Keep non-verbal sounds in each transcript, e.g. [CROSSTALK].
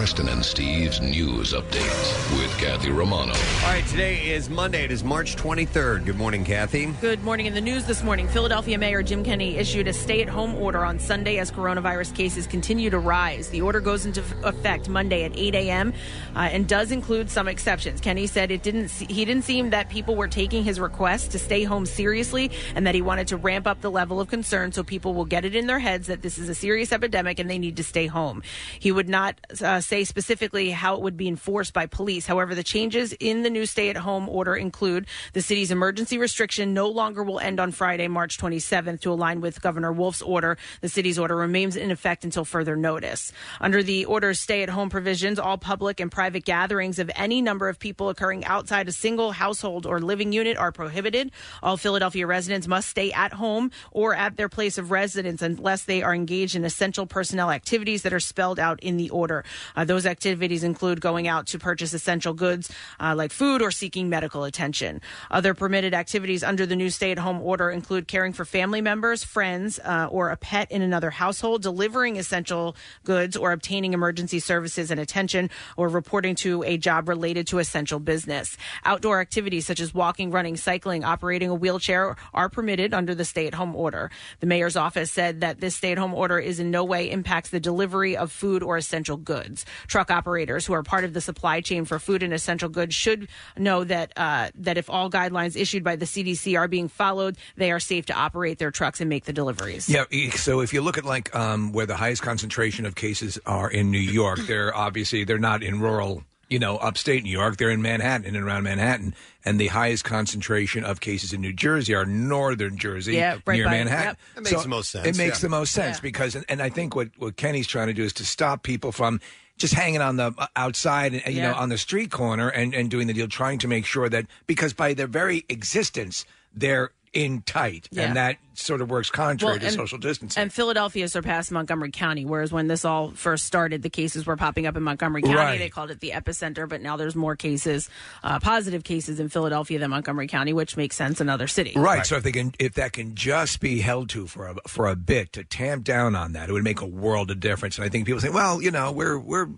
Preston and Steve's news updates with Kathy Romano. All right, today is Monday. It is March 23rd. Good morning, Kathy. Good morning. In the news this morning, Philadelphia Mayor Jim Kenney issued a stay at home order on Sunday as coronavirus cases continue to rise. The order goes into effect Monday at 8 a.m. Uh, and does include some exceptions. Kenney said it didn't see, he didn't seem that people were taking his request to stay home seriously and that he wanted to ramp up the level of concern so people will get it in their heads that this is a serious epidemic and they need to stay home. He would not uh, say specifically how it would be enforced by police. However, the changes in the new stay at home order include the city's emergency restriction no longer will end on Friday, March 27th, to align with Governor Wolf's order. The city's order remains in effect until further notice. Under the order's stay at home provisions, all public and private gatherings of any number of people occurring outside a single household or living unit are prohibited. All Philadelphia residents must stay at home or at their place of residence unless they are engaged in essential personnel activities that are spelled out in the order. Uh, those activities include going out to purchase essential goods uh, like food or seeking medical attention. Other permitted activities under the new stay at home order include caring for family members, friends, uh, or a pet in another household, delivering essential goods or obtaining emergency services and attention, or reporting to a job related to essential business. Outdoor activities such as walking, running, cycling, operating a wheelchair are permitted under the stay at home order. The mayor's office said that this stay at home order is in no way impacts the delivery of food or essential goods. Truck operators who are part of the supply chain for food and essential goods should know that uh, that if all guidelines issued by the CDC are being followed, they are safe to operate their trucks and make the deliveries. Yeah, e- so if you look at like um, where the highest concentration of cases are in New York, they're obviously they're not in rural, you know, upstate New York. They're in Manhattan in and around Manhattan, and the highest concentration of cases in New Jersey are northern Jersey, Yeah, right near by- Manhattan. yep. That makes the most sense, It makes yeah. the most sense Yeah. because, and, and I think what what Kenney's trying to do is to stop people from. Just hanging on the uh, outside, and you know, on the street corner, and, and doing the deal, trying to make sure that because by their very existence, they're in tight, Yeah. and that sort of works contrary Well, to social distancing. And Philadelphia surpassed Montgomery County, whereas when this all first started, the cases were popping up in Montgomery County. Right. They called it the epicenter, but now there's more cases, uh, positive cases in Philadelphia than Montgomery County, which makes sense in other cities. Right. So if they can, if that can just be held to for a for a bit to tamp down on that, it would make a world of difference. And I think people say, well, you know, we're we're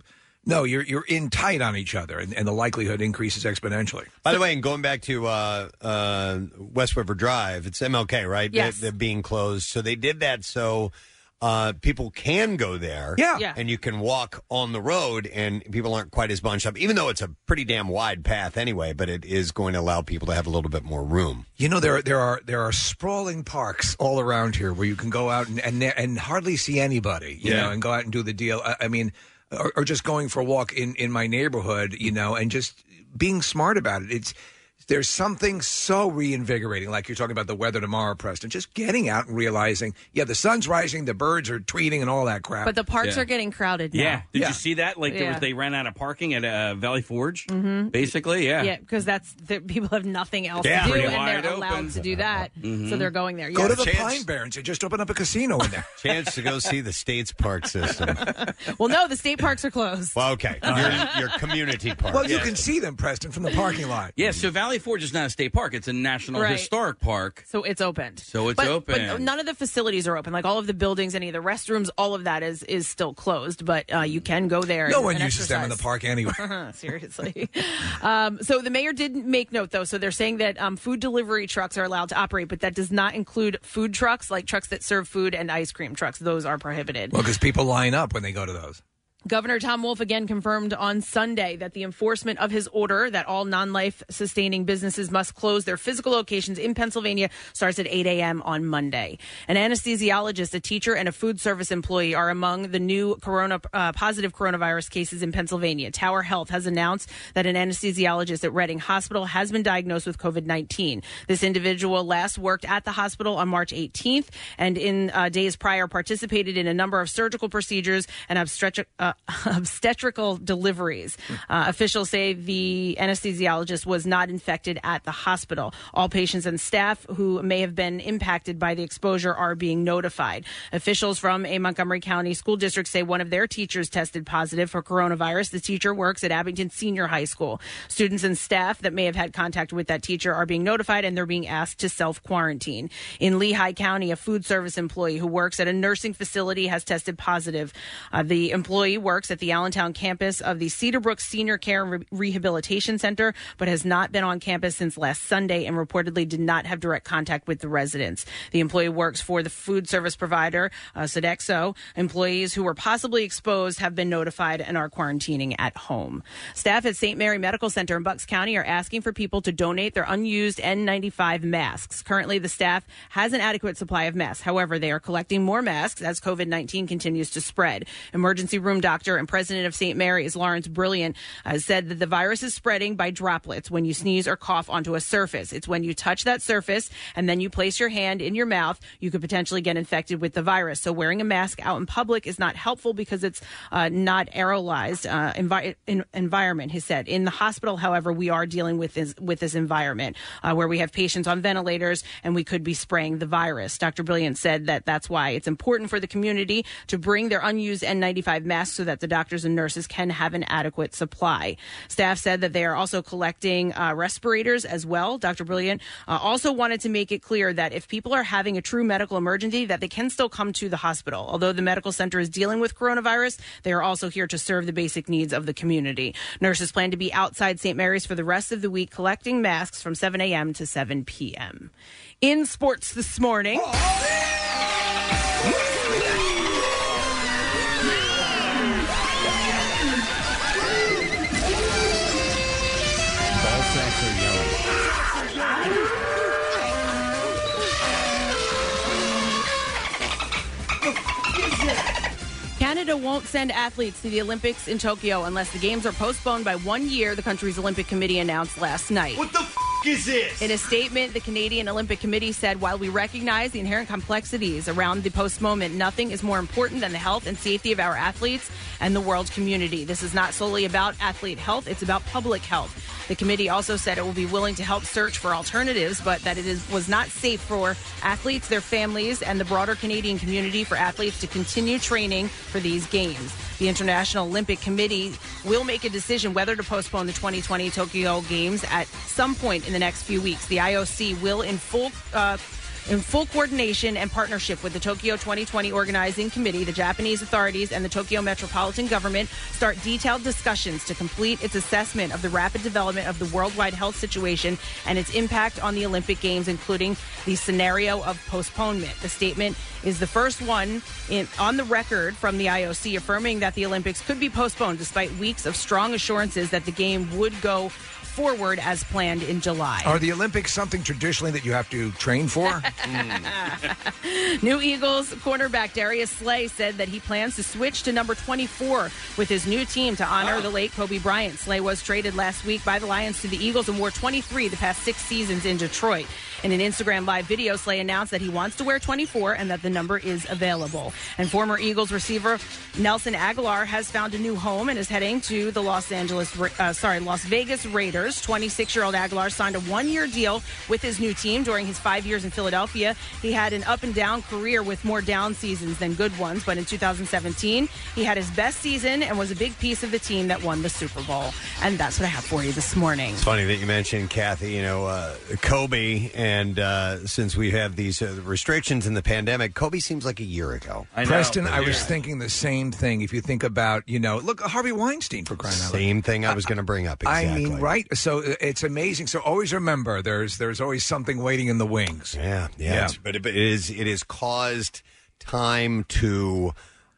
no, you're you're in tight on each other, and, and the likelihood increases exponentially. By the way, and going back to uh, uh, West River Drive, it's MLK, right? Yes. They, are being closed. So they did that so uh, people can go there. Yeah. Yeah. And you can walk on the road, and people aren't quite as bunched up, even though it's a pretty damn wide path anyway, but it is going to allow people to have a little bit more room. You know, there are, there are there are sprawling parks all around here where you can go out and and, and hardly see anybody. You Yeah. know, and go out and do the deal. I, I mean, or, or just going for a walk in in my neighborhood. You know, and just being smart about it. It's there's something so reinvigorating, like you're talking about the weather tomorrow, Preston. Just getting out and realizing, yeah, the sun's rising, the birds are tweeting, and all that crap. But the parks Yeah. are getting crowded now. Yeah. Did Yeah. you see that? Like there Yeah. was, they ran out of parking at uh, Valley Forge. Mm-hmm. Basically, yeah. Yeah, because that's the, people have nothing else Yeah. to do, Pretty and wide they're allowed open. to do that, so they're going there. go Yeah. to the Chance- Pine Barrens. They just opened up a casino in there. [LAUGHS] Chance to go see the state's park system. [LAUGHS] well, no, the state parks are closed. Well, okay. Your, your community park. well, you Yes. can see them, Preston, from the parking lot. Yeah, so Valley Forge is not a state park; it's a national Right. historic park. So it's opened. So it's but, open. But none of the facilities are open. Like all of the buildings, any of the restrooms, all of that is is still closed. But uh, you can go there. No and, one and uses them in the exercise. park anyway. [LAUGHS] Seriously. [LAUGHS] um, so the mayor did make note, though. So they're saying that um, food delivery trucks are allowed to operate, but that does not include food trucks, like trucks that serve food and ice cream trucks. Those are prohibited. Well, because people line up when they go to those. Governor Tom Wolf again confirmed on Sunday that the enforcement of his order that all non life sustaining businesses must close their physical locations in Pennsylvania starts at 8 a.m. on Monday. An anesthesiologist, a teacher, and a food service employee are among the new corona uh, positive coronavirus cases in Pennsylvania. Tower Health has announced that an anesthesiologist at Reading Hospital has been diagnosed with COVID 19. This individual last worked at the hospital on March 18th and in uh, days prior participated in a number of surgical procedures and obstetric. Uh, uh, [LAUGHS] obstetrical deliveries. Uh, officials say the anesthesiologist was not infected at the hospital. All patients and staff who may have been impacted by the exposure are being notified. Officials from a Montgomery County school district say one of their teachers tested positive for coronavirus. The teacher works at Abington Senior High School. Students and staff that may have had contact with that teacher are being notified and they're being asked to self quarantine. In Lehigh County, a food service employee who works at a nursing facility has tested positive. Uh, the employee works at the Allentown campus of the Cedarbrook Senior Care and Re- Rehabilitation Center, but has not been on campus since last Sunday and reportedly did not have direct contact with the residents. The employee works for the food service provider, uh, Sodexo. Employees who were possibly exposed have been notified and are quarantining at home. Staff at St. Mary Medical Center in Bucks County are asking for people to donate their unused N95 masks. Currently, the staff has an adequate supply of masks. However, they are collecting more masks as COVID 19 continues to spread. Emergency room doctor and president of St. Mary's, Lawrence Brilliant, uh, said that the virus is spreading by droplets when you sneeze or cough onto a surface. It's when you touch that surface and then you place your hand in your mouth, you could potentially get infected with the virus. So wearing a mask out in public is not helpful because it's uh, not aerolized uh, envi- environment. He said. In the hospital, however, we are dealing with this with this environment uh, where we have patients on ventilators and we could be spraying the virus. Dr. Brilliant said that that's why it's important for the community to bring their unused N95 masks so that the doctors and nurses can have an adequate supply. Staff said that they are also collecting uh, respirators as well. Dr. Brilliant uh, also wanted to make it clear that if people are having a true medical emergency, that they can still come to the hospital. Although the medical center is dealing with coronavirus, they are also here to serve the basic needs of the community. Nurses plan to be outside St. Mary's for the rest of the week collecting masks from 7 a.m. to 7 p.m. In sports this morning. Ball Canada won't send athletes to the Olympics in Tokyo unless the games are postponed by one year, the country's Olympic Committee announced last night. What the f- is this? In a statement, the Canadian Olympic Committee said while we recognize the inherent complexities around the postponement, nothing is more important than the health and safety of our athletes and the world community. This is not solely about athlete health, it's about public health. The committee also said it will be willing to help search for alternatives, but that it is, was not safe for athletes, their families, and the broader Canadian community for athletes to continue training for these games. The International Olympic Committee will make a decision whether to postpone the 2020 Tokyo Games at some point in the next few weeks. The IOC will, in full uh, in full coordination and partnership with the Tokyo 2020 Organizing Committee, the Japanese authorities, and the Tokyo Metropolitan Government, start detailed discussions to complete its assessment of the rapid development of the worldwide health situation and its impact on the Olympic Games, including the scenario of postponement. The statement is the first one in, on the record from the IOC affirming that the Olympics could be postponed despite weeks of strong assurances that the game would go forward as planned in July. Are the Olympics something traditionally that you have to train for? [LAUGHS] New Eagles cornerback Darius Slay said that he plans to switch to number 24 with his new team to honor the late Kobe Bryant. Slay was traded last week by the Lions to the Eagles and wore 23 the past six seasons in Detroit. In an Instagram live video, Slay announced that he wants to wear 24 and that the number is available. And former Eagles receiver Nelson Agholor has found a new home and is heading to the Los Angeles, uh, sorry, Las Vegas Raiders. 26-year-old Agholor signed a one-year deal with his new team during his five years in Philadelphia. He had an up and down career with more down seasons than good ones, but in 2017, he had his best season and was a big piece of the team that won the Super Bowl. And that's what I have for you this morning. It's funny that you mentioned Kathy. You know, uh, Kobe, and uh, since we have these uh, restrictions in the pandemic, Kobe seems like a year ago. Preston, I was thinking the same thing. If you think about, you know, look, Harvey Weinstein for crying out loud. Same thing I was going to bring up. Exactly. I mean, right? So uh, it's amazing. So always remember, there's there's always something waiting in the wings. Yeah, yeah. it's- But it, but it is it has caused time to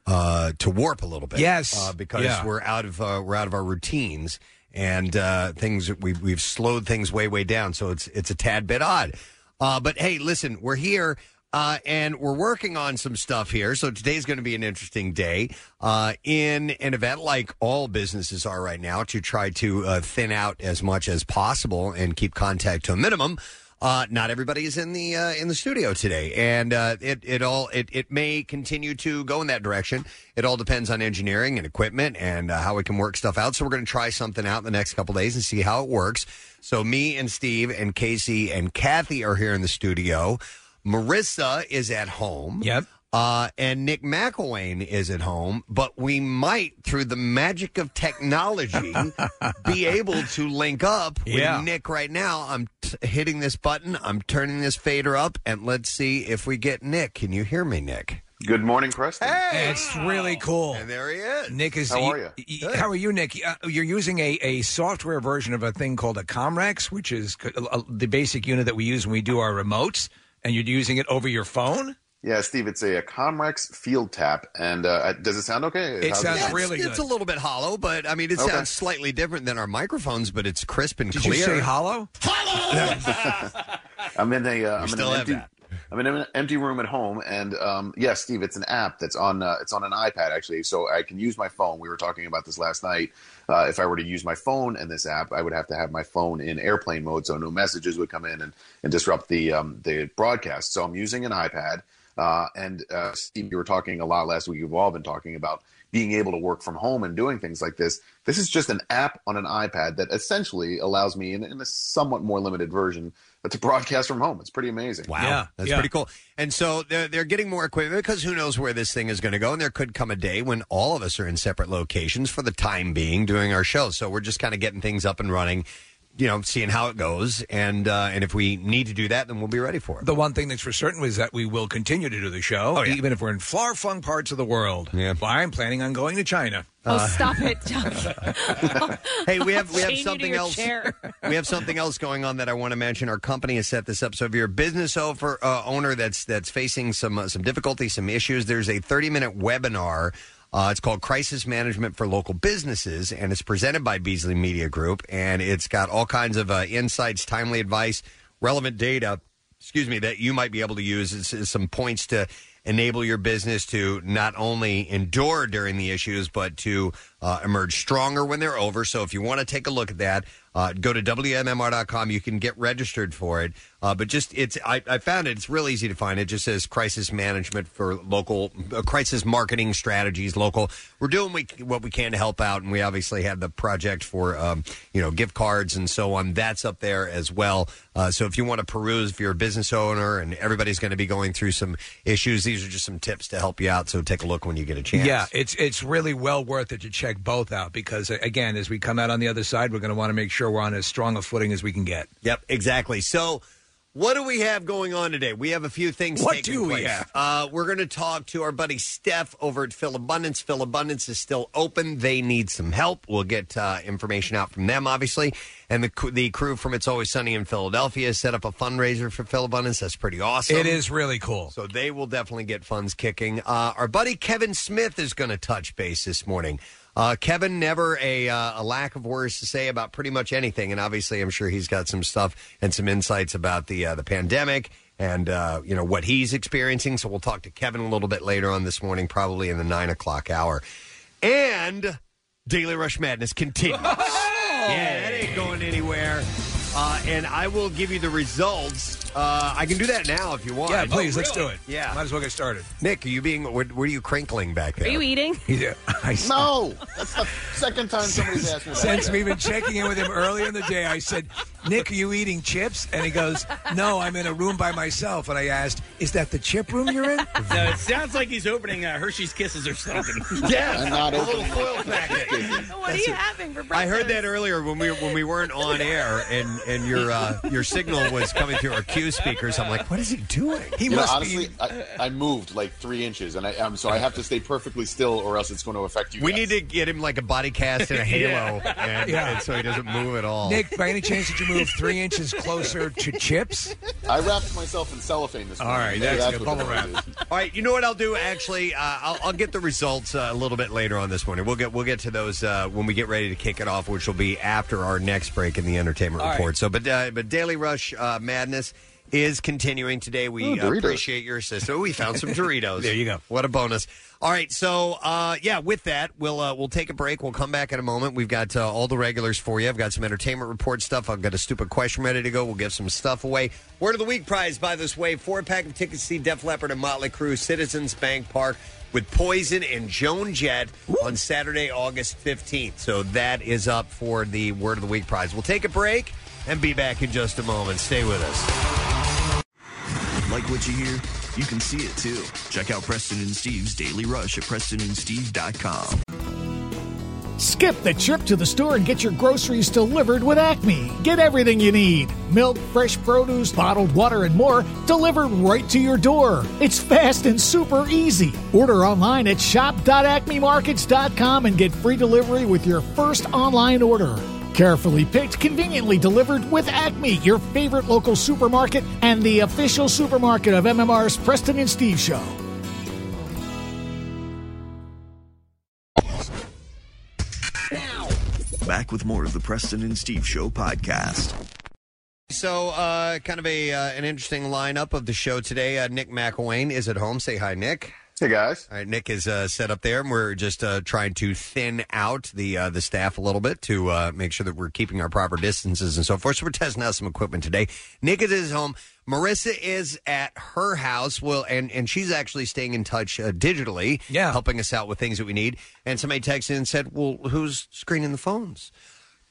uh, to warp a little bit. Yes. uh, because Yeah. we're out of uh, we're out of our routines and uh, things we've we've slowed things way way down. So it's it's a tad bit odd. Uh, but hey, listen, we're here. Uh, and we're working on some stuff here. So today's going to be an interesting day uh, in an event like all businesses are right now to try to uh, thin out as much as possible and keep contact to a minimum. Uh, not everybody is in the uh, in the studio today, and uh, it it all it, it may continue to go in that direction. It all depends on engineering and equipment and uh, how we can work stuff out. So we're going to try something out in the next couple days and see how it works. So me and Steve and Casey and Kathy are here in the studio. Marissa is at home. Yep. Uh, and Nick McElwain is at home, but we might, through the magic of technology, [LAUGHS] be able to link up with Nick right now. I'm t- hitting this button, I'm turning this fader up, and let's see if we get Nick. Can you hear me, Nick? Good morning, Preston. It's really cool. And there he is. Nick is. How are you? y- y- How are you, Nick? Uh, You're using a, a software version of a thing called a Comrex, which is c- uh, the basic unit that we use when we do our remotes, and you're using it over your phone. Yeah, Steve, it's a, a Comrex Field Tap, and uh, does it sound okay? It How's sounds Yeah, it's, really it's a little bit hollow, but I mean, it Okay. sounds slightly different than our microphones, but it's crisp and Did clear. you say hollow? [LAUGHS] I'm in a uh, I'm in still an have empty that. I'm in an empty room at home, and um, yes, Steve, it's an app that's on uh, it's on an iPad actually, so I can use my phone. We were talking about this last night. Uh, if I were to use my phone and this app, I would have to have my phone in airplane mode, so no messages would come in and, and disrupt the um, the broadcast. So I'm using an iPad. Uh, and uh, Steve, you were talking a lot last week. You've all been talking about being able to work from home and doing things like this. This is just an app on an iPad that essentially allows me, in, in a somewhat more limited version, to broadcast from home. It's pretty amazing. Wow, Yeah, that's yeah. pretty cool. And so they're they're getting more equipment because who knows where this thing is going to go, and there could come a day when all of us are in separate locations for the time being doing our shows. So we're just kind of getting things up and running, you know, seeing how it goes, and uh, and if we need to do that, then we'll be ready for it. The one thing that's for certain is that we will continue to do the show, Oh, yeah. even if we're in far flung parts of the world. Yeah. Well, I'm planning on going to China. Oh, stop it. [LAUGHS] [LAUGHS] Hey, we have we have you to something your else. chair. [LAUGHS] we have something else going on that I want to mention. Our company has set this up. So if you're a business over, uh, owner that's that's facing some uh, some difficulty, some issues, there's a 30 minute webinar. Uh, it's called Crisis Management for Local Businesses, and it's presented by Beasley Media Group, and it's got all kinds of uh, insights, timely advice, relevant data. Excuse me, that you might be able to use some points to enable your business to not only endure during the issues, but to uh, emerge stronger when they're over. So if you want to take a look at that, uh, go to WMMR.com. You can get registered for it. Uh, but just, it's, I, I found it, it's real easy to find. It just says crisis management for local, uh, crisis marketing strategies, local. We're doing we, what we can to help out. And we obviously have the project for, um, you know, gift cards and so on. That's up there as well. Uh, so if you want to peruse, if you're a business owner and everybody's going to be going through some issues, these are just some tips to help you out. So take a look when you get a chance. Yeah, it's it's really well worth it to check both out because uh, again, as we come out on the other side, we're going to want to make sure we're on as strong a footing as we can get. Yep, exactly. So, what do we have going on today? We have a few things. What taking do we place. have? Uh, we're going to talk to our buddy Steph over at Philabundance. Phil Abundance is still open. They need some help. We'll get uh, information out from them, obviously. And the cr- the crew from It's Always Sunny in Philadelphia set up a fundraiser for Philabundance. That's pretty awesome. It is really cool. So they will definitely get funds kicking. Uh, our buddy Kevin Smith is going to touch base this morning. Uh, Kevin, never a, uh, a lack of words to say about pretty much anything, and obviously, I'm sure he's got some stuff and some insights about the uh, the pandemic and uh, you know what he's experiencing. So we'll talk to Kevin a little bit later on this morning, probably in the nine o'clock hour. And Daily Rush Madness continues. [LAUGHS] Yeah, that ain't going anywhere. Uh, and I will give you the results. Uh, I can do that now if you want. yeah, please, let's do it. Yeah. might as well get started. Nick, are you being? What, what are you crinkling back there? Are you eating? [LAUGHS] Yeah, [LAUGHS] I, No, that's the second time somebody's asked me that. Since we've been checking in with him earlier in the day, I said, Nick, are you eating chips? And he goes, No, I'm in a room by myself. And I asked, Is that the chip room you're in? [LAUGHS] No, it sounds like he's opening uh, Hershey's Kisses or something. Yeah, I'm not a opening little foil packet. What are you having for breakfast? I heard that earlier when we when we weren't on air and and your uh, your signal was coming through our Q speakers. I'm like, what is he doing? He You know, must honestly, be. I, I moved like three inches, and I um, so I have to stay perfectly still, or else it's going to affect you. We guys. need to get him like a body cast and a halo, and, Yeah. and so he doesn't move at all. Nick, by any chance did you move three inches closer to chips? I wrapped myself in cellophane this All morning. right, Maybe that's good. what the Bubble wrap. noise is. All right, you know what I'll do? Actually, uh, I'll, I'll get the results uh, a little bit later on this morning. We'll get we'll get to those uh, when we get ready to kick it off, which will be after our next break in the entertainment All report. So, but uh, but Daily Rush uh, Madness is continuing today. We Oh, Doritos. appreciate your assistance. Oh, we found some [LAUGHS] Doritos. There you go. What a bonus. All right, so uh, yeah, with that, we'll uh, we'll take a break. We'll come back in a moment. We've got uh, all the regulars for you. I've got some entertainment report stuff. I've got a stupid question ready to go. We'll give some stuff away. Word of the week prize by this way: four pack of tickets to see Def Leppard and Motley Crue, Citizens Bank Park with Poison and Joan Jett on Saturday, August fifteenth. So that is up for the Word of the Week prize. We'll take a break and be back in just a moment. Stay with us. Like what you hear? You can see it too. Check out Preston and Steve's Daily Rush at PrestonandSteve.com. Skip the trip to the store and get your groceries delivered with Acme. Get everything you need milk, fresh produce, bottled water, and more delivered right to your door. It's fast and super easy. Order online at shop.acmemarkets.com and get free delivery with your first online order. Carefully picked, conveniently delivered with Acme, your favorite local supermarket and the official supermarket of MMR's Preston and Steve Show. Back with more of the Preston and Steve Show podcast. So, uh, kind of a uh, an interesting lineup of the show today. Uh, Nick McElwain is at home. Say hi, Nick. Hey guys. All right, Nick is uh, set up there, and we're just uh, trying to thin out the uh, the staff a little bit to uh, make sure that we're keeping our proper distances and so forth. So we're testing out some equipment today. Nick is at his home. Marissa is at her house. Well, and and she's actually staying in touch uh, digitally, Yeah. helping us out with things that we need. And somebody texted in and said, "Well, who's screening the phones?"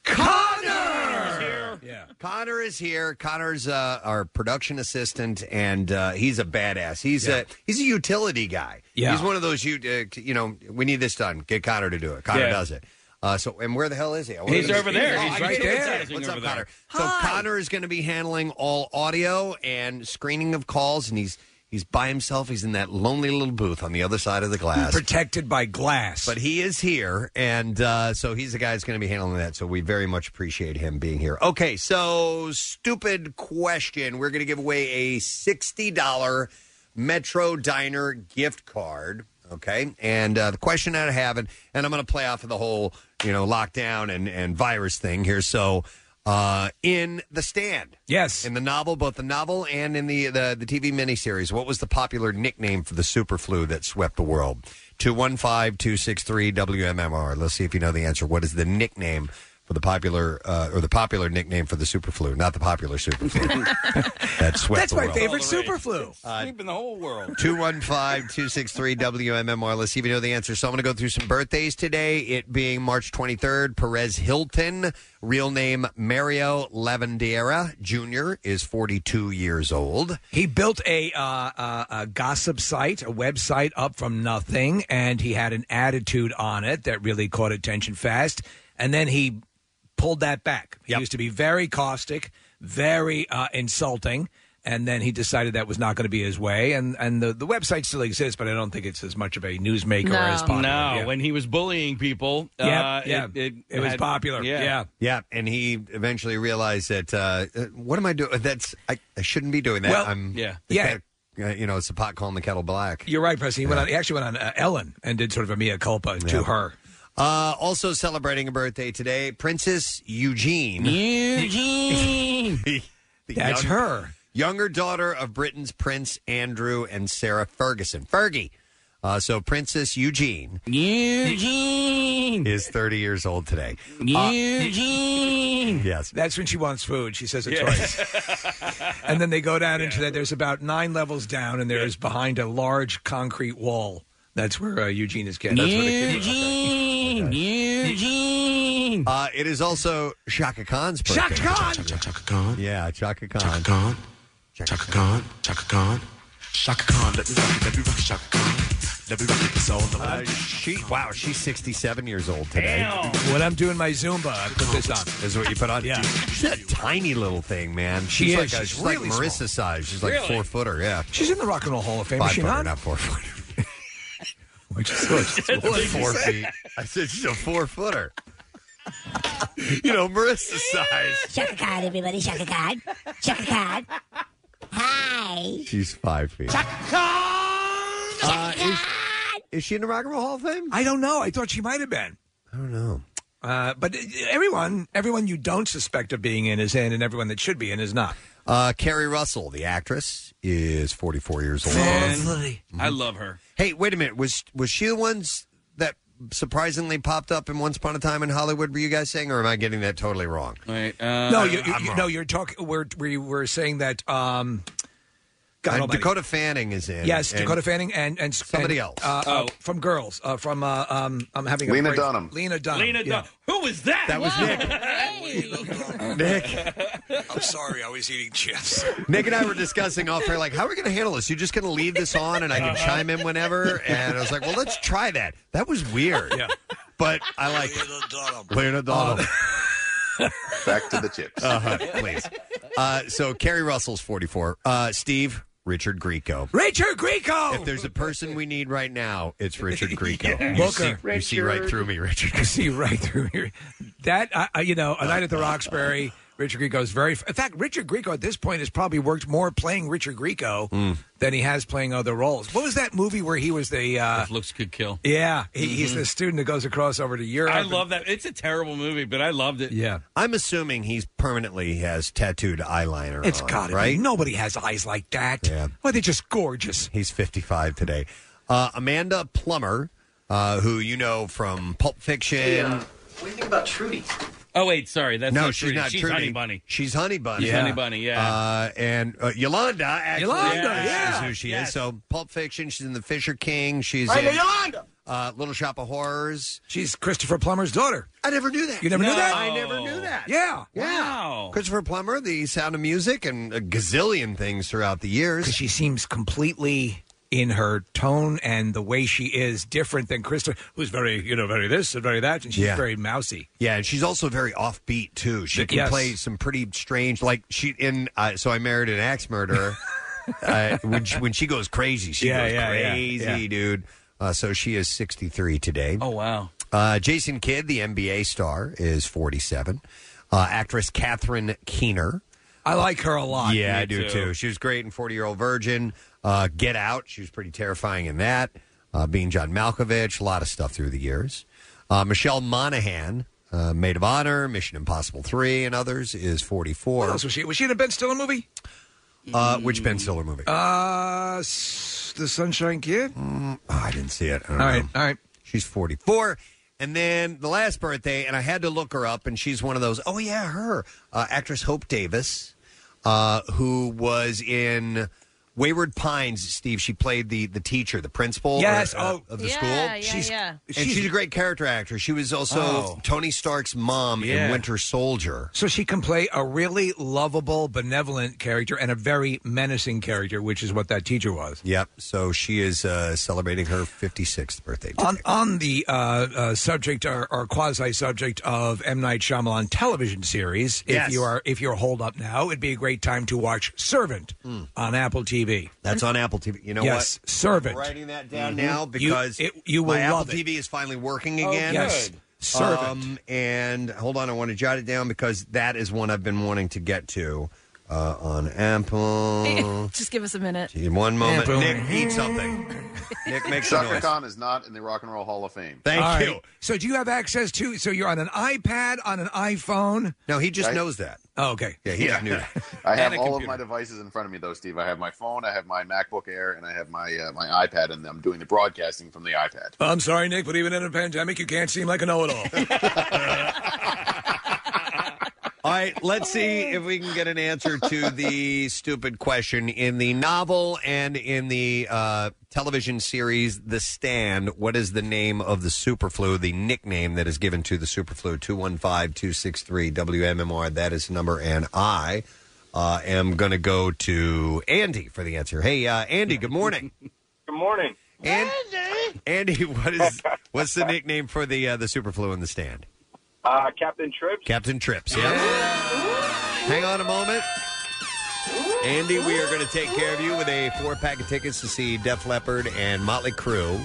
Connor. Yeah. Connor is here. Connor's uh, our production assistant, and uh, he's a badass. He's a he's a utility guy. Yeah. he's one of those you uh, you know. We need this done. Get Connor to do it. Connor Yeah. does it. Uh, so, and where the hell is he? I He's wanna- over there. Oh, He's I right can't even there. see it. What's Over up, there. Connor? So Connor is going to be handling all audio and screening of calls, and he's he's by himself. He's in that lonely little booth on the other side of the glass. Protected by glass. But he is here, and uh, so he's the guy that's going to be handling that. So we very much appreciate him being here. Okay, so stupid question. We're going to give away a sixty dollar Metro Diner gift card. Okay, and uh, the question that I have, and, and I'm going to play off of the whole you know lockdown and and virus thing here. So. Uh, in the stand, yes, in the novel, both the novel and in the the, the TV miniseries, what was the popular nickname for the super flu that swept the world? 215-263 WMMR. Let's see if you know the answer. What is the nickname for the popular uh, or the popular nickname for the super flu, not the popular super flu [LAUGHS] that swept That's the my world. favorite super flu. Sweeping the whole world. 215-263 WMMR. Let's see if you know the answer. So I'm going to go through some birthdays today. It being March 23rd, Perez Hilton, real name Mario Lavandeira Jr. is 42 years old. He built a, uh, uh, a gossip site, a website up from nothing, and he had an attitude on it that really caught attention fast. And then he pulled that back. He used to be very caustic, very uh, insulting, and then he decided that was not going to be his way. And and the, the website still exists, but I don't think it's as much of a newsmaker as popular. No, Yeah. when he was bullying people, Yep, uh, yeah. it, It was had- popular. Yeah. Yeah, and he eventually realized that uh, uh, what am I doing? That's I, I shouldn't be doing that. Well, I'm yeah. the Yeah. cat- uh, you know, it's the pot calling the kettle black. You're right, Preston. He went on. He actually went on uh, Ellen and did sort of a mea culpa to her. Uh, also celebrating a birthday today, Princess Eugene. Eugene. [LAUGHS] That's her. Younger daughter of Britain's Prince Andrew and Sarah Ferguson. Fergie. Uh, so Princess Eugene Eugene is 30 years old today. Uh, Eugene. yes. That's when she wants food. She says it Yeah. twice. [LAUGHS] and then they go down into that. There's about nine levels down, and there's behind a large concrete wall. That's where uh, Eugene is getting. That's where the kid Eugene. Eugene. Uh, it is also Shaka Khan's birthday. Shaka Khan. Chaka Khan. Yeah, Chaka Khan. Chaka Khan. Chaka Khan. Chaka Khan. Shaka Khan. Let me rock it. Let me rock it. Shaka Khan. Let me rock it. It's all the Uh, she wow, she's 67 years old today. When I'm doing my Zumba, I put this on. This is what you put on? Yeah. She's a tiny little thing, man. She she's is. Like a, She's she's really like Marissa size. She's like Really? four footer. Yeah. She's in the Rock and Roll Hall of Fame. Five is she footer, not? not four footer. Which is good. Like four feet. I said she's a four footer. you know, Marissa's size. Shaka Khan, everybody. Shaka Khan. Shaka Khan. Hi. She's five feet. Uh, is, is she in the Rock and Roll Hall of Fame? I don't know. I thought she might have been. I don't know. Uh, but everyone, everyone you don't suspect of being in is in, and everyone that should be in is not. Uh, Keri Russell, the actress, is 44 years old. Man, I love her. Hey, wait a minute. Was was she the ones that surprisingly popped up in Once Upon a Time in Hollywood? Were you guys saying, or am I getting that totally wrong? Wait, uh, no, you, you, I'm you- wrong. no, you're talking. We're we were saying that. Um, God almighty. Dakota Fanning is in. Yes, and Dakota Fanning and and Somebody and, else. uh, Oh. uh, from Girls uh, from uh, um, I'm having a Lena brain- Dunham. Lena Dunham. Lena yeah. Dunham. Who was that? That was Hey. Nick. [LAUGHS] I'm sorry, I was eating chips. Nick and I were discussing off air, like, how are we going to handle this? You're just going to leave this on and I can chime in whenever? And I was like, well, let's try that. That was weird. Yeah. But I like it. Lena Dunham. Back to the chips. Uh-huh, please. Uh, so Keri Russell's 44. Uh, Steve, Richard Grieco. Richard Grieco. If there's a person we need right now, it's Richard [LAUGHS] Grieco. You, Booker. see, you see right through me, Richard. I see right through here. That I I- you know, a night at the [LAUGHS] Roxbury. Richard Grieco is very. In fact, Richard Grieco at this point has probably worked more playing Richard Grieco Hmm. than he has playing other roles. What was that movie where he was the? Uh, If looks could kill. yeah, he, he's the student that goes across over to Europe. Mm-hmm. I love that. It's a terrible movie, but I loved it. Yeah, I'm assuming he's permanently has tattooed eyeliner. it's on, got to right. be. Nobody has eyes like that. Yeah. Why they're just gorgeous. He's 55 today. Uh, Amanda Plummer, uh, who you know from Pulp Fiction. What do you think about Trudy? Oh wait, sorry. That's no, not she's Trudy. not She's Trudy. Honey Bunny. She's Honey Bunny. She's Honey Bunny. Yeah. Uh, and uh, Yolanda, actually, Yolanda, is- yeah. is who she Yes. is. So Pulp Fiction. She's in The Fisher King. She's Hey, in Yolanda! uh, Little Shop of Horrors. She's Christopher Plummer's daughter. I never knew that. You never knew that? I never knew that. Yeah. Wow. Christopher Plummer, The Sound of Music, and a gazillion things throughout the years. she seems completely in her tone and the way she is different than Krista, who's very, you know, very this and very that, and she's Yeah. very mousy. Yeah, and she's also very offbeat too. She can Yes. play some pretty strange, like she in. Uh, so I married an axe murderer. [LAUGHS] uh, when she, when she goes crazy, she Yeah, goes yeah, yeah, crazy, yeah. dude. Uh, so she is sixty three today. Oh wow. Uh, Jason Kidd, the NBA star, is forty seven. Uh, actress Catherine Keener. I like her a lot. Yeah, me I do too. too. She was great in Forty Year Old Virgin. Uh, Get Out. She was pretty terrifying in that. Uh, being John Malkovich, a lot of stuff through the years. Uh, Michelle Monaghan, uh, Maid of Honor, Mission Impossible Three, and others, is 44. What four. else was she? Was she in a Ben Stiller movie? Uh, which Ben Stiller movie? Uh, s- The Sunshine Kid. Oh, I didn't see it. I don't All know. right, all right. She's 44. And then the last birthday, and I had to look her up, and she's one of those, oh, yeah, her. Uh, actress Hope Davis, uh, who was in Wayward Pines, Steve. She played the, the teacher, the principal Yes, or, uh, oh. of the yeah, school. Yeah, She's- yeah. And she's, a great character actor. She was also Oh. Tony Stark's mom in Winter Soldier. So she can play a really lovable, benevolent character and a very menacing character, which is what that teacher was. Yep. So she is uh, celebrating her 56th birthday. today. On on the uh, uh, subject or, or quasi subject of M Night Shyamalan television series, Yes. if you are if you're holed up now, it'd be a great time to watch Servant on Apple TV. That's on Apple TV. You know yes, what? Servant. I'm writing that down now because it- you will my Apple it. TV is finally working again. yes, Servant. Um, and hold on, I want to jot it down because that is one I've been wanting to get to uh, on [LAUGHS] Apple. Just give us a minute. In one moment, Apple. Nick, eat something. Nick, make some Shaka noise. Khan is not in the Rock and Roll Hall of Fame. Thank All you. right. So do you have access to? So you're on an iPad, on an iPhone? No, he just I- knows that. Oh, okay. Yeah, he Yeah. just knew that. [LAUGHS] I have And a all of computer. my devices in front of me, though, Steve. I have my phone, I have my MacBook Air, and I have my uh, my iPad, and I'm doing the broadcasting from the iPad. I'm sorry, Nick, but even in a pandemic, you can't seem like a know-it-all. [LAUGHS] All right, let's see if we can get an answer to the stupid question. In the novel and in the uh, television series The Stand, what is the name of the superflu, the nickname that is given to the superflu? 215 263 WMMR. That is the number. And I uh, am going to go to Andy for the answer. Hey, uh, Andy, good morning. Good morning. And, Andy, what is what's the nickname for the uh, the superflu in the stand? Uh, Captain Trips. Captain Trips. Yeah. Hang on a moment. Andy, we are going to take care of you with a four pack of tickets to see Def Leppard and Motley Crue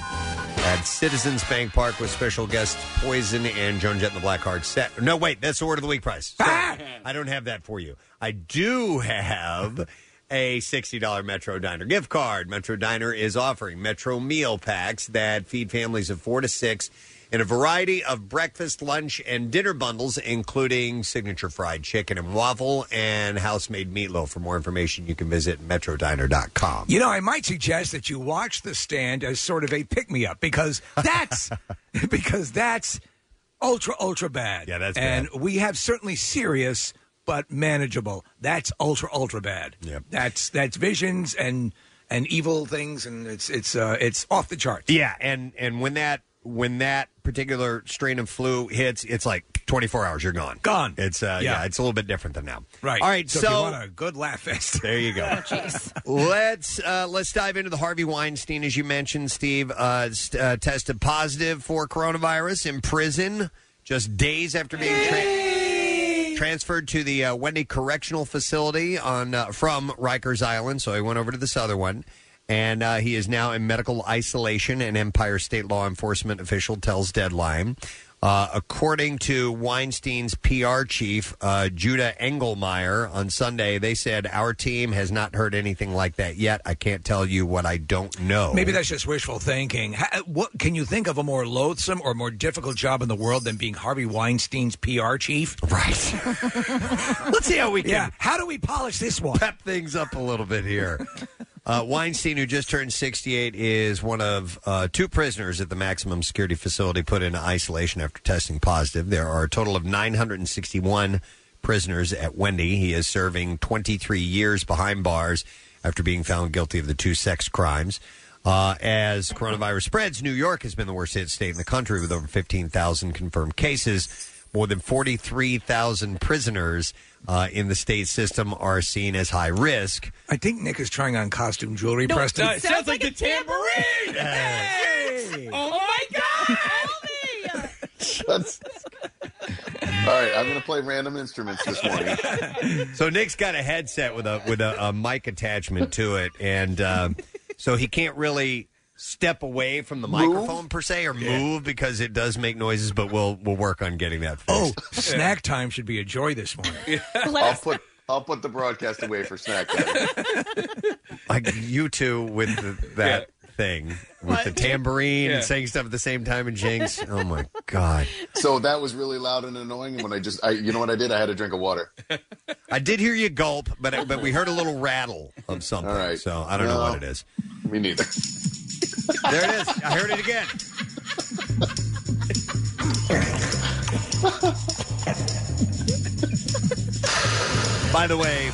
at Citizens Bank Park with special guests Poison and Joan Jett and the Blackhearts. Set. No, wait, that's the word of the week price. Sorry. [LAUGHS] I don't have that for you. I do have a $60 Metro Diner gift card. Metro Diner is offering Metro meal packs that feed families of four to six in a variety of breakfast, lunch, and dinner bundles, including signature fried chicken and waffle and house made meatloaf. For more information, you can visit metrodiner.com. You know, I might suggest that you watch the stand as sort of a pick me up because that's [LAUGHS] because that's ultra ultra bad. Yeah, that's and we have certainly serious but manageable. That's ultra ultra bad. Yep. That's that's visions and and evil things and it's it's uh it's off the charts. Yeah, and and when that when that particular strain of flu hits, it's like 24 hours, you're gone. Gone. It's uh, yeah. Yeah. it's a little bit different than now. Right. All right. So, So, if you want a good laugh fest. [LAUGHS] there you go. let's uh, let's dive into the Harvey Weinstein, as you mentioned, Steve. Uh, st- uh, tested positive for coronavirus in prison just days after being tra- transferred to the uh, Wende Correctional Facility on uh, from Rikers Island. So he went over to this other one. And uh, he is now in medical isolation, an Empire State law enforcement official tells Deadline. Uh, according to Weinstein's PR chief, uh, Juda Engelmayer, on Sunday, they said, Our team has not heard anything like that yet. I can't tell you what I don't know. Maybe that's just wishful thinking. Ha- What can you think of a more loathsome or more difficult job in the world than being Harvey Weinstein's PR chief? Right. [LAUGHS] Let's see how we can. Yeah. How do we polish this one? Pep things up a little bit here. [LAUGHS] Uh, Weinstein, who just turned 68, is one of uh, two prisoners at the maximum security facility put into isolation after testing positive. There are a total of 961 prisoners at Wende. He is serving 23 years behind bars after being found guilty of the two sex crimes. Uh, as coronavirus spreads, New York has been the worst hit state in the country with over 15,000 confirmed cases. More than 43,000 prisoners uh, in the state system are seen as high risk. I think Nick is trying on costume jewelry, No, Preston. it sounds like a tambourine. Hey. Oh my god! That's- All right, I'm going to play random instruments this morning. So Nick's got a headset with a with a, a mic attachment to it, and uh, so he can't really step away from the Move? microphone per se or move because it does make noises. But we'll we'll work on getting that. Oh, [LAUGHS] snack time should be a joy this morning. I'll put I'll put the broadcast away for snack time. [LAUGHS] like you two with the, that thing with the tambourine Yeah. and saying stuff at the same time and Jinx. Oh my god! So that was really loud and annoying. And when I just, I, you know what I did? I had a drink of water. I did hear you gulp, but but we heard a little rattle of something. All right. So I don't know what it is. Me neither. There it is. I heard it again. By the way,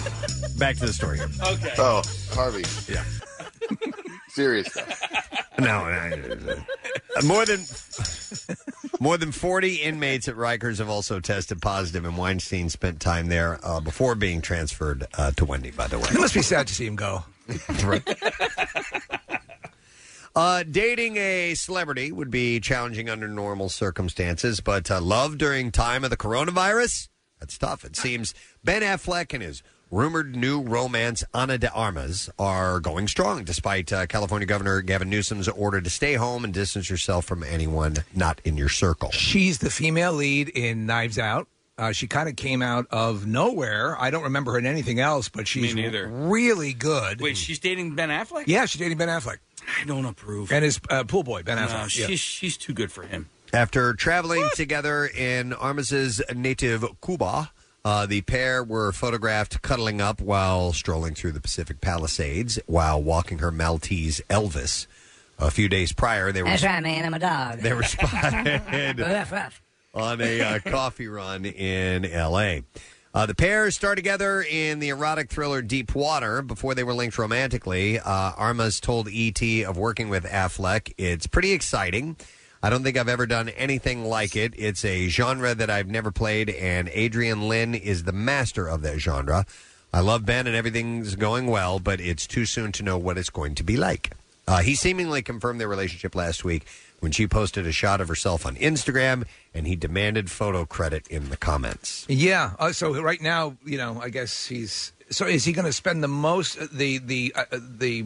back to the story. Okay. Oh, Harvey. Yeah. Serious stuff. No, no, more than more than forty inmates at Rikers have also tested positive, and Weinstein spent time there uh, before being transferred uh, to Wende. By the way, It must be sad to see him go. [LAUGHS] Uh, dating a celebrity would be challenging under normal circumstances, but uh, love during time of the coronavirus, that's tough. It seems Ben Affleck and his rumored new romance, Ana de Armas, are going strong, despite uh, California Governor Gavin Newsom's order to stay home and distance yourself from anyone not in your circle. She's the female lead in Knives Out. Uh, she kind of came out of nowhere. I don't remember her in anything else, but she's Me neither. really good. Wait, she's dating Ben Affleck? Yeah, she's dating Ben Affleck. I don't approve. And his uh, pool boy, Ben Affleck. No, she's yeah. she's too good for him. After traveling together in Armas's native Cuba, uh, the pair were photographed cuddling up while strolling through the Pacific Palisades while walking her Maltese Elvis. A few days prior, they were That's right, man. I'm a dog. they were spotted [LAUGHS] Ruff, ruff. on a uh, coffee run in L.A. Uh, the pair starred together in the erotic thriller Deep Water before they were linked romantically. Uh, Armas told E.T. of working with Affleck, it's pretty exciting. I don't think I've ever done anything like it. It's a genre that I've never played, and Adrian Lyne is the master of that genre. I love Ben and everything's going well, but it's too soon to know what it's going to be like. Uh, he seemingly confirmed their relationship last week when she posted a shot of herself on Instagram, and he demanded photo credit in the comments. Yeah. Uh, so right now, you know, I guess he's. So is he going to spend the most the the uh, the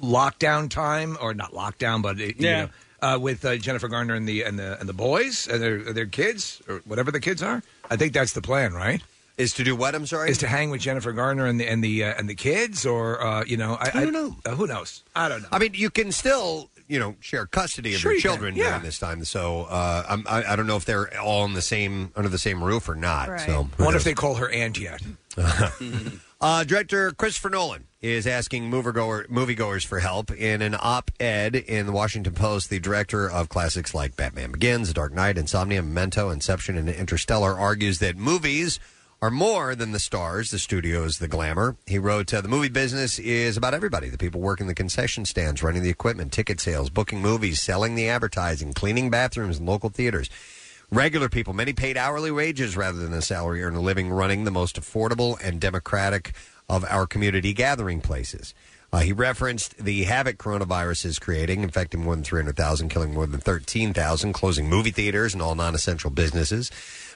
lockdown time or not lockdown, but uh, you Yeah. know, uh, with uh, Jennifer Garner and the and the and the boys and their their kids or whatever the kids are? I think that's the plan, right? Is to do what? I'm sorry. Is to hang with Jennifer Garner and the and the uh, and the kids, or uh, you know, I, I don't know. Uh, who knows? I don't know. I mean, you can still you know share custody of Sure your you can, children yeah. during this time. So uh, I'm, I, I don't know if they're all in the same under the same roof or not. So I wonder if they call her aunt yet. [LAUGHS] Uh, director Christopher Nolan is asking moviegoer, moviegoers for help. In an op ed in the Washington Post, the director of classics like Batman Begins, The Dark Knight, Insomnia, Memento, Inception, and Interstellar argues that movies are more than the stars, the studios, the glamour. He wrote, uh, The movie business is about everybody the people working the concession stands, running the equipment, ticket sales, booking movies, selling the advertising, cleaning bathrooms in local theaters. Regular people, many paid hourly wages rather than a salary, earn a living running the most affordable and democratic of our community gathering places. Uh, he referenced the havoc coronavirus is creating, infecting more than 300,000, killing more than 13,000, closing movie theaters and all non essential businesses.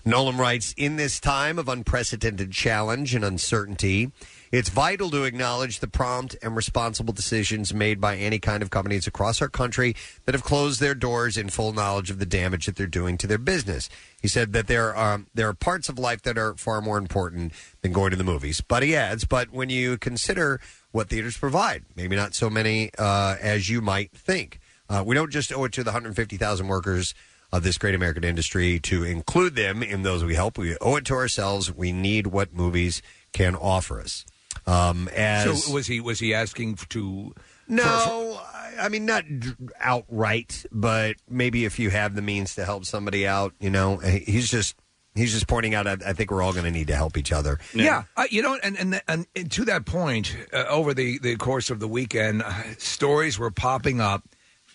Nolan writes In this time of unprecedented challenge and uncertainty, it's vital to acknowledge the prompt and responsible decisions made by any kind of companies across our country that have closed their doors in full knowledge of the damage that they're doing to their business. He said that there are there are parts of life that are far more important than going to the movies. But he adds, but when you consider what theaters provide, maybe not so many uh, as you might think. Uh, we don't just owe it to the 150,000 workers of this great American industry to include them in those we help. We owe it to ourselves. We need what movies can offer us. Um, as so was he was he asking to? no, I- I mean not d- outright, but maybe if you have the means to help somebody out, you know, he- he's just he's just pointing out. I, I think we're all going to need to help each other. Yeah, uh, you know, and and, and, and to that point, uh, over the, the course of the weekend, uh, stories were popping up.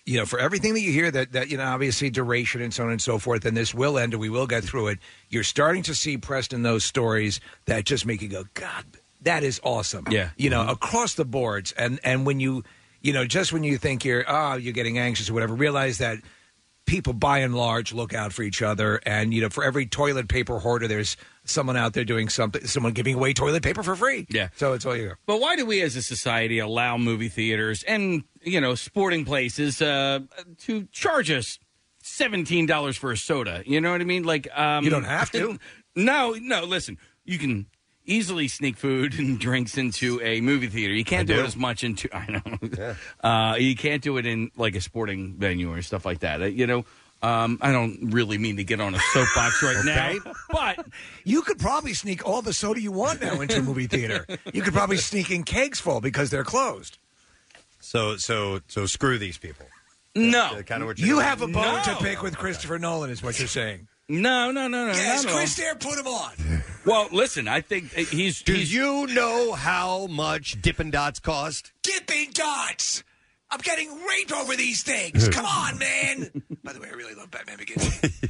You know, for everything that you hear, that that you know, obviously duration and so on and so forth, and this will end, and we will get through it. You're starting to see Preston those stories that just make you go, God, that is awesome. Yeah. you know, Mm-hmm. across the boards, and and when you, you know, just when you think you're, oh, you're getting anxious or whatever, realize that people by and large look out for each other and you know for every toilet paper hoarder there's someone out there doing something someone giving away toilet paper for free Yeah. so it's all you But why do we as a society allow movie theaters and, you know, sporting places uh, to charge us $17 for a soda? You know what I mean? Like, um, You don't have to. [LAUGHS] no, no, listen. You can easily sneak food and drinks into a movie theater. You can't do, do. it as much into, [LAUGHS] I know. Uh, you can't do it in like a sporting venue or stuff like that. Uh, You know, um, I don't really mean to get on a soapbox right [LAUGHS] now, but you could probably sneak all the soda you want now into a movie theater you could probably sneak in kegs full because they're closed So so so screw these people. no. Kind of what you have a bone No. to pick with christopher nolan is what you're saying No, no, no, no. yes not at all. chris there put him on Well, listen, I think he's. Do he's you know how much Dippin' Dots cost? dipping dots i'm getting raped over these things come on man [LAUGHS] by the way i really love batman begins [LAUGHS]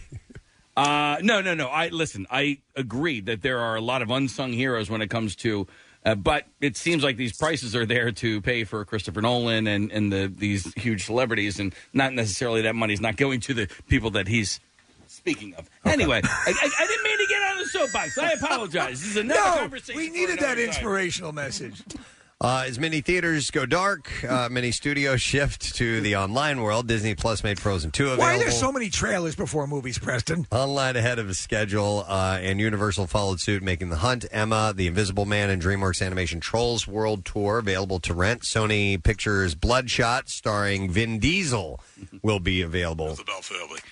Uh, no, no, no. I listen. I agree that there are a lot of unsung heroes when it comes to, uh, but it seems like these prices are there to pay for Christopher Nolan and and the these huge celebrities, and not necessarily that money's not going to the people that he's speaking of. Anyway, I, I, I didn't mean to get on the soapbox. I apologize. This is another no conversation. we needed that time. inspirational message Uh, as many theaters go dark, uh, many studios shift to the online world. Disney Plus made Frozen 2 available. why are there so many trailers before movies preston Online ahead of schedule, uh, and Universal followed suit, making The Hunt, Emma, The Invisible Man, and DreamWorks Animation Trolls World Tour available to rent. Sony Pictures Bloodshot, starring Vin Diesel, will be available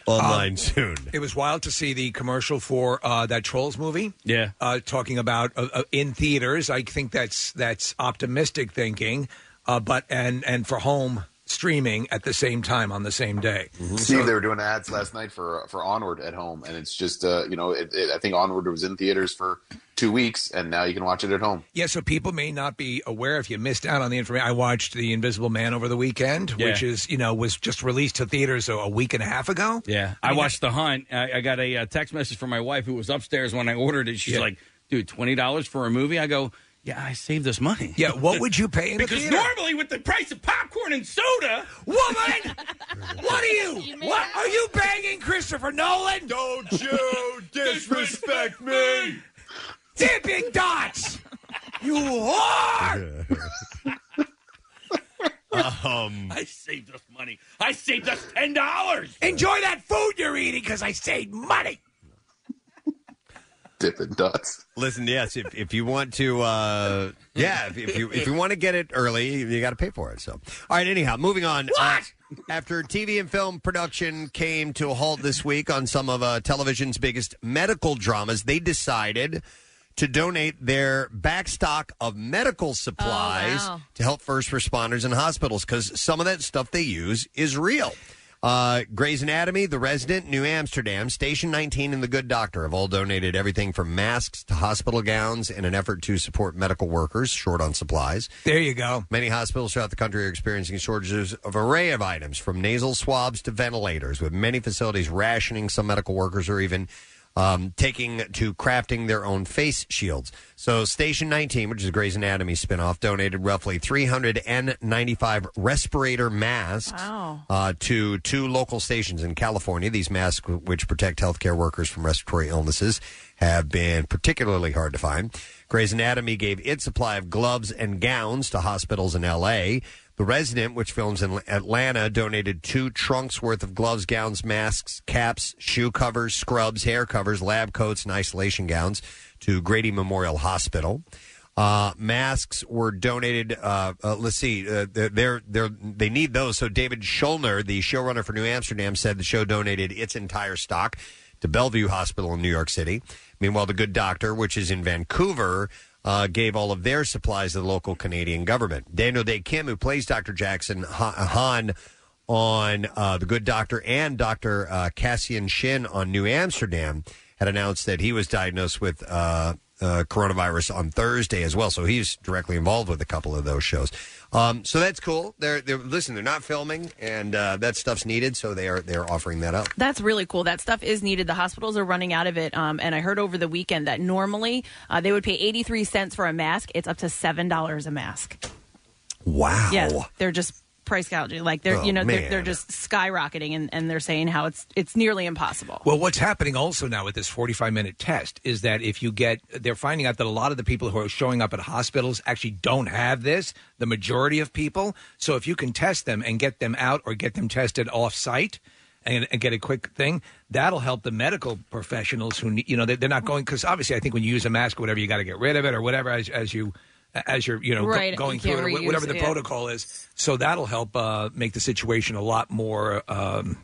online soon. It was wild to see the commercial for uh, that Trolls movie. Yeah. uh, talking about uh, uh, in theaters. I think that's that's optimistic thinking, uh, but and and for home streaming at the same time on the same day. Steve, they were doing ads last night for for Onward at home, and it's just uh, you know, it, it, I think Onward was in theaters for two weeks, and now you can watch it at home. Yeah, so people may not be aware if you missed out on the information. I watched The Invisible Man over the weekend, which is you know was just released to theaters a, a week and a half ago. Yeah, I, watched The Hunt. I, I got a, uh text message from my wife who was upstairs when I ordered it. She's Yeah. like, "Dude, twenty dollars for a movie?" I go, "Yeah, I saved this money." Yeah, what would you pay in a because theater? normally with the price of popcorn and soda, Woman, [LAUGHS] what are you? What are you banging Christopher Nolan? Don't you [LAUGHS] disrespect me! Dipping dots, you whore! [LAUGHS] Um, I saved us money. I saved us ten dollars. Enjoy that food you're eating because I saved money. Dipping Dots. Listen, yes, if, if you want to, uh, yeah, if, if you if you want to get it early, you got to pay for it. So, all right. Anyhow, moving on. Uh, After TV and film production came to a halt this week on some of uh, television's biggest medical dramas, they decided to donate their backstock of medical supplies wow. to help first responders and hospitals because some of that stuff they use is real. Uh, Grey's Anatomy, The Resident, New Amsterdam, Station 19, and The Good Doctor have all donated everything from masks to hospital gowns in an effort to support medical workers short on supplies. There you go. Many hospitals throughout the country are experiencing shortages of an array of items, from nasal swabs to ventilators, with many facilities rationing some medical workers or even um, taking to crafting their own face shields. So, Station 19, which is a Grey's Anatomy spinoff, donated roughly 395 respirator masks uh, to two local stations in California. These masks, which protect healthcare workers from respiratory illnesses, have been particularly hard to find. Grey's Anatomy gave its supply of gloves and gowns to hospitals in L.A. The Resident, which films in Atlanta, donated two trunks worth of gloves, gowns, masks, caps, shoe covers, scrubs, hair covers, lab coats, and isolation gowns to Grady Memorial Hospital. Uh, masks were donated. Uh, uh, let's see, uh, they're, they're, they need those. So David Schulner, the showrunner for New Amsterdam, said the show donated its entire stock to Bellevue Hospital in New York City. Meanwhile, the Good Doctor, which is in Vancouver, uh, gave all of their supplies to the local Canadian government. Daniel Dae Kim, who plays Dr. Jackson Ha- Han on uh, The Good Doctor and Dr. Uh, Cassian Shin on New Amsterdam, had announced that he was diagnosed with uh, uh, coronavirus on Thursday as well. So he's directly involved with a couple of those shows. Um, so that's cool. They're, they're listen. They're not filming, and uh, that stuff's needed. So they are they're offering that up. That's really cool. That stuff is needed. The hospitals are running out of it. Um, and I heard over the weekend that normally uh, they would pay 83 cents for a mask. It's up to $7 a mask. Wow. Yeah. They're just price gouging. Like they're, Oh, you know, they're, man. they're just skyrocketing and, and they're saying how it's, it's nearly impossible. Well, what's happening also now with this 45 minute test is that if you get, they're finding out that a lot of the people who are showing up at hospitals actually don't have this, the majority of people. So if you can test them and get them out or get them tested off site, and, and get a quick thing. That'll help the medical professionals who need, you know they- they're not going because obviously I think when you use a mask or whatever you got to get rid of it or whatever as as you as you're you know go- Right, going you through can't it or wh- reuse whatever it, the yeah. protocol is. So that'll help uh, make the situation a lot more um,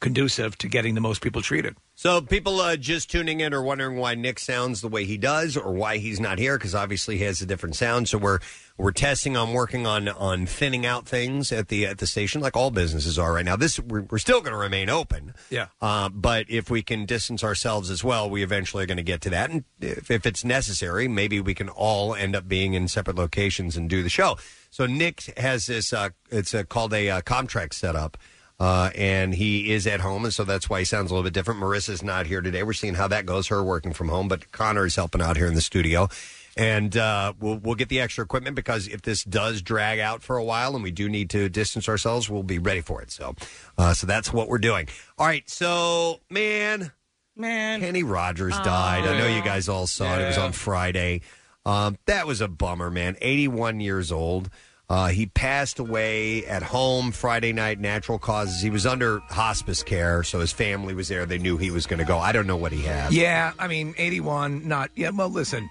conducive to getting the most people treated. So people uh, just tuning in are wondering why Nick sounds the way he does, or why he's not here, because obviously he has a different sound. So we're we're testing on working on on thinning out things at the at the station, like all businesses are right now. This we're, we're still going to remain open, Yeah. uh, but if we can distance ourselves as well, we eventually are going to get to that. And if, if it's necessary, maybe we can all end up being in separate locations and do the show. So Nick has this. Uh, it's uh called a uh, Comtrack setup. Uh, and he is at home, and so that's why he sounds a little bit different. Marissa's not here today. We're seeing how that goes, her working from home, but Connor is helping out here in the studio. And uh, we'll, we'll get the extra equipment because if this does drag out for a while and we do need to distance ourselves, we'll be ready for it. So, uh, so that's what we're doing. All right. So, man, man, Kenny Rogers died. I know you guys all saw it. It was on Friday. Um, that was a bummer, man. 81 years old. Uh, he passed away at home Friday night, natural causes. He was under hospice care, so his family was there. They knew he was going to go. I don't know what he had. Yeah, I mean, 81, not, yeah, well, listen,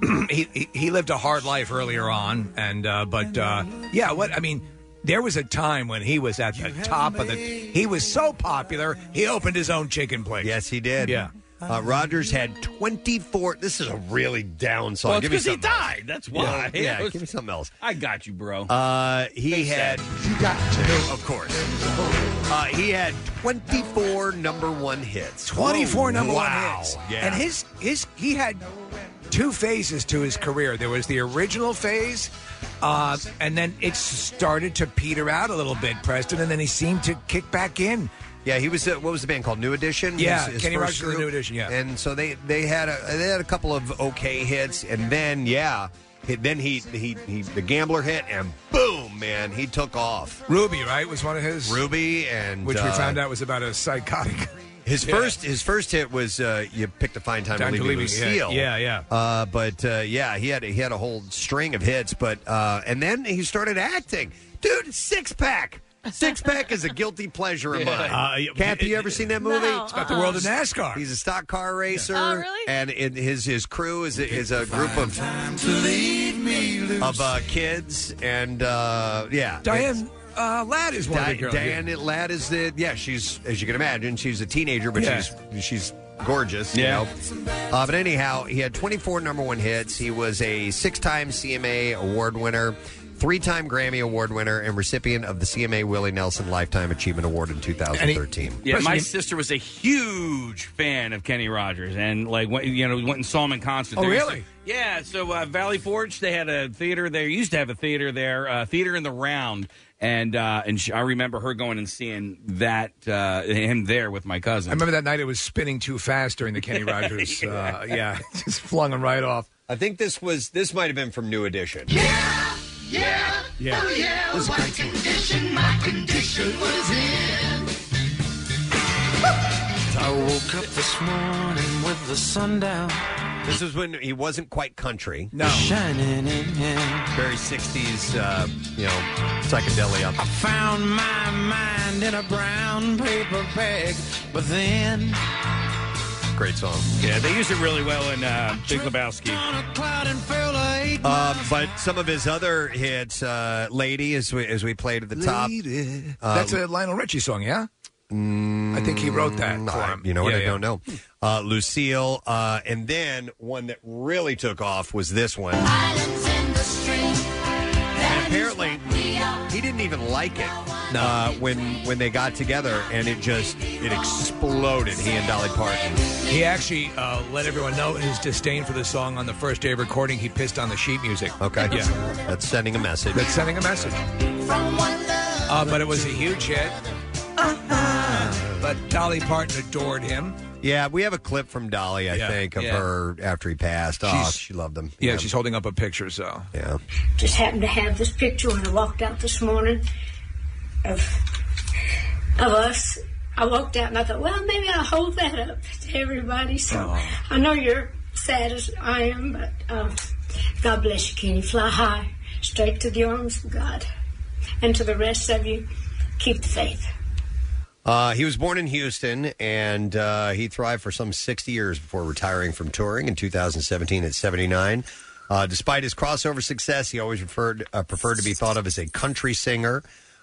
[CLEARS THROAT] he, he, he lived a hard life earlier on, and, uh, but, uh, yeah, what, I mean, there was a time when he was at the top of the, he was so popular, he opened his own chicken place. Yes, he did. Yeah. Uh, Rogers had 24. This is a really down song. Well, it's give me 'cause he something else. died. That's why. Yeah, It was- [LAUGHS] give me something else. I got you, bro. Uh, he had. You got to of course. Uh, he had 24 number one hits. 24 Oh, number wow. one hits. Yeah. And his, his, he had two phases to his career. There was the original phase, uh, and then it started to peter out a little bit, Preston, and then he seemed to kick back in. Yeah, he was. Uh, what was the band called? New Edition. Yeah, His- his Kenny first Rogers and the group. New Edition, yeah. and so they they had a they had a couple of okay hits, and then yeah, he- then he he he the gambler hit, and boom, man, he took off. Ruby, right, was one of his. Ruby, and which we uh, found out was about a psychotic. [LAUGHS] His Yeah. first his first hit was uh, "You Picked a Fine Time, Time to to Leave Me, Leave Me, Lucille." yeah. Yeah, yeah. Uh, but uh, yeah, he had he had a whole string of hits. But uh, and then he started acting, dude. Six pack. Six pack is a guilty pleasure of mine. Uh, yeah, Kathy, you ever seen that movie? No, It's about the world of NASCAR. He's a stock car racer. Oh, really? And in his his crew is a, is a group of of uh, kids and uh, yeah. Diane uh, Ladd is one of the girls. Diane Ladd is the yeah. She's as you can imagine, she's a teenager, but Yeah. she's she's gorgeous. You Yeah. know. Uh, but anyhow, he had 24 number one hits. He was a six-time CMA award winner. Three-time Grammy Award winner and recipient of the CMA Willie Nelson Lifetime Achievement Award in 2013. Yeah, my sister was a huge fan of Kenny Rogers, and like went, you know went and saw him in concert. Oh, They used to- really? yeah. So uh, Valley Forge, they had a theater there. Used to have a theater there, uh, theater in the round, and uh, and she, I remember her going and seeing that uh, him there with my cousin. I remember that night it was spinning too fast during the Kenny [LAUGHS] Rogers. uh, yeah, [LAUGHS] just flung him right off. I think this was this might have been from New Edition. Yeah, Yeah. oh yeah. This is a what condition my condition was in. [LAUGHS] I woke up this morning with the sun down. This is when he wasn't quite country. No. Shining in. Very 60s, uh, you know, psychedelia. I found my mind in a brown paper bag, but then Great song. yeah, they used it really well in uh, Big Lebowski. on a cloud and fell eight Uh, but some of his other hits, uh, "Lady," as we as we played at the top. Uh, That's a Lionel Richie song, yeah? I think he wrote that for him. you know what? Yeah, I yeah. don't know. Uh, Lucille, uh, and then one that really took off was this one. And apparently, he didn't even like it uh, when when they got together, and it just it exploded. He and Dolly Parton. He actually uh, let everyone know his disdain for the song on the first day of recording. He pissed on the sheet music. Okay, Yeah. that's sending a message. That's sending a message. Uh, but it was a huge hit. But Dolly Parton adored him. Yeah, we have a clip from Dolly, I Yeah. think, of Yeah. her after he passed. Oh, She's- she loved him. Yeah, she's holding up a picture, so. Yeah. just happened to have this picture when I walked out this morning of of us. I walked out and I thought, well, maybe I'll hold that up to everybody. So I know you're sad as I am, but um, God bless you, Kenny. Fly high, straight to the arms of God, and to the rest of you, keep the faith. Uh, he was born in Houston, and uh, he thrived for some 60 years before retiring from touring in 2017 at 79. Uh, despite his crossover success, he always referred, uh, preferred to be thought of as a country singer.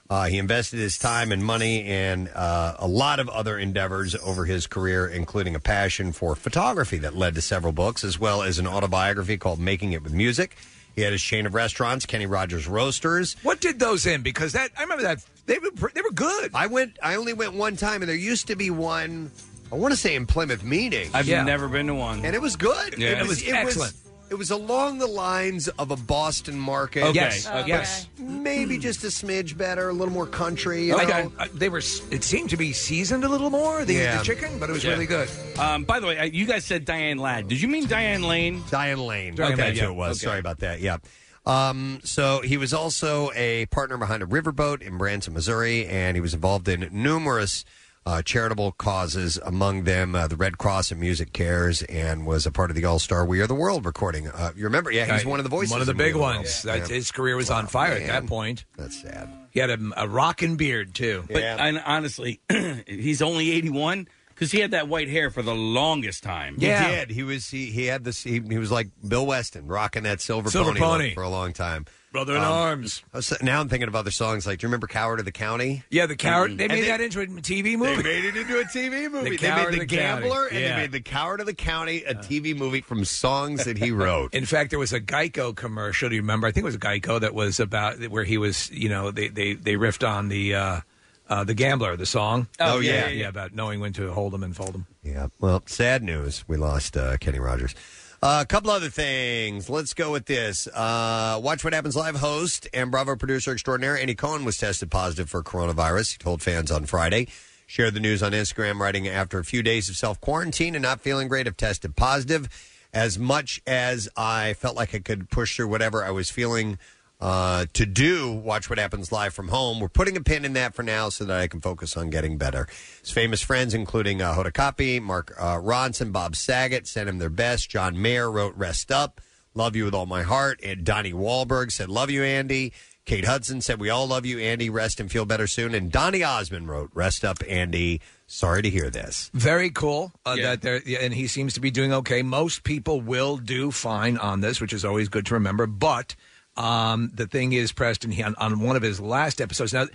Uh, he invested his time and money in uh, a lot of other endeavors over his career, including a passion for photography that led to several books, as well as an autobiography called Making It with Music. He had his chain of restaurants, Kenny Rogers Roasters. What did those in? Because that I remember that they were pr- they were good. I went. I only went one time, and there used to be one. I want to say in Plymouth Meeting. I've Yeah. never been to one. and it was good. Yeah. it was, It was excellent. It was along the lines of a Boston market. Okay. Yes, Okay. yes. maybe just a smidge better, a little more country. You Like, know? uh, uh, they were. It seemed to be seasoned a little more the, Yeah. the chicken, but it was Yeah. really good. Um, by the way, I, you guys said Diane Ladd. Did you mean Diane Lane? Diane Lane. Diane okay, Lane, that's yeah. who it was. Okay. Sorry about that. Yeah. Um, so he was also a partner behind a riverboat in Branson, Missouri, and he was involved in numerous uh, charitable causes, among them uh, the Red Cross and Music Cares, and was a part of the All Star We Are the World recording. Uh, you remember? Yeah, he's Uh, one of the voices. One of the in We big the World. ones. That, His career was on fire at man. that point. That's sad. He had a, a rockin' beard too. But and honestly, [CLEARS THROAT] he's only 81 because he had that white hair for the longest time. Yeah. He did. He was he, he had this. He, he was like Bill Weston, rocking that silver, Silver pony, look pony. for a long time. Brother in Um, arms. I was, now I'm thinking of other songs. Like, do you remember "Coward of the County"? Yeah, the coward. They made that into a TV movie. They made it into a TV [LAUGHS] movie. The they Coward made of The the County. Gambler and Yeah. they made The Coward of the County a TV movie from songs that he wrote. [LAUGHS] In fact, there was a Geico commercial. Do you remember? I think it was Geico that was about where he was. You know, they they they riffed on the uh, uh, the Gambler, the song. Oh, yeah. yeah, about knowing when to hold them and fold them. yeah. Well, sad news. We lost uh, Kenny Rogers. Uh, a couple other things. Let's go with this. Uh, Watch What Happens Live host and Bravo producer extraordinaire Andy Cohen was tested positive for coronavirus. He told fans on Friday. Shared the news on Instagram, writing after a few days of self quarantine and not feeling great, have tested positive. As much as I felt like I could push through whatever I was feeling uh, to do, watch what happens live from home. We're putting a pin in that for now so that I can focus on getting better. His famous friends, including uh, Hoda Kotb, Mark uh, Ronson, Bob Saget, sent him their best. John Mayer wrote "Rest Up," "Love You with All My Heart," and Donnie Wahlberg said "Love You, Andy." Kate Hudson said, "We all love you, Andy. Rest and feel better soon." And Donny Osmond wrote, "Rest up, Andy. Sorry to hear this." Very cool. Uh, Yeah. That there, yeah, and he seems to be doing okay. Most people will do fine on this, which is always good to remember. But Um, the thing is, Preston, he, on, on one of his last episodes, now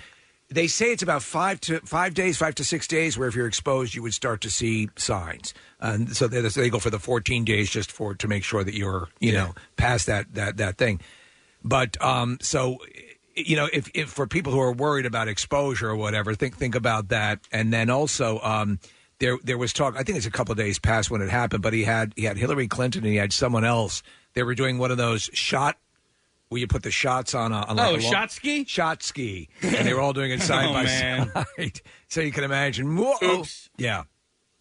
they say it's about five to five days, five to six days, where if you're exposed, you would start to see signs. And so they, they go for the 14 days just for to make sure that you're, you know, past that that that thing. But um, so you know, if, if for people who are worried about exposure or whatever, think think about that. And then also, um, there there was talk. I think it's a couple of days past when it happened, but he had he had Hillary Clinton and he had someone else. They were doing one of those shot where you put the shots on a on like Oh, a long- shot ski? shot ski, [LAUGHS] and they were all doing it side Oh, by man. side. [LAUGHS] So you can imagine. Whoa. Yeah.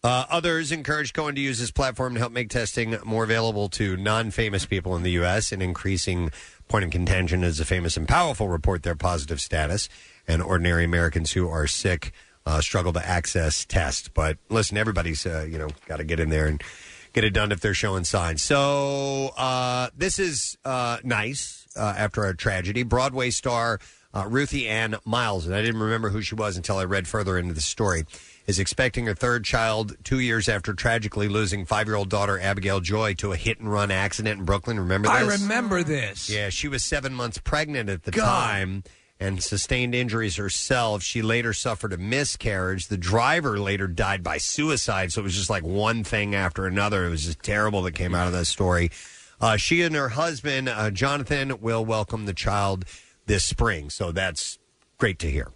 Uh, others encouraged Cohen to use his platform to help make testing more available to non-famous people in the U.S. and increasing point of contention is the famous and powerful report their positive status, and ordinary Americans who are sick uh, struggle to access tests. But listen, everybody's uh, you know got to get in there and get it done if they're showing signs. So uh, this is uh, nice uh, after a tragedy. Broadway star uh, Ruthie Ann Miles, and I didn't remember who she was until I read further into the story, is expecting her third child two years after tragically losing five year old daughter Abigail Joy to a hit and run accident in Brooklyn. Remember this? I remember this. Yeah, she was seven months pregnant at the God. time and sustained injuries herself. She later suffered a miscarriage. The driver later died by suicide. So it was just like one thing after another. It was just terrible that came out of that story. Uh, she and her husband, uh, Jonathan, will welcome the child this spring. So that's great to hear.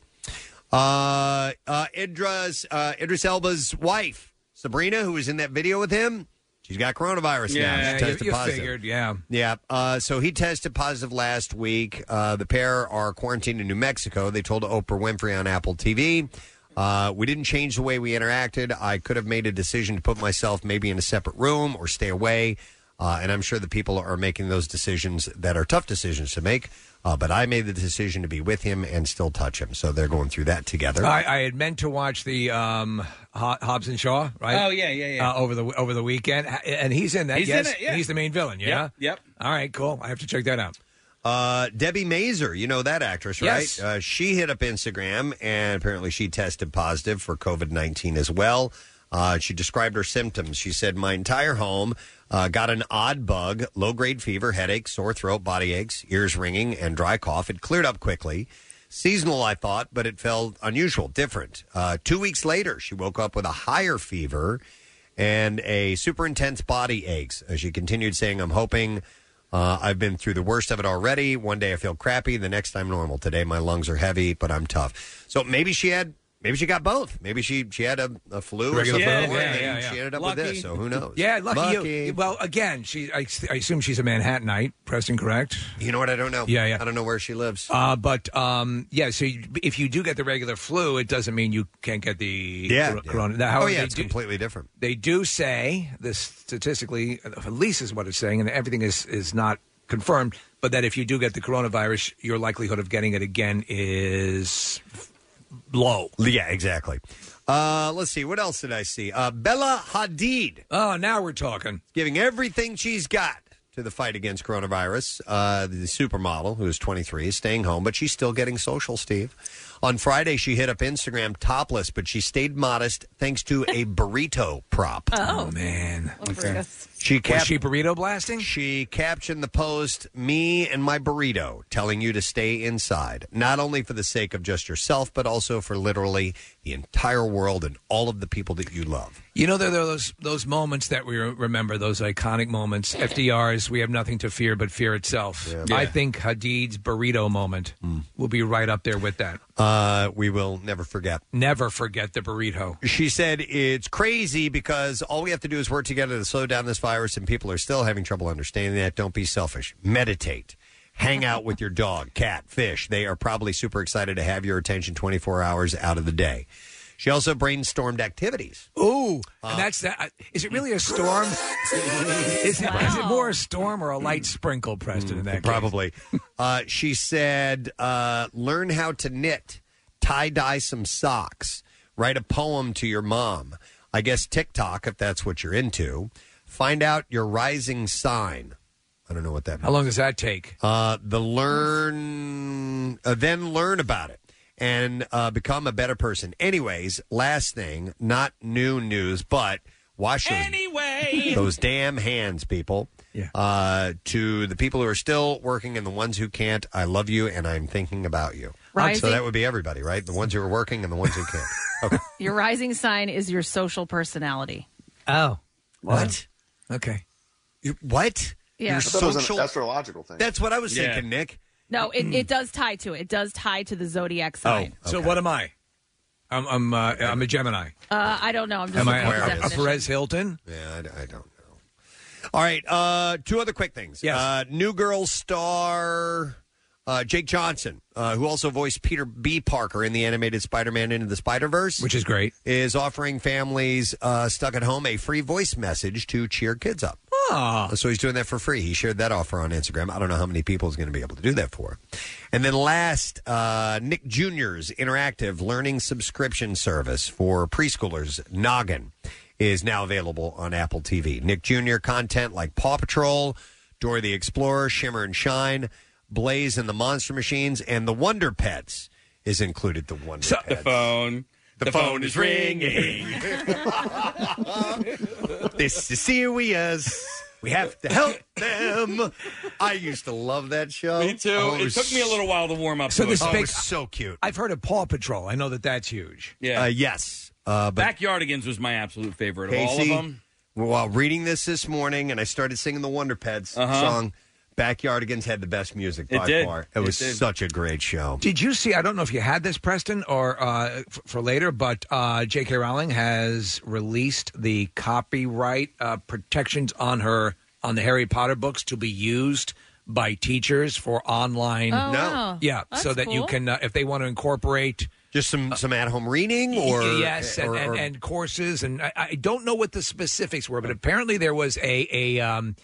Uh, uh, Idris, uh, Idris Elba's wife, Sabrina, who was in that video with him, she's got coronavirus now. Yeah, She you- tested you positive. figured, yeah. Yeah. Uh, so he tested positive last week. Uh, the pair are quarantined in New Mexico. They told Oprah Winfrey on Apple TV. Uh, we didn't change the way we interacted. I could have made a decision to put myself maybe in a separate room or stay away. Uh, and I'm sure the people are making those decisions that are tough decisions to make. Uh, but I made the decision to be with him and still touch him. So they're going through that together. I, I had meant to watch the um, Ho- Hobbs and Shaw, right? Oh, yeah, yeah, yeah. Uh, over the over the weekend, and he's in that. He's in it, yeah. He's the main villain. Yeah. Yep, yep. All right, cool. I have to check that out. Uh, Debi Mazar, you know that actress, right? Yes. Uh, she hit up Instagram and apparently she tested positive for COVID 19 as well. Uh, she described her symptoms. She said, My entire home uh, got an odd bug, low grade fever, headache, sore throat, body aches, ears ringing, and dry cough. It cleared up quickly. Seasonal, I thought, but it felt unusual, different. Uh, two weeks later, she woke up with a higher fever and a super intense body aches. As she continued saying, I'm hoping uh, I've been through the worst of it already. One day I feel crappy, the next time normal. Today my lungs are heavy, but I'm tough. So maybe she had. Maybe she got both. Maybe she she had a, a flu or Regular something, flu? and Yeah, yeah, yeah. she ended up Lucky. with this. So who knows? Yeah, lucky, you. Well, again, she. I, I assume she's a Manhattanite. Preston, correct? You know what? I don't know. Yeah, yeah. I don't know where she lives. Uh, but um, yeah, so you, if you do get the regular flu, it doesn't mean you can't get the Yeah, cor- yeah. corona. Now, oh yeah, they it's do- completely different. They do say this statistically, at least is what it's saying, and everything is is not confirmed. But that if you do get the coronavirus, your likelihood of getting it again is low. Yeah, exactly. Uh, let's see. What else did I see? Uh, Bella Hadid. Oh, now we're talking. Giving everything she's got to the fight against coronavirus. Uh, the supermodel, who is 23, is staying home, but she's still getting social, Steve. On Friday, she hit up Instagram topless, but she stayed modest thanks to a [LAUGHS] burrito prop. Oh, man. She Was she burrito blasting? She captioned the post, Me and my burrito, telling you to stay inside, not only for the sake of just yourself, but also for literally the entire world and all of the people that you love. You know, there are those those moments that we re- remember, those iconic moments. FDR's "We have nothing to fear but fear itself." Yeah. I think Hadid's burrito moment will be right up there with that. Uh, we will never forget. Never forget the burrito. She said it's crazy because all we have to do is work together to slow down this virus, and people are still having trouble understanding that. Don't be selfish. Meditate. Hang out with your dog, cat, fish. They are probably super excited to have your attention 24 hours out of the day. She also brainstormed activities. Ooh, and that's that. Is it really a storm? [LAUGHS] Is it, is it more a storm or a light sprinkle, Preston? In that case? Probably. [LAUGHS] uh, she said, uh, learn how to knit, tie dye some socks, write a poem to your mom. I guess TikTok, if that's what you're into. Find out your rising sign. I don't know what that means. How long does that take? Uh, the learn, uh, then learn about it and uh, become a better person. Anyways, last thing, not new news, but wash those, Anyway. those damn hands, people. Yeah. Uh, to the people who are still working and the ones who can't, I love you and I'm thinking about you. Rising- So that would be everybody, right? The ones who are working and the ones who can't. [LAUGHS] Okay. Your rising sign is your social personality. Oh. What? Okay. You, what? Yeah. Your I thought it was an social astrological thing. That's what I was Yeah. thinking, Nick. No, it, it does tie to it. It does tie to the zodiac sign. Oh, so what am I? I'm I'm uh, I'm a Gemini. Uh, I don't know. I'm just Am I looking at the a, a definition. Perez Hilton? Yeah, I, I don't know. All right, uh, two other quick things. Yes. Uh, New Girl star uh, Jake Johnson, uh, who also voiced Peter B. Parker in the animated Spider-Man Into the Spider-Verse, which is great, is offering families uh, stuck at home a free voice message to cheer kids up. Ah. So he's doing that for free. He shared that offer on Instagram. I don't know how many people is going to be able to do that for. And then last, uh, Nick Jr.'s interactive learning subscription service for preschoolers, Noggin, is now available on Apple TV. Nick Jr. content like Paw Patrol, Dora the Explorer, Shimmer and Shine, Blaze and the Monster Machines, and the Wonder Pets is included. The Wonder Pets. The phone. The, phone, is ringing. [LAUGHS] this is serious. We have to help them. I used to love that show. Me too. Oh, it was took me a little while to warm up So to this it. Oh, it was so cute. I've heard of Paw Patrol. I know that that's huge. Yeah. Uh, yes. Uh, but Backyardigans was my absolute favorite of all of Casey, them. while reading this this morning, and I started singing the Wonder Pets Uh-huh. song, Backyardigans had the best music It by did. far. It, It was did. such a great show. Did you see? I don't know if you had this, Preston, or uh, f- for later, but uh, J.K. Rowling has released the copyright uh, protections on her on the Harry Potter books to be used by teachers for online. Oh, No. wow. yeah, so That's that you cool. can, uh, if they want to incorporate. Just some some at home reading, or yes, and, or- and, or- and courses, and I, I don't know what the specifics were, but apparently there was a a um,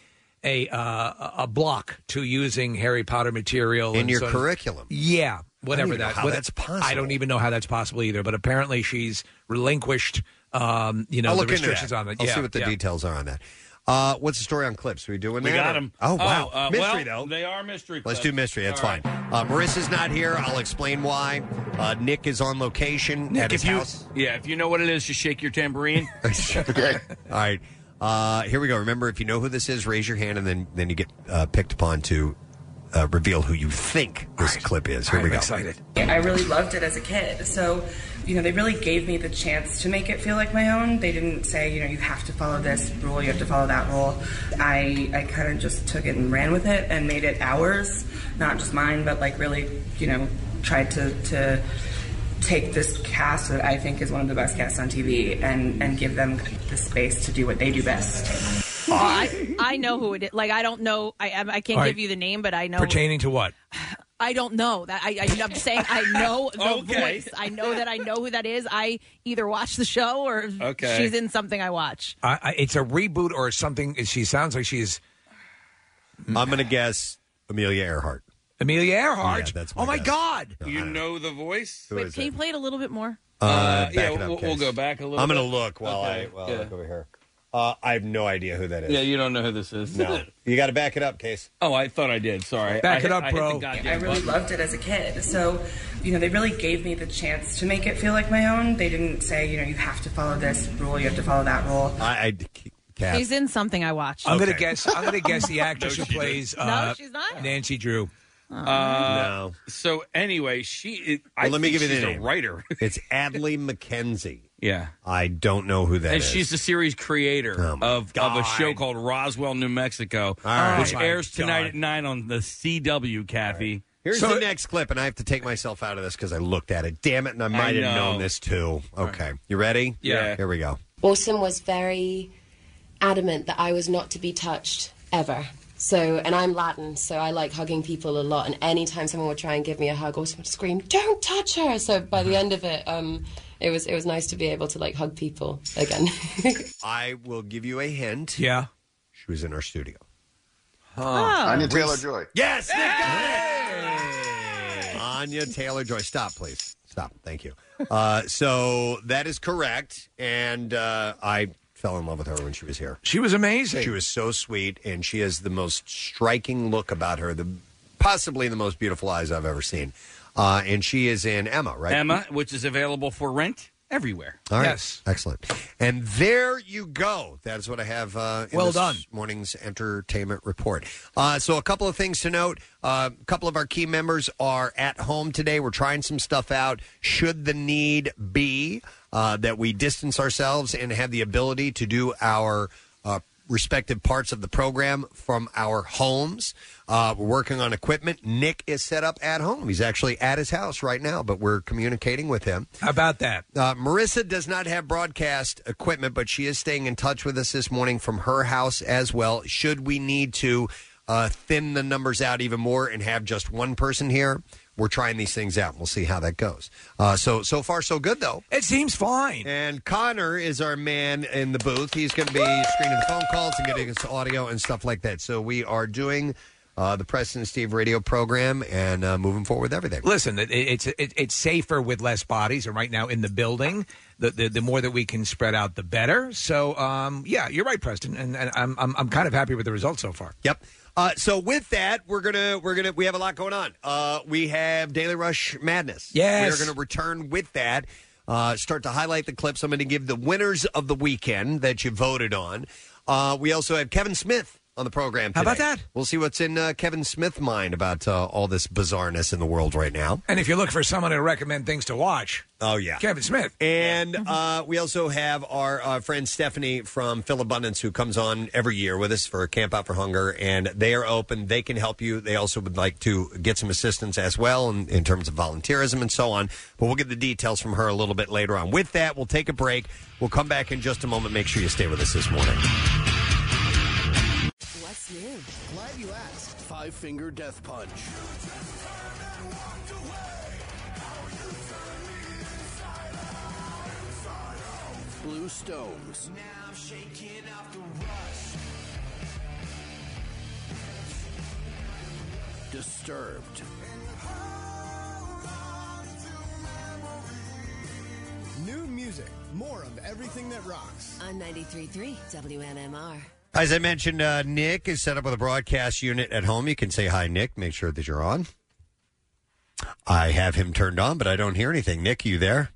a uh, a block to using Harry Potter material In and your so- curriculum. Yeah, whatever even know that. how what- that's possible. I don't even know how that's possible either. But apparently she's relinquished, um, you know, I'll the look into restrictions that. on it. I'll yeah, see what the yeah. details are on that. Uh, what's the story on clips? Are we doing We that? got them. Oh wow, uh, mystery well, though. They are mystery. Let's do mystery. That's All right. fine. Uh, Marissa's not here. I'll explain why. Uh, Nick is on location Nick, at his if you, house. Yeah, if you know what it is, just shake your tambourine. [LAUGHS] okay. All right. Uh, here we go. Remember, if you know who this is, raise your hand, and then then you get uh, picked upon to uh, reveal who you think this clip is. Here we go. I really loved it as a kid. So, you know, they really gave me the chance to make it feel like my own. They didn't say, you know, you have to follow this rule, you have to follow that rule. I I kind of just took it and ran with it and made it ours, not just mine, but like really, you know, tried to to take this cast that I think is one of the best casts on TV and and give them the space to do what they do best. Well, I, I know who it is. Like I don't know. I I can't All right. give you the name, but I know. Pertaining to what? I don't know that. I, I I'm just saying I know [LAUGHS] the Okay. voice. I know that I know who that is. I either watch the show or Okay. she's in something I watch. I, I, it's a reboot or something. She sounds like she's I'm going to guess Amelia Earhart. Amelia Earhart. Yeah, that's oh my God! You know the voice? Who Wait, is can it? you play it a little bit more? Uh, Uh, back yeah, it up, we'll- we'll Case. go back a little I'm going to bit. look while Okay, I while yeah. I look over here. Uh, I have no idea who that is. Yeah, you don't know who this is. No, [LAUGHS] you got to back it up, Case. Oh, I thought I did. Sorry. Back I it up, I hit the bro. goddamn I really button. loved it as a kid. So, you know, they really gave me the chance to make it feel like my own. They didn't say, you know, you have to follow this rule, you have to follow that rule. I, I Kath. She's in something I watched. I'm gonna guess. I'm gonna guess the [LAUGHS] actress No, who plays uh, No, she's not. Nancy Drew. Uh, No. So anyway, she. It, I Well, let me think give you she's the a name. writer. [LAUGHS] It's Adly MacKenzie. Yeah. I don't know who that and is. she's the series creator Oh, of, of a show called Roswell, New Mexico, right. which Oh, my airs tonight God. at nine on the CW. Kathy, Here's So- the next clip, and I have to take myself out of this because I looked at it. Damn it, and I might have know. known this too. Okay, you ready? Yeah. Here we go. Autumn was very adamant that I was not to be touched ever. So, and I'm Latin, so I like hugging people a lot. And anytime someone would try and give me a hug, Autumn would scream, "Don't touch her!" So by the end of it, um, it was it was nice to be able to like hug people again. [LAUGHS] I will give you a hint. Yeah. She was in our studio. Oh. Anya Reese- Taylor Joy. Yes, Nick got it. Anya Taylor Joy. Stop, please. Stop. Thank you. Uh, so that is correct, and uh, I fell in love with her when she was here. She was amazing. She was so sweet, and she has the most striking look about her, the possibly the most beautiful eyes I've ever seen. Uh, and she is in Emma, right? Emma, which is available for rent. everywhere. All right. Excellent. And there you go. That is what I have uh, in Well this done. morning's entertainment report. Uh, so, a couple of things to note. Uh, a couple of our key members are at home today. We're trying some stuff out. Should the need be uh, that we distance ourselves and have the ability to do our uh, respective parts of the program from our homes. Uh, we're working on equipment. Nick is set up at home. He's actually at his house right now, but we're communicating with him. How about that? Uh, Marissa does not have broadcast equipment, but she is staying in touch with us this morning from her house as well. Should we need to uh, thin the numbers out even more and have just one person here, we're trying these things out. We'll see how that goes. Uh, so so far so good though. It seems fine. And Connor is our man in the booth. He's going to be screening the phone calls and getting us audio and stuff like that. So we are doing uh, the Preston and Steve radio program and uh, moving forward with everything. Listen, it, it's it, it's safer with less bodies, and right now in the building, the, the the more that we can spread out, the better. So, um, yeah, you're right, Preston, and, and I'm, I'm I'm kind of happy with the results so far. Yep. Uh, so with that, we're gonna we're gonna we have a lot going on. Uh, we have Daily Rush Madness. Yes. we're gonna return with that. Uh, start to highlight the clips. I'm going to give the winners of the weekend that you voted on. Uh, we also have Kevin Smith on the program. Today. How about that? We'll see what's in uh, Kevin Smith's mind about uh, all this bizarreness in the world right now. And if you look for someone to recommend things to watch, oh yeah, Kevin Smith. And uh, we also have our uh, friend Stephanie from Philabundance who comes on every year with us for Camp Out for Hunger, and they are open. They can help you. They also would like to get some assistance as well in, in terms of volunteerism and so on. But we'll get the details from her a little bit later on. With that, we'll take a break. We'll come back in just a moment. Make sure you stay with us this morning. What's new? Glad you asked. Five Finger Death Punch. Blue Stones. Disturbed. New music, more of everything that rocks. On 93.3 WMMR. As I mentioned, uh, Nick is set up with a broadcast unit at home. You can say hi, Nick. Make sure that you're on. I have him turned on, but I don't hear anything. Nick, you there?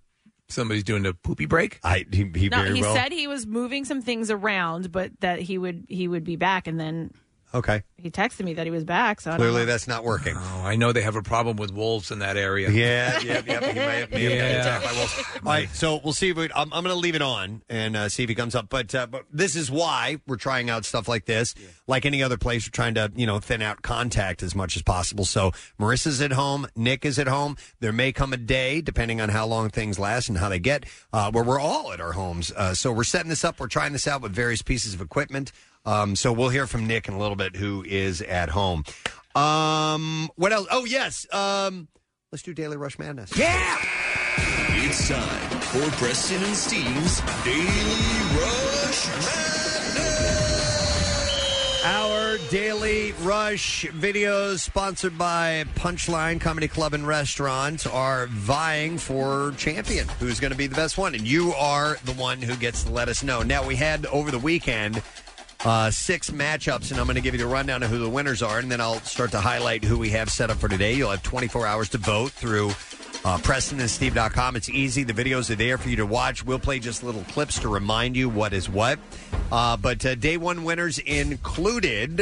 Somebody's doing a poopy break. I he, he No, very he well. said he was moving some things around, but that he would he would be back, and then okay. he texted me that he was back. So I don't Clearly, know. that's not working. Oh, I know they have a problem with wolves in that area. Yeah, yeah, yeah. He may have, may have been attacked by wolves. [LAUGHS] All right, so we'll see. If we, I'm, I'm going to leave it on and uh, see if he comes up. But uh, but this is why we're trying out stuff like this. Like any other place, we're trying to you know thin out contact as much as possible. So Marissa's at home, Nick is at home. There may come a day, depending on how long things last and how they get, uh, where we're all at our homes. Uh, so we're setting this up. We're trying this out with various pieces of equipment. Um, so we'll hear from Nick in a little bit, who is at home. Um, what else? Oh yes. Um, let's do Daily Rush Madness. Yeah. It's time for Preston and Steve's Daily Rush Madness. Our Daily Rush videos, sponsored by Punchline Comedy Club and Restaurant, are vying for champion. Who's going to be the best one? And you are the one who gets to let us know. Now, we had over the weekend uh, six matchups, and I'm going to give you the rundown of who the winners are, and then I'll start to highlight who we have set up for today. You'll have 24 hours to vote through uh, PrestonandSteve.com. It's easy. The videos are there for you to watch. We'll play just little clips to remind you what is what. Uh, but uh, day one winners included.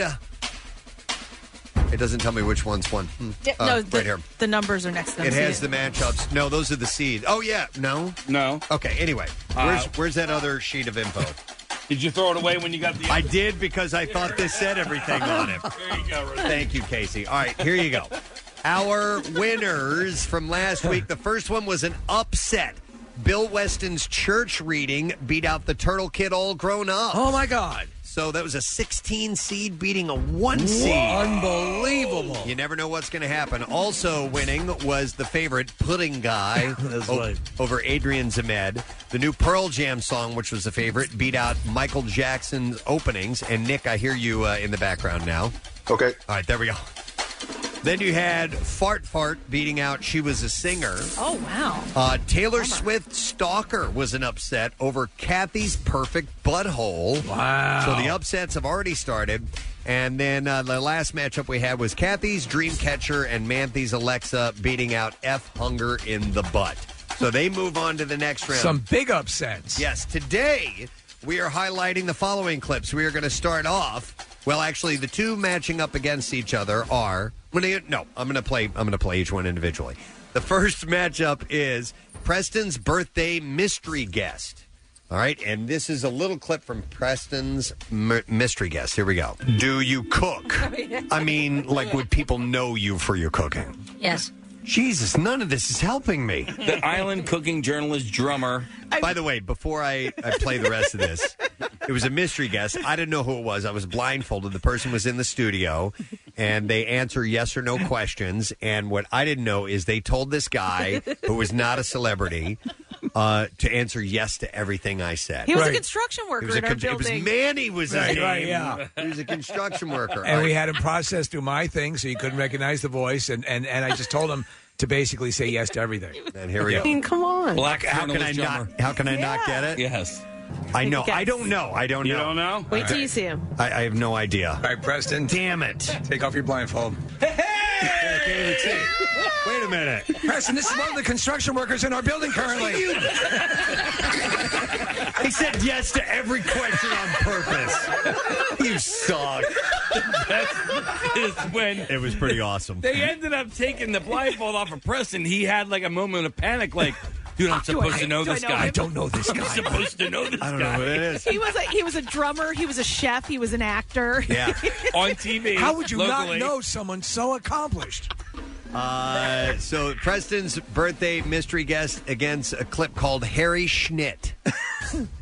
It doesn't tell me which one's one. Hmm. Yeah, Uh, no, the, right here. the numbers are next to them. It so has you- the matchups. No, those are the seeds. Oh yeah, no, no. Okay. Anyway, Uh, where's where's that other sheet of info? Did you throw it away when you got the? I did because I thought this said everything on it. There you go. Ruth. Thank you, Casey. All right, here you go. Our winners from last week. The first one was an upset. Bill Weston's church reading beat out the Turtle Kid All Grown Up. Oh my God! So that was a 16 seed beating a one seed. Unbelievable. You never know what's going to happen. Also winning was the favorite Pudding Guy [LAUGHS] o- over Adrian Zmed. The new Pearl Jam song, which was the favorite, beat out Michael Jackson's openings. And Nick, I hear you uh, in the background now. Okay. All right, there we go. Then you had Fart Fart beating out She Was a Singer. Oh wow! Uh, Taylor Swift Stalker was an upset over Kathy's Perfect Butthole. Wow. So the upsets have already started. And then uh, the last matchup we had was Kathy's Dreamcatcher and Manthy's Alexa beating out F Hunger in the Butt. So they move on to the next round. Some big upsets. Yes, today we are highlighting the following clips. We are going to start off. Well, actually, the two matching up against each other are. When I- No, I'm going to play. I'm going to play each one individually. The first matchup is Preston's birthday mystery guest. All right, and this is a little clip from Preston's m- mystery guest. Here we go. Do you cook? I mean, like, would people know you for your cooking? Yes. Jesus, none of this is helping me. The island cooking journalist drummer. By the way, before I, I play the rest of this, it was a mystery guest. I didn't know who it was. I was blindfolded. The person was in the studio, and they answer yes or no questions. And what I didn't know is they told this guy, who was not a celebrity, uh, to answer yes to everything I said. He was a construction worker He was a in our con- it was building. Manny was his Right, name. right, yeah. He was a construction worker. And we had him process through my thing, so he couldn't recognize the voice. And, and, and I just told him to basically say yes to everything. [LAUGHS] And here we Yeah. go. I mean, come on. Black how can I journalist not? How can I not get it? Yes. I know. I don't know. I don't know. You know. don't know? Wait till you see him. I, I have no idea. All right, Preston. Damn it! Take off your blindfold. I can't even. Wait a minute. Preston, this is one of the construction workers in our building currently. He said yes to every question on purpose. You suck. That is when It was pretty awesome. they ended up taking the blindfold off of Preston. He had like a moment of panic, like, dude, I'm supposed to know this know guy. him? I don't know this guy. [LAUGHS] I'm supposed to know this guy. I don't guy. know what it is. He was a he was a drummer. He was a chef. He was an actor. Yeah. [LAUGHS] On TV. How would you locally. not know someone so accomplished? Uh, so Preston's birthday mystery guest against a clip called Harry Schnitt.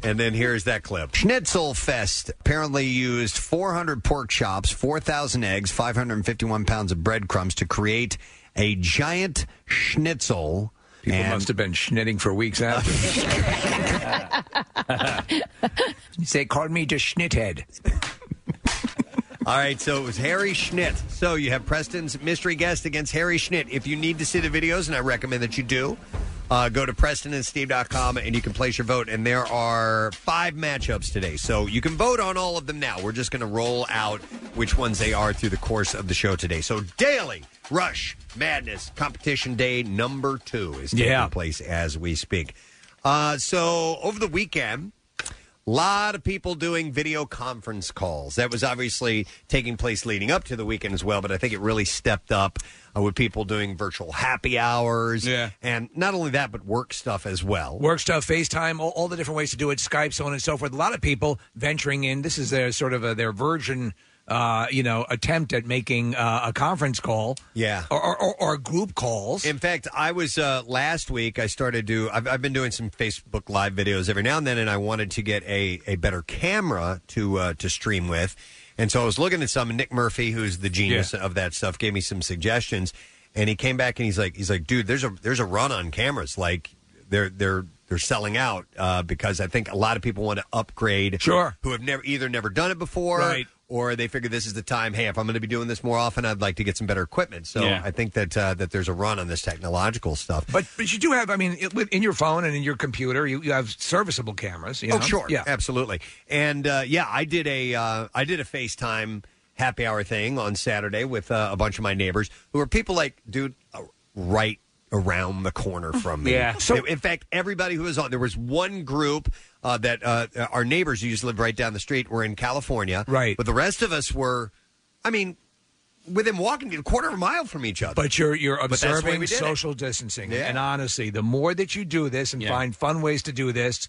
and then here's that clip. Schnitzel Fest apparently used 400 pork chops, 4,000 eggs, 551 pounds of breadcrumbs to create a giant schnitzel. People And- must have been schnitting for weeks [LAUGHS] after. you Say, call me just schnithead. All right, so it was Harry Schnitt. So you have Preston's mystery guest against Harry Schnitt. If you need to see the videos, and I recommend that you do, uh, go to PrestonandSteve.com and you can place your vote. And there are five matchups today. So you can vote on all of them now. We're just going to roll out which ones they are through the course of the show today. So Daily Rush Madness Competition Day number two is taking Yeah. place as we speak. Uh, so over the weekend, lot of people doing video conference calls. That was obviously taking place leading up to the weekend as well, but I think it really stepped up uh, with people doing virtual happy hours. Yeah. And not only that, but work stuff as well. Work stuff, FaceTime, all, all the different ways to do it, Skype, so on and so forth. A lot of people venturing in. This is their sort of a, their version, uh, you know, attempt at making uh, a conference call. Yeah. Or, or, or, or group calls. In fact, I was uh, last week. I started to. I've, I've been doing some Facebook Live videos every now and then, and I wanted to get a, a better camera to uh, to stream with. And so I was looking at some. And Nick Murphy, who's the genius of that stuff, gave me some suggestions. And he came back and he's like, he's like, dude, there's a there's a run on cameras. Like they're they're they're selling out uh, because I think a lot of people want to upgrade. Sure. Who have never either never done it before, Right. Or they figure this is the time. Hey, if I'm going to be doing this more often, I'd like to get some better equipment. So Yeah. I think that uh, that there's a run on this technological stuff. But but you do have, I mean, it, with- in your phone and in your computer, you, you have serviceable cameras. You oh, sure, Yeah. absolutely. And uh, yeah, I did a uh, I did a FaceTime happy hour thing on Saturday with uh, a bunch of my neighbors who are people like, dude, uh, right around the corner from me. Yeah. So in fact, everybody who was on, there was one group. Uh, that uh, our neighbors who used to live right down the street were in California, right? But the rest of us were, I mean, within walking a quarter of a mile from each other. But you're you're But that's the way observing we did it. social distancing. Yeah. And honestly, the more that you do this and find fun ways to do this,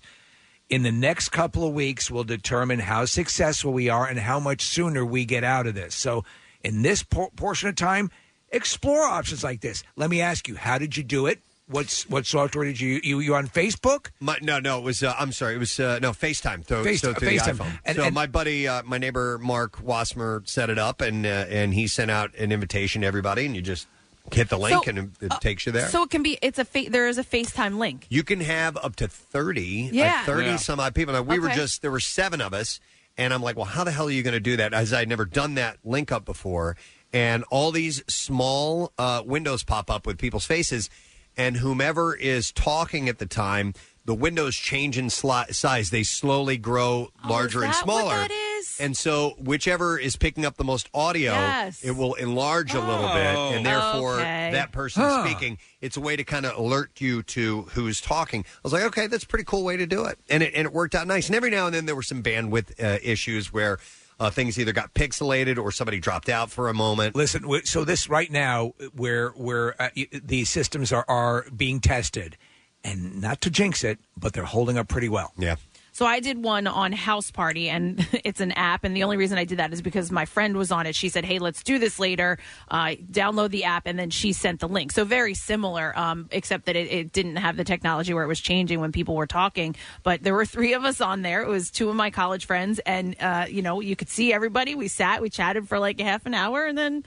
in the next couple of weeks will determine how successful we are and how much sooner we get out of this. So, in this por- portion of time, explore options like this. Let me ask you, how did you do it? What's what software did you you you on Facebook? My, no, no, it was. Uh, I'm sorry, it was uh, no FaceTime. So, Face- so through FaceTime. the iPhone. And- so and- my buddy, uh, my neighbor Mark Wasmer set it up, and uh, and he sent out an invitation to everybody, and you just hit the link, So, and it, it takes you there. So it can be. It's a. Fa- there is a FaceTime link. you can have up to thirty, Yeah. uh, thirty Yeah. some odd people. Now we were Okay. just there were seven of us, and I'm like, well, how the hell are you going to do that? As I'd never done that link up before, and all these small uh, windows pop up with people's faces, and whomever is talking at the time. The windows change in sli- size; they slowly grow larger and that smaller. what that is? And so whichever is picking up the most audio, Yes. it will enlarge a little Oh. bit, and therefore Okay. that person Huh. speaking, it's a way to kind of alert you to who's talking. I was like, okay, that's a pretty cool way to do it, and it and it worked out nice. And every now and then there were some bandwidth uh, issues where. Uh, things either got pixelated or somebody dropped out for a moment. Listen, w- so this right now, where where uh, y- these systems are are being tested, and not to jinx it, but they're holding up pretty well. Yeah. So I did one on House Party, and [LAUGHS] it's an app. And the only reason I did that is because my friend was on it. She said, "Hey, let's do this later. Uh, download the app," and then she sent the link. So very similar, um, except that it, it didn't have the technology where it was changing when people were talking. But there were three of us on there. It was two of my college friends, and uh, you know, you could see everybody. We sat, we chatted for like a half an hour, and then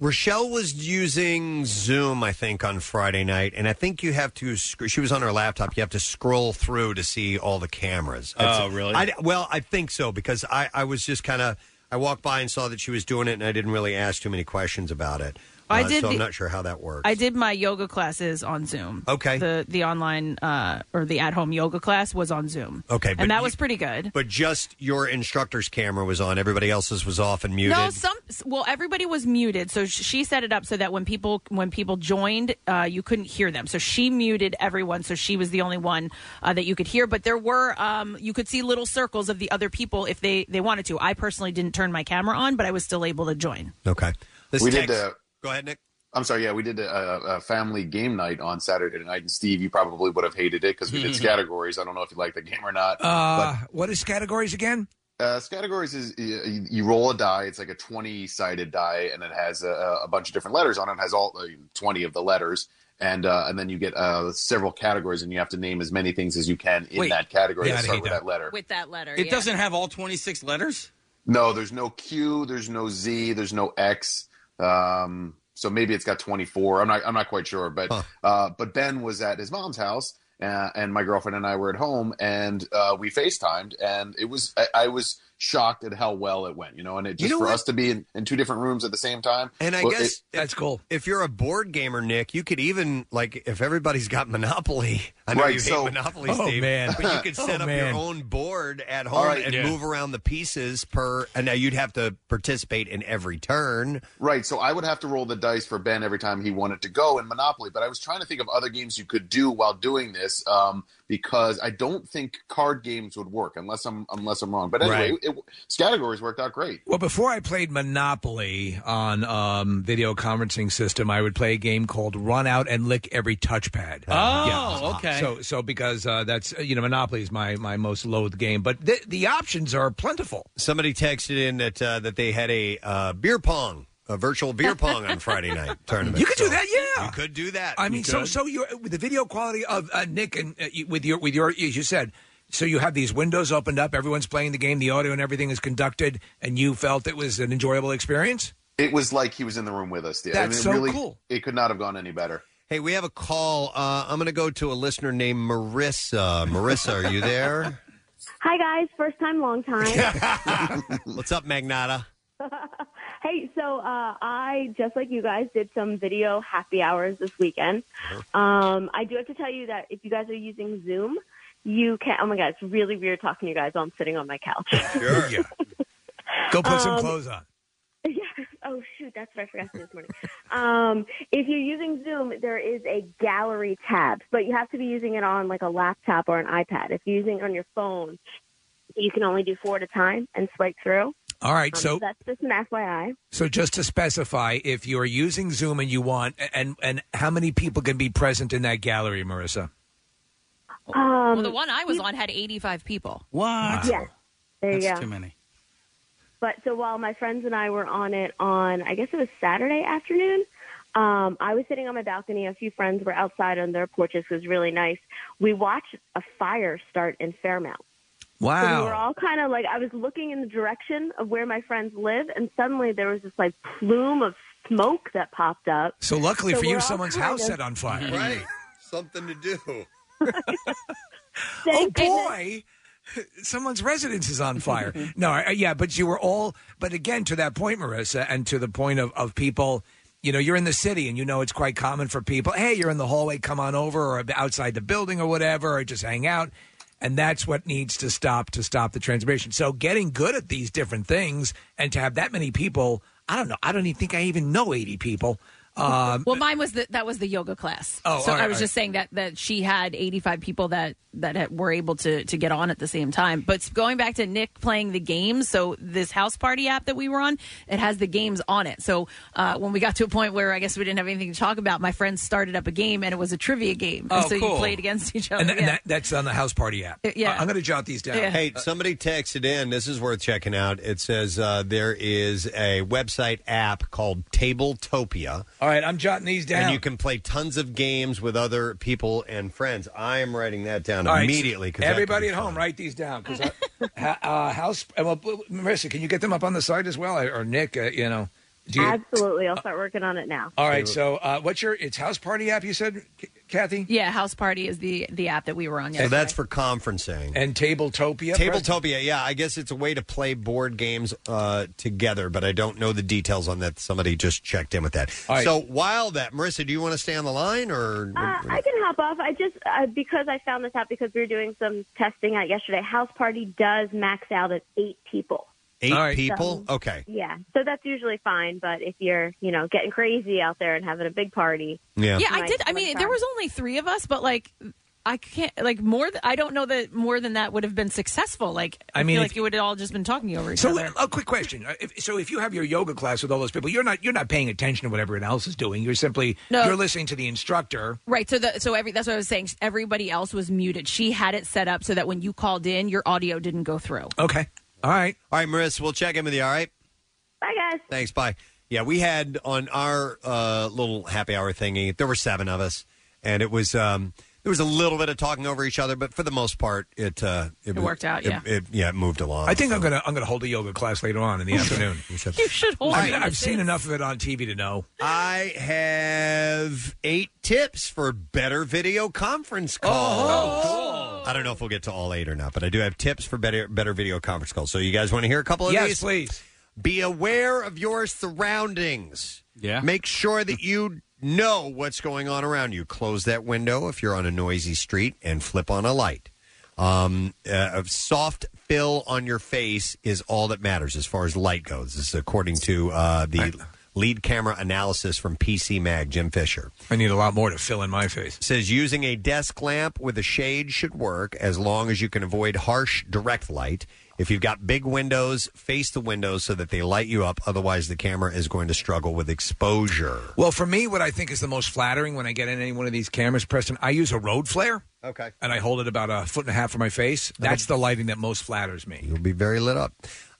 Rochelle was using Zoom, I think, on Friday night, and I think you have to. sc- She was on her laptop. You have to scroll through to see all the cameras. Oh, really? I, well, I think so because I, I was just kind of. I walked by and saw that she was doing it, and I didn't really ask too many questions about it. I Uh, did so I'm the- not sure how that works. I did my yoga classes on Zoom. Okay. The the online uh, or the at home yoga class was on Zoom. Okay, but and that you- was pretty good. But just your instructor's camera was on. Everybody else's was off and muted. No, some well, everybody was muted. So sh- she set it up so that when people when people joined, uh, you couldn't hear them. So she muted everyone, so she was the only one uh, that you could hear. But there were um, you could see little circles of the other people if they they wanted to. I personally didn't turn my camera on, but I was still able to join. Okay. This we text- did. Go ahead, Nick. I'm sorry. Yeah, we did a, a family game night on Saturday night, and Steve, you probably would have hated it because we did categories. I don't know if you like the game or not. Uh, what is categories again? Uh, categories is you, you roll a die. It's like a twenty-sided die, and it has a, a bunch of different letters on it. It has all uh, twenty of the letters, and uh, and then you get uh, several categories, and you have to name as many things as you can in Wait. that category Yeah, that start with that. that letter. With that letter, It doesn't have all 26 letters? No, there's no Q, there's no Z, there's no X. Um, so maybe it's got 24. I'm not I'm not quite sure, but uh, but Ben was at his mom's house, uh, and my girlfriend and I were at home, and uh, we FaceTimed, and it was I, I was shocked at how well it went, you know, and it You just know for what? us to be in, in two different rooms at the same time. And I well, guess it- that's cool. If you're a board gamer, Nick, you could even like if everybody's got Monopoly. I know Right, you so- hate Monopoly, Oh, Steve, man. but you could [LAUGHS] set Oh, up man. your own board at home All right, and yeah. move around the pieces per. And now you'd have to participate in every turn. Right. So I would have to roll the dice for Ben every time he wanted to go in Monopoly. But I was trying to think of other games you could do while doing this um, because I don't think card games would work unless I'm unless I'm wrong. But anyway, Right. it, categories worked out great. Well, before I played Monopoly on um, video conferencing system, I would play a game called Run Out and Lick Every Touchpad. Oh, okay. So, so because uh, that's uh, you know Monopoly is my my most loathed game, but the, the options are plentiful. Somebody texted in that uh, that they had a uh, beer pong, a virtual beer pong on Friday night [LAUGHS] tournament. You could do that, yeah. You could do that. I mean, You so could. so you with the video quality of uh, Nick and uh, you- with your with your as you said. So you have these windows opened up. Everyone's playing the game. The audio and everything is conducted, and you felt it was an enjoyable experience. It was like he was in the room with us. Steve. That's I so really, cool. It could not have gone any better. Hey, we have a call. Uh, I'm going to go to a listener named Marissa. Marissa, are you there? [LAUGHS] Hi guys, first time, long time. [LAUGHS] What's up, Magnata? [LAUGHS] hey, so uh, I just like you guys did some video happy hours this weekend. Um, I do have to tell you that if you guys are using Zoom, you can. Oh my god, it's really weird talking to you guys while I'm sitting on my couch. [LAUGHS] Sure. [LAUGHS] yeah. Go put some Um, clothes on. Yeah. Oh shoot, that's what I forgot to do this morning. Um, if you're using Zoom, there is a gallery tab, but you have to be using it on like a laptop or an iPad. If you're using it on your phone, you can only do four at a time and swipe through. All right, Um, so that's just an FYI. So just to specify, if you are using Zoom and you want, and and how many people can be present in that gallery, Marissa? well, the one I was on had 85 people. What? Yeah. There you That's go. too many. But so while my friends and I were on it on, I guess it was Saturday afternoon, um, I was sitting on my balcony. A few friends were outside on their porches. It was really nice. We watched a fire start in Fairmount. So we were all kind of like, I was looking in the direction of where my friends live, and suddenly there was this like plume of smoke that popped up. So luckily So for you, someone's house of- set on fire. Right. [LAUGHS] Something to do. oh boy. [LAUGHS] Someone's residence is on fire. [LAUGHS] no, I, yeah, but you were all. But again, to that point, Marissa, and to the point of, of people, you know, you're in the city and you know it's quite common for people. Hey, you're in the hallway, come on over, or outside the building, or whatever, or just hang out. And that's what needs to stop to stop the transmission. So getting good at these different things and to have that many people, I don't know. I don't even think I even know eighty people. Um, well, mine was the that was the yoga class. Oh, so all right, I was all just saying that that she had 85 people that that had, were able to to get on at the same time. But going back to Nick playing the games, so this house party app that we were on, it has the games on it. So uh, when we got to a point where I guess we didn't have anything to talk about, my friends started up a game and it was a trivia game. Oh, and so cool. you played against each other. and, th- and that, that's on the house party app. Uh, yeah. I- I'm going to jot these down. Hey, somebody texted in. This is worth checking out. It says uh, there is a website app called Tabletopia. All right, I'm jotting these down. And you can play tons of games with other people and friends. I am writing that down All right, immediately. 'cause that everybody could at be home, write these down because [LAUGHS] uh, house. uh, Well, Marissa, can you get them up on the site as well, or Nick? Uh, you know, you? Absolutely. I'll start working on it now. All right. So, uh, what's your? It's house party app. You said, K- Kathy. yeah, house party is the the app that we were on. Yesterday. So Yesterday. that's for conferencing. And Tabletopia. Tabletopia, yeah. I guess it's a way to play board games uh, together, but I don't know the details on that. Somebody just checked in with that. All right. So while that, Marissa, do you want to stay on the line or? Uh, I can hop off. I just uh, because I found this out because we were doing some testing out yesterday. House Party does max out at eight people. Eight people? So- okay. Yeah, so that's usually fine. But if you're, you know, getting crazy out there and having a big party, Yeah. Yeah, I did. I mean, try. there was only three of us, but like. I can't like more. Th- I don't know that more than that would have been successful. Like I, I mean, feel like you would have all just been talking over each other. So, other. a quick question. Uh, If, so, if you have your yoga class with all those people, you're not you're not paying attention to what everyone else is doing. You're simply No. you're listening to the instructor. Right. So the so every that's what I was saying. Everybody else was muted. She had it set up so that when you called in, your audio didn't go through. Okay. All right. All right, Marissa, we'll check in with you. All right. Bye, guys. Thanks. Bye. Yeah, we had on our uh, little happy hour thingy. There were seven of us, and it was um, there was a little bit of talking over each other, but for the most part, it uh, It worked out, yeah. it, yeah, it moved along. I think I'm gonna I'm gonna hold a yoga class later on in the [LAUGHS] afternoon. You should. You should hold. I've. I've seen enough of it on TV to know. I have eight tips for better video conference calls. Oh, I don't know if we'll get to all eight or not, but I do have tips for better better video conference calls. So you guys want to hear a couple of Yes, these? please. Be aware of your surroundings. Yeah. Make sure that you know what's going on around you. Close that window if you're on a noisy street and flip on a light. Um, uh, a soft fill on your face is all that matters as far as light goes. This is according to uh, the lead camera analysis from PC Mag, Jim Fisher. I need a lot more to fill in my face. Says using a desk lamp with a shade should work as long as you can avoid harsh direct light. If you've got big windows, face the windows so that they light you up. Otherwise, the camera is going to struggle with exposure. Well, for me, what I think is the most flattering when I get in any one of these cameras, Preston, I use a road flare. Okay. And I hold it about a foot and a half from my face. That's the lighting that most flatters me. You'll be very lit up.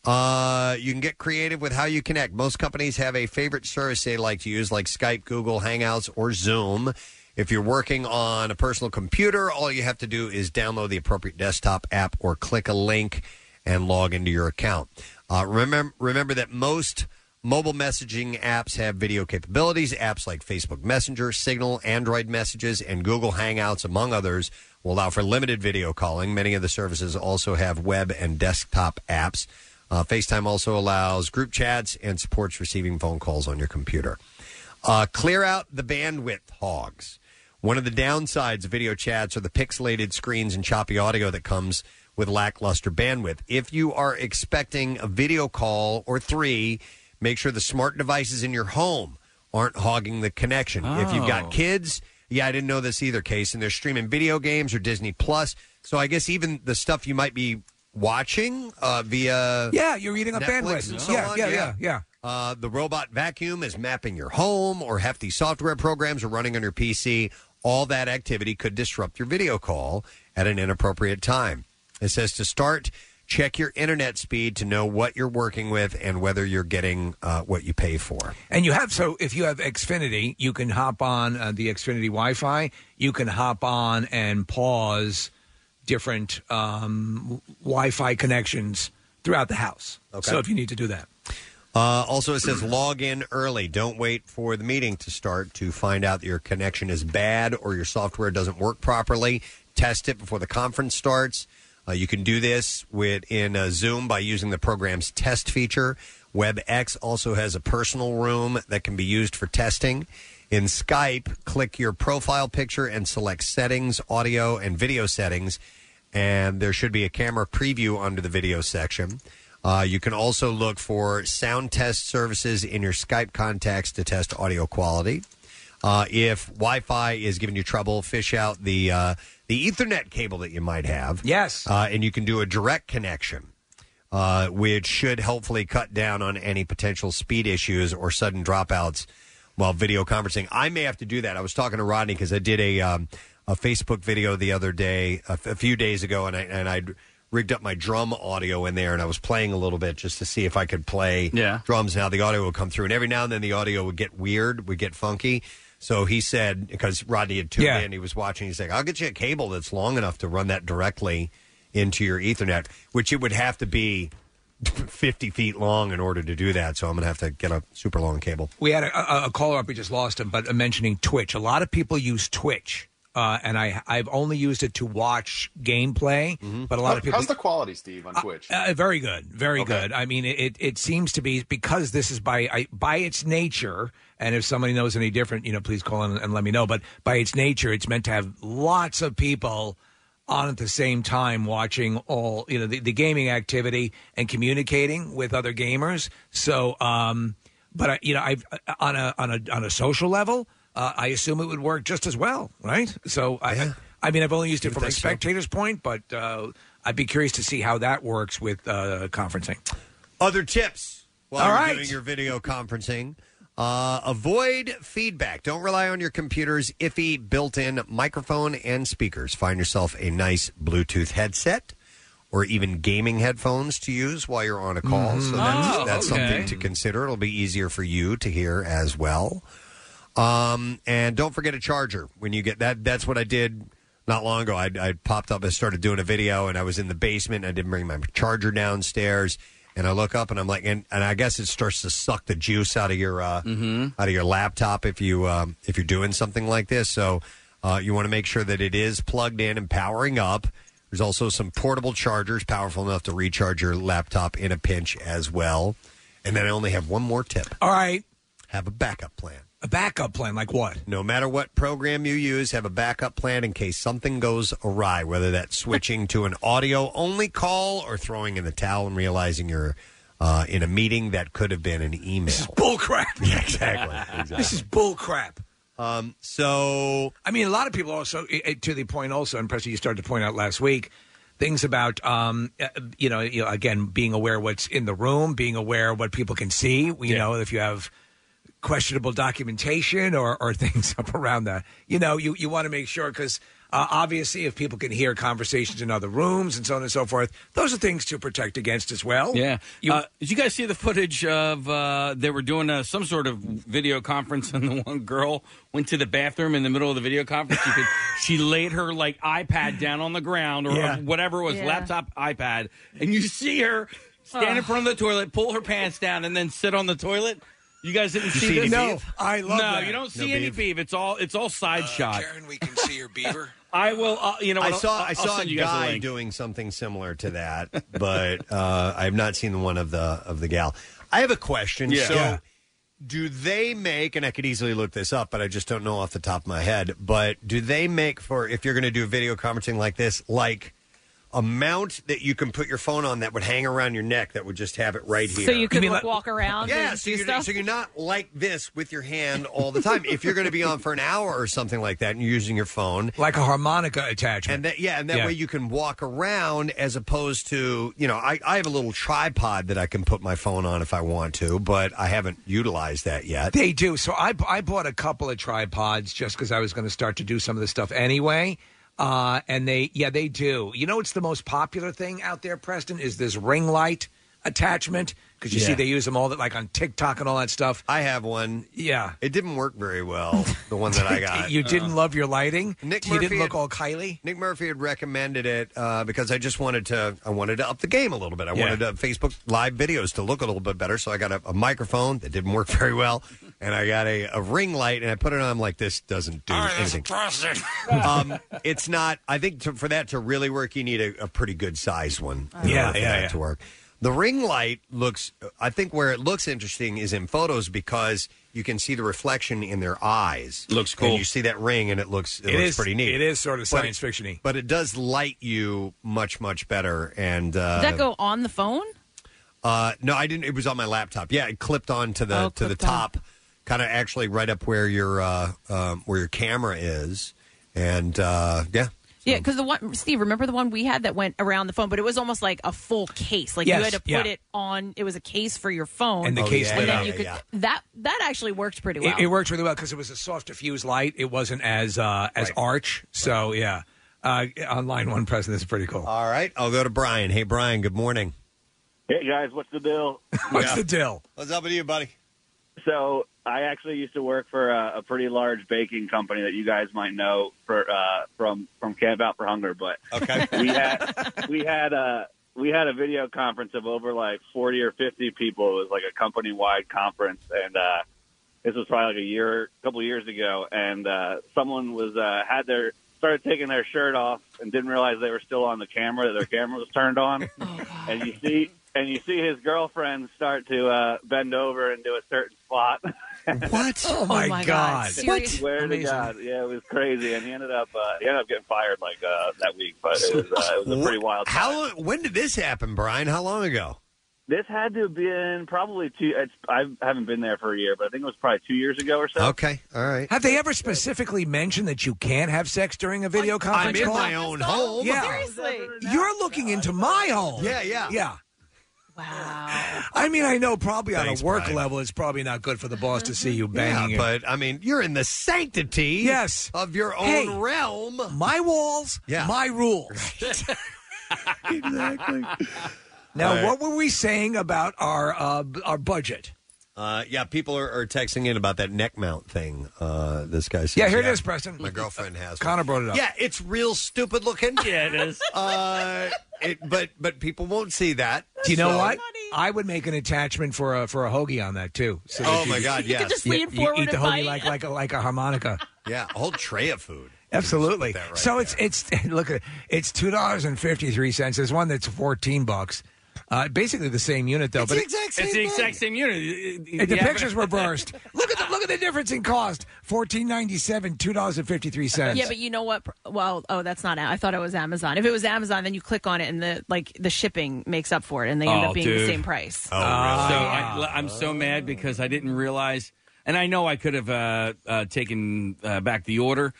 Uh, you can get creative with how you connect. Most companies have a favorite service they like to use, like Skype, Google, Hangouts, or Zoom. If you're working on a personal computer, all you have to do is download the appropriate desktop app or click a link and log into your account. Uh, remember, remember that most mobile messaging apps have video capabilities. Apps like Facebook Messenger, Signal, Android Messages, and Google Hangouts, among others, will allow for limited video calling. Many of the services also have web and desktop apps. Uh, FaceTime also allows group chats and supports receiving phone calls on your computer. Uh, clear out the bandwidth hogs. One of the downsides of video chats are the pixelated screens and choppy audio that comes with lackluster bandwidth. If you are expecting a video call or three, make sure the smart devices in your home aren't hogging the connection. If you've Oh. got kids, yeah, I didn't know this either, Case, and they're streaming video games or Disney Plus. So I guess even the stuff you might be watching uh, via Yeah, you're eating up Netflix bandwidth. and so yeah, on, yeah, yeah, yeah. Uh, the robot vacuum is mapping your home, or hefty software programs are running on your PC. All that activity could disrupt your video call at an inappropriate time. It says to start, check your internet speed to know what you're working with and whether you're getting uh, what you pay for. And you have so if you have Xfinity, you can hop on uh, the Xfinity Wi-Fi. You can hop on and pause different um, Wi-Fi connections throughout the house. Okay. So if you need to do that, Uh, also, it says log in early. Don't wait for the meeting to start to find out that your connection is bad or your software doesn't work properly. Test it before the conference starts. Uh, you can do this with in uh, Zoom by using the program's test feature. WebEx also has a personal room that can be used for testing. In Skype, click your profile picture and select settings, audio, and video settings. and there should be a camera preview under the video section. Uh, you can also look for sound test services in your Skype contacts to test audio quality. Uh, if Wi-Fi is giving you trouble, fish out the uh, the Ethernet cable that you might have. Yes, uh, and you can do a direct connection, uh, which should hopefully cut down on any potential speed issues or sudden dropouts while video conferencing. I may have to do that. I was talking to Rodney because I did a um, a Facebook video the other day, a, f- a few days ago, and I and I rigged up my drum audio in there, and I was playing a little bit just to see if I could play Yeah. drums. Now the audio would come through, and every now and then the audio would get weird, would get funky. So he said because Rodney had tuned Yeah. in, he was watching. He's like, "I'll get you a cable that's long enough to run that directly into your Ethernet, which it would have to be." [LAUGHS] 50 feet long in order to do that so i'm gonna have to get a super long cable We had a, a, a caller up. We just lost him, but uh, mentioning Twitch. A lot of people use Twitch, uh, and I I've only used it to watch gameplay. But a lot How- of people. How's the quality, Steve, on Twitch? Uh, very good, very good. I mean, it it seems to be because this is by I, by its nature. And if somebody knows any different, you know, please call in and let me know. But by its nature, it's meant to have lots of people on at the same time watching all you know the, the gaming activity and communicating with other gamers. So, um, but I, you know, I've on a on a on a social level, uh, I assume it would work just as well, right? So I. I mean, I've only used it from a think so. spectator's point, but uh, I'd be curious to see how that works with uh, conferencing. Other tips while All you're right. doing your video conferencing. Uh, avoid feedback. Don't rely on your computer's iffy built-in microphone and speakers. Find yourself a nice Bluetooth headset or even gaming headphones to use while you're on a call. Mm-hmm. So that's, Oh, that's okay. something to consider. It'll be easier for you to hear as well. Um, and don't forget a charger when you get that. That's what I did not long ago. I, I popped up and started doing a video, and I was in the basement. I didn't bring my charger downstairs, and I look up and I'm like, and, and I guess it starts to suck the juice out of your uh, out of your laptop if you um, if you're doing something like this. So uh, you want to make sure that it is plugged in and powering up. There's also some portable chargers, powerful enough to recharge your laptop in a pinch as well. And then I only have one more tip. All right. Have a backup plan. A backup plan, like what? No matter what program you use, have a backup plan in case something goes awry, whether that's switching to an audio only call or throwing in the towel and realizing you're uh, in a meeting that could have been an email. This is bull crap. [LAUGHS] Yeah, exactly. This is bull crap. Um, so I mean, a lot of people also, to the point also, and Preston, you started to point out last week, things about, um, uh, you, know, you know, again, being aware what's in the room, being aware what people can see. You know, if you have questionable documentation or, or [LAUGHS] things up around that, you know, you, you want to make sure because uh, obviously if people can hear conversations in other rooms and so on and so forth, those are things to protect against as well. Yeah. You- uh, did you guys see the footage of uh, they were doing uh, some sort of video conference, [LAUGHS] and the one girl went to the bathroom in the middle of the video conference. She, could, [LAUGHS] she laid her like iPad down on the ground or Yeah. whatever it was, Yeah. laptop, iPad, and you see her stand in front of the toilet, pull her pants down, and then sit on the toilet. You guys didn't see, see this? No, I love it. no, that. you don't see No any beef? beef. It's all it's all side shot. Karen, we can see your beaver. [LAUGHS] I will. Uh, you know, I saw I'll- I saw a send you guys guy link. doing something similar to that, [LAUGHS] but uh, I have not seen the one of the of the gal. I have a question. Yeah. So, Yeah. do they make? And I could easily look this up, but I just don't know off the top of my head. But do they make for if you're going to do video conferencing like this, like a mount that you can put your phone on that would hang around your neck that would just have it right here? So you could mean like, like- walk around Yeah, and so do you're, stuff. so you're not like this with your hand all the time. if you're going to be on for an hour or something like that and you're using your phone, Like a harmonica attachment. and that yeah, and that Yeah. way you can walk around as opposed to you know I, I have a little tripod that I can put my phone on if I want to, but I haven't utilized that yet. They do. So I, I bought a couple of tripods just because I was going to start to do some of this stuff anyway. Uh, and they, yeah, they do. You know, it's the most popular thing out there, Preston, is this ring light attachment because you see Yeah. they use them all that like on TikTok and all that stuff. I have one. Yeah, It didn't work very well. The one that I [LAUGHS] got. you didn't love your lighting. Nick you Murphy didn't look had- all Kylie. Nick Murphy had recommended it uh, because I just wanted to. I wanted to up the game a little bit. I Yeah. wanted uh, Facebook live videos to look a little bit better. So I got a, a microphone that didn't work [LAUGHS] very well, and I got a, a ring light, and I put it on. I'm like, this doesn't do anything. [LAUGHS] um, it's not. I think to, for that to really work, you need a, a pretty good sized one. in Yeah, order for yeah, that yeah. to work. The ring light looks. I think where it looks interesting is in photos because you can see the reflection in their eyes. Looks cool. And you see that ring, and it looks it, It looks is- pretty neat. it is sort of But science it- fiction-y. but it does light you much much better. And uh, Does that go on the phone? Uh, no, I didn't. It was on my laptop. Yeah, it clipped on to the Oh, to the top, kind of actually right up where your uh, um, where your camera is, and uh, yeah. Yeah, because the one Steve, remember the one we had that went around the phone, but it was almost like a full case. Like Yes, you had to put yeah. it on. It was a case for your phone, And the Oh, case yeah, lit then up. you yeah, could yeah. that that actually worked pretty well. It, it worked really well because it was a soft diffuse light. It wasn't as uh, as arch. So yeah, uh, on line one, Preston, this is pretty cool. All right, I'll go to Brian. Hey, Brian. Good morning. Hey guys, what's the deal? [LAUGHS] What's the deal? What's up with you, buddy? So I actually used to work for a, a pretty large baking company that you guys might know for uh, from from Camp Out for Hunger. But okay, [LAUGHS] we had we had a we had a video conference of over like forty or fifty people. It was like a company wide conference, and uh, this was probably like a year, a couple of years ago. And uh, someone was uh, had their started taking their shirt off and didn't realize they were still on the camera. That their camera was turned on, and you see and you see his girlfriend start to uh, bend over and do a certain spot. [LAUGHS] What? Oh, my, my God! God. What? Swear to God, yeah, it was crazy, and he ended up uh, he ended up getting fired like uh, that week. But it was uh, it was a pretty wild. How? long- When did this happen, Brian? How long ago? This had to have been probably two. It's, I haven't been there for a year, but I think it was probably two years ago or so. Okay, all right. Have they ever specifically mentioned that you can't have sex during a video conference? I'm in call? my own home. Yeah, Seriously. you're looking into my home. Yeah, yeah. yeah. Wow. [LAUGHS] I mean, I know probably on a work Brian. level, it's probably not good for the boss to see you [LAUGHS] banging. Yeah, it. but I mean, you're in the sanctity Yes. of your own Hey. realm. my walls, Yeah. my rules. [LAUGHS] exactly. Now, All right. what were we saying about our uh, b- our budget? Uh, yeah, people are, are texting in about that neck mount thing. Uh, this guy says, Yeah, here it is, Preston. My girlfriend has. one. Connor brought it up. Yeah, it's real stupid looking. [LAUGHS] Yeah, it is. Uh, it, but but people won't see that. Do you know So- what? I would make an attachment for a for a hoagie on that too. So Oh, that you my could- God, You could yes. just You- lean you forward eat the and hoagie bite. like like a, like a harmonica. Yeah, a whole tray of food. Absolutely. right so it's it's [LAUGHS] look at it. It's two dollars and fifty three cents. There's one that's fourteen bucks. Uh, basically the same unit though, It's but the exact same It's the exact same unit. it- the pictures were burst. [LAUGHS] Look at the look at the difference in cost. Fourteen ninety seven, two dollars and fifty three cents. Yeah, but you know what? Well, oh, that's not. I thought it was Amazon. If it was Amazon, then you click on it, and the like the shipping makes up for it, and they end Oh, up being the dude. same price. Oh, So really? I, I'm so mad because I didn't realize, and I know I could have uh, uh, taken uh, back the order,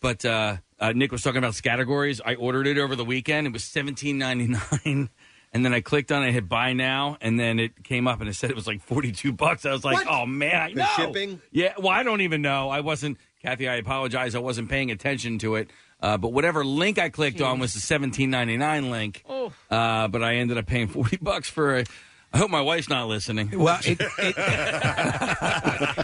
but uh, uh, Nick was talking about categories. I ordered it over the weekend. It was seventeen ninety nine, [LAUGHS] and then I clicked on it, hit buy now, and then it came up and it said it was like forty two bucks. I was like, What? oh man, I The know. shipping? Yeah, well, I don't even know. I wasn't, Kathy. I apologize. I wasn't paying attention to it. Uh, but whatever link I clicked on was the seventeen ninety nine link. Oh. Uh, but I ended up paying forty [LAUGHS] bucks for a. I hope my wife's not listening. Well, it, it,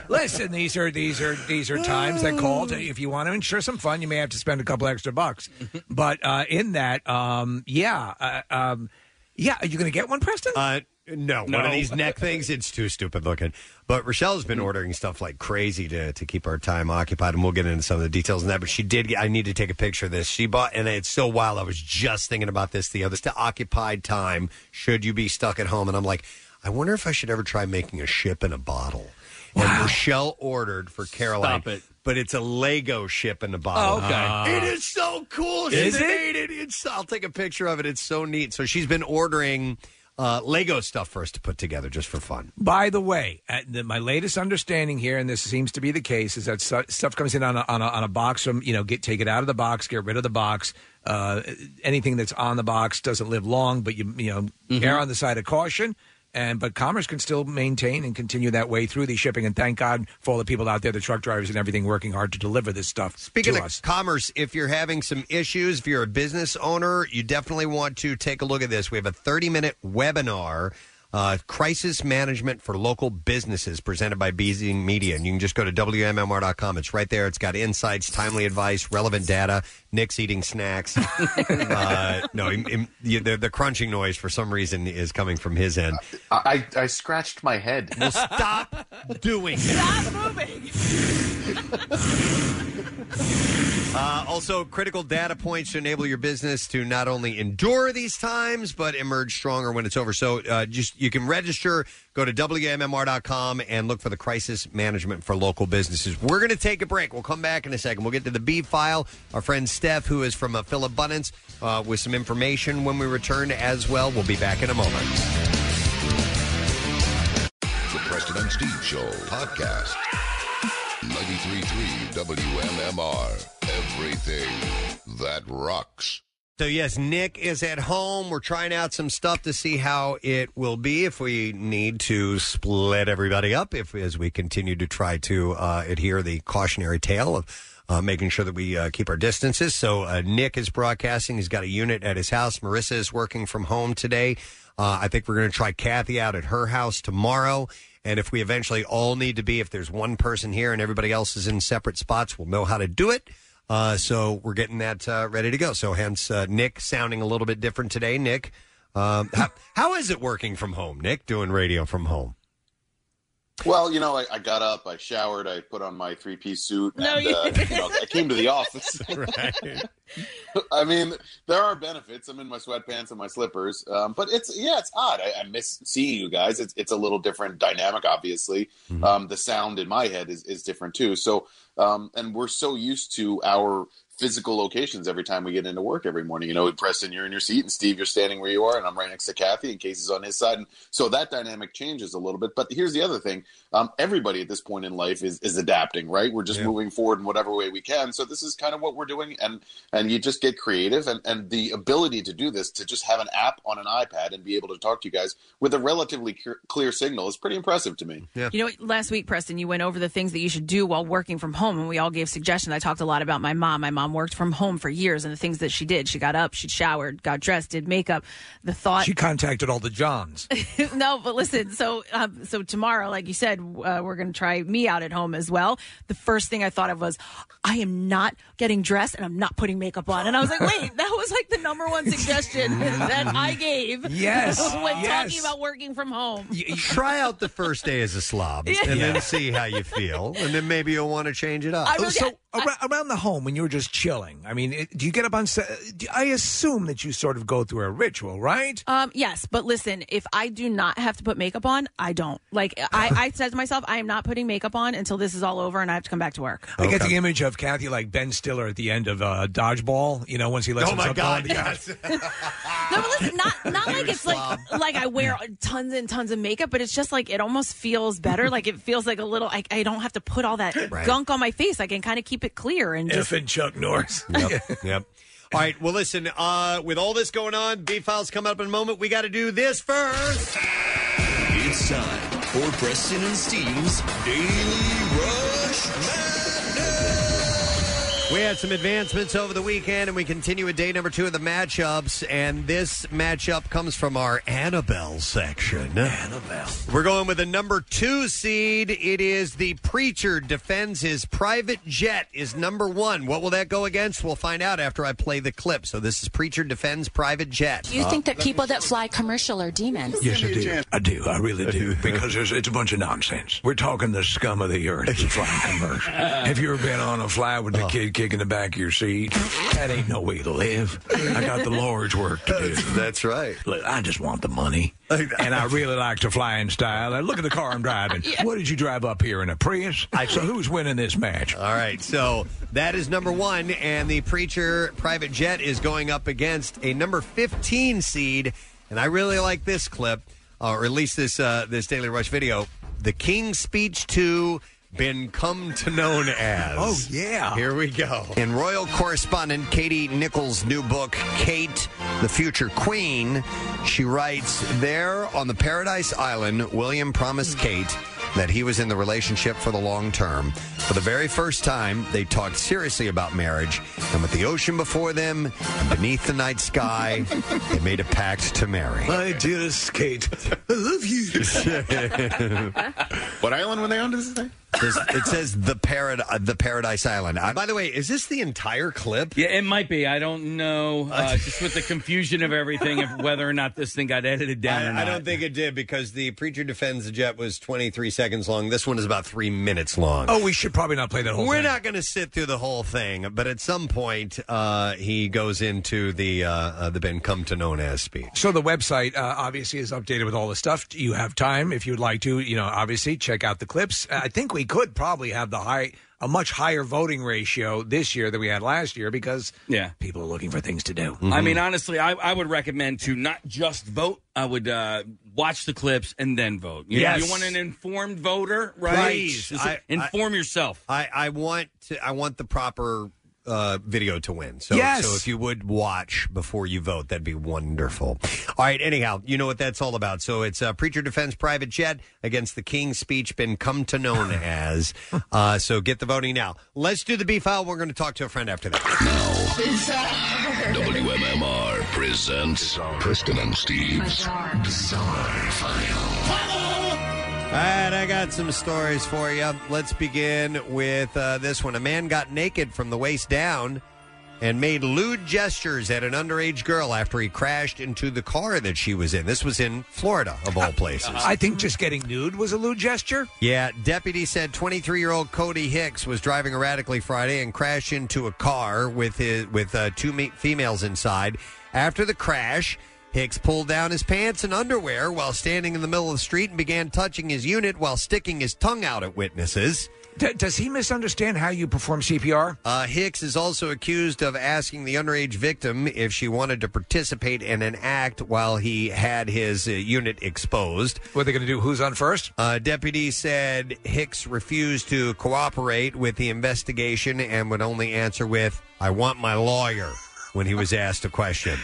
[LAUGHS] listen, these are these are these are times that call. To, if you want to ensure some fun, you may have to spend a couple extra bucks. But uh, in that, um, yeah, uh, um, yeah, are you going to get one, Preston? Uh, no, one No. of these neck things, it's too stupid looking. But Rochelle's been ordering stuff like crazy to, to keep our time occupied, and we'll get into some of the details on that. But she did, get, I need to take a picture of this. She bought, and it's so wild. I was just thinking about this the other, to occupied time, should you be stuck at home. And I'm like, I wonder if I should ever try making a ship in a bottle. And Rochelle ordered for Caroline. Stop it. But it's a Lego ship in the bottle. Oh, okay. it is so cool. She Is it? made it. It's, I'll take a picture of it. It's so neat. So she's been ordering uh, Lego stuff for us to put together just for fun. By the way, uh, the, my latest understanding here, and this seems to be the case, is that su- stuff comes in on a, on a, on a box from you know get take it out of the box, get rid of the box. Uh, anything that's on the box doesn't live long, but you you know err on the side of caution. And but commerce can still maintain and continue that way through the shipping. And thank God for all the people out there, the truck drivers and everything, working hard to deliver this stuff Speaking to of us. commerce, if you're having some issues, if you're a business owner, you definitely want to take a look at this. We have a 30 minute webinar. Uh, crisis management for local businesses presented by Beasley Media. And you can just go to WMMR.com. It's right there. It's got insights, timely advice, relevant data. Nick's eating snacks. [LAUGHS] uh, no, him- him- the, the, the crunching noise for some reason is coming from his end. I, I scratched my head. Well, stop doing that. Stop moving. [LAUGHS] Uh, also, critical data points to enable your business to not only endure these times but emerge stronger when it's over. So, uh, just you can register. Go to wmmr.com and look for the crisis management for local businesses. We're going to take a break. We'll come back in a second. We'll get to the B file. Our friend Steph, who is from uh, Philabundance, uh, with some information when we return as well. We'll be back in a moment. The Preston and Steve Show podcast. 93.3 WMMR. Everything that rocks. So yes, Nick is at home. We're trying out some stuff to see how it will be if we need to split everybody up. If as we continue to try to uh, adhere the cautionary tale of uh, making sure that we uh, keep our distances. So uh, Nick is broadcasting. He's got a unit at his house. Marissa is working from home today. Uh, I think we're going to try Kathy out at her house tomorrow. And if we eventually all need to be, if there's one person here and everybody else is in separate spots, we'll know how to do it. Uh, so we're getting that uh, ready to go. So hence uh, Nick sounding a little bit different today. Nick, um, how, how is it working from home? Nick doing radio from home? Well, you know, I, I got up, I showered, I put on my three piece suit, and No, you- uh, you know, I came to the office. [LAUGHS] I mean, there are benefits. I'm in my sweatpants and my slippers, um, but it's yeah, it's odd. I, I miss seeing you guys. It's it's a little different dynamic, obviously. Um, the sound in my head is is different too. So, um, and we're so used to our physical locations every time we get into work every morning. You know, Preston, you're in your seat, and Steve, you're standing where you are, and I'm right next to Kathy, and Casey's on his side, and so that dynamic changes a little bit. But here's the other thing: um, everybody at this point in life is is adapting, right? We're just Yeah. moving forward in whatever way we can. So this is kind of what we're doing, and and you just get creative, and and the ability to do this, to just have an app on an iPad and be able to talk to you guys with a relatively clear, clear signal, is pretty impressive to me. Yeah. You know, last week, Preston, you went over the things that you should do while working from home, and we all gave suggestions. I talked a lot about my mom. My mom worked from home for years, and the things that she did. She got up, she showered, got dressed, did makeup. The thought She contacted all the Johns. [LAUGHS] no, but listen. So, um, so tomorrow, like you said, uh, we're going to try me out at home as well. The first thing I thought of was, I am not getting dressed and I'm not putting makeup on. And I was like, wait, that was like the number one suggestion [LAUGHS] that I gave. [LAUGHS] Yes, when yes. talking about working from home. Try out the first day as a slob, Yeah. and Yeah. then see how you feel, and then maybe you'll want to change it up. Oh, so around, around the home when you're just chilling, I mean, it, do you get up on set? do- I assume that you sort of go through a ritual, right? Um, yes, but listen, if I do not have to put makeup on, I don't. Like I, [LAUGHS] I said to myself, I am not putting makeup on until this is all over and I have to come back to work. I get the image of Kathy like Ben Stiller at the end of uh, Dodgeball. You know, once he lets Oh, my himself go God, on the- yes. [LAUGHS] No, but listen, not not like it's like like I wear tons and tons of makeup, but it's just like it almost feels better. Like it feels like a little. I, I don't have to put all that Right. gunk on my face. I can kind of keep it clear and just. Effing Chuck Norris. Yep. [LAUGHS] yep. All right. Well, listen. Uh, with all this going on, B files coming up in a moment. We got to do this first. It's time for Preston and Steve's Daily We had some advancements over the weekend, and we continue with day number two of the matchups. And this matchup comes from our Annabelle section. Annabelle. We're going with the number two seed. It is the preacher defends his private jet is number one. What will that go against? We'll find out after I play the clip. So this is preacher defends private jet. You think that people that fly commercial are demons? Yes, I do. I do. I really do. Because there's, it's a bunch of nonsense. We're talking the scum of the earth that's flying commercial. Have you ever been on a flight with the oh. kid kicking the back of your seat? That ain't no way to live. I got the Lord's work to do. [LAUGHS] That's right. Look, I just want the money. [LAUGHS] And I really like to fly in style. And look at the car I'm driving. [LAUGHS] What did you drive up here in a Prius? so who's winning this match? All right, so that is number one, and the preacher private jet is going up against a number fifteen seed, and I really like this clip, uh, or at least this uh, this Daily Rush video. The King's Speech to been come to known as. Oh, yeah. Here we go. In royal correspondent Katie Nicholl's new book, Kate, the Future Queen, she writes There on the Paradise Island, William promised hmm. Kate that he was in the relationship for the long term. For the very first time, they talked seriously about marriage, and with the ocean before them and beneath the night sky, [LAUGHS] they made a pact to marry. My dearest Kate, I love you. [LAUGHS] [LAUGHS] what island were they on? Does it say? It says, it says the parad- uh, the Paradise Island. Uh, by the way, is this the entire clip? Yeah, it might be. I don't know. Uh, just with the confusion of everything, of whether or not this thing got edited down or I, not. I don't think it did because the preacher defends the jet was 23 seconds long. This one is about three minutes long. Oh, we should probably not play that whole We're thing. not going to sit through the whole thing, but at some point uh, he goes into the uh, uh, the been come to known as speech. So the website uh, obviously is updated with all the stuff. You have time if you'd like to. You know, obviously check out the clips. I think we could probably have the high, a much higher voting ratio this year than we had last year because yeah, people are looking for things to do. I mean, honestly, I, I would recommend to not just vote. I would uh, watch the clips and then vote. You, Yes. you want an informed voter, right? Please, Just I- inform yourself. I, I want to, I want the proper uh, video to win. So, Yes. so if you would watch before you vote, that'd be wonderful. All right. Anyhow, you know what that's all about. So it's uh, preacher defends private jet against the King's speech, been come to known [LAUGHS] as. Uh, so get the voting now. Let's do the B file. We're going to talk to a friend after that. WMMR presents Preston and Steve's Bizarre, File. All right, I got some stories for you. Let's begin with uh, this one. A man got naked from the waist down and made lewd gestures at an underage girl after he crashed into the car that she was in. This was in Florida, of all places. I think just getting nude was a lewd gesture. Yeah, deputy said 23 year old Cody Hicks was driving erratically Friday and crashed into a car with his with uh, two me- females inside. After the crash, Hicks pulled down his pants and underwear while standing in the middle of the street and began touching his unit while sticking his tongue out at witnesses. D- does he misunderstand how you perform CPR? Uh, Hicks is also accused of asking the underage victim if she wanted to participate in an act while he had his uh, unit exposed. What are they going to do? Who's on first? Uh, deputies said Hicks refused to cooperate with the investigation and would only answer with, I want my lawyer, when he was asked a question.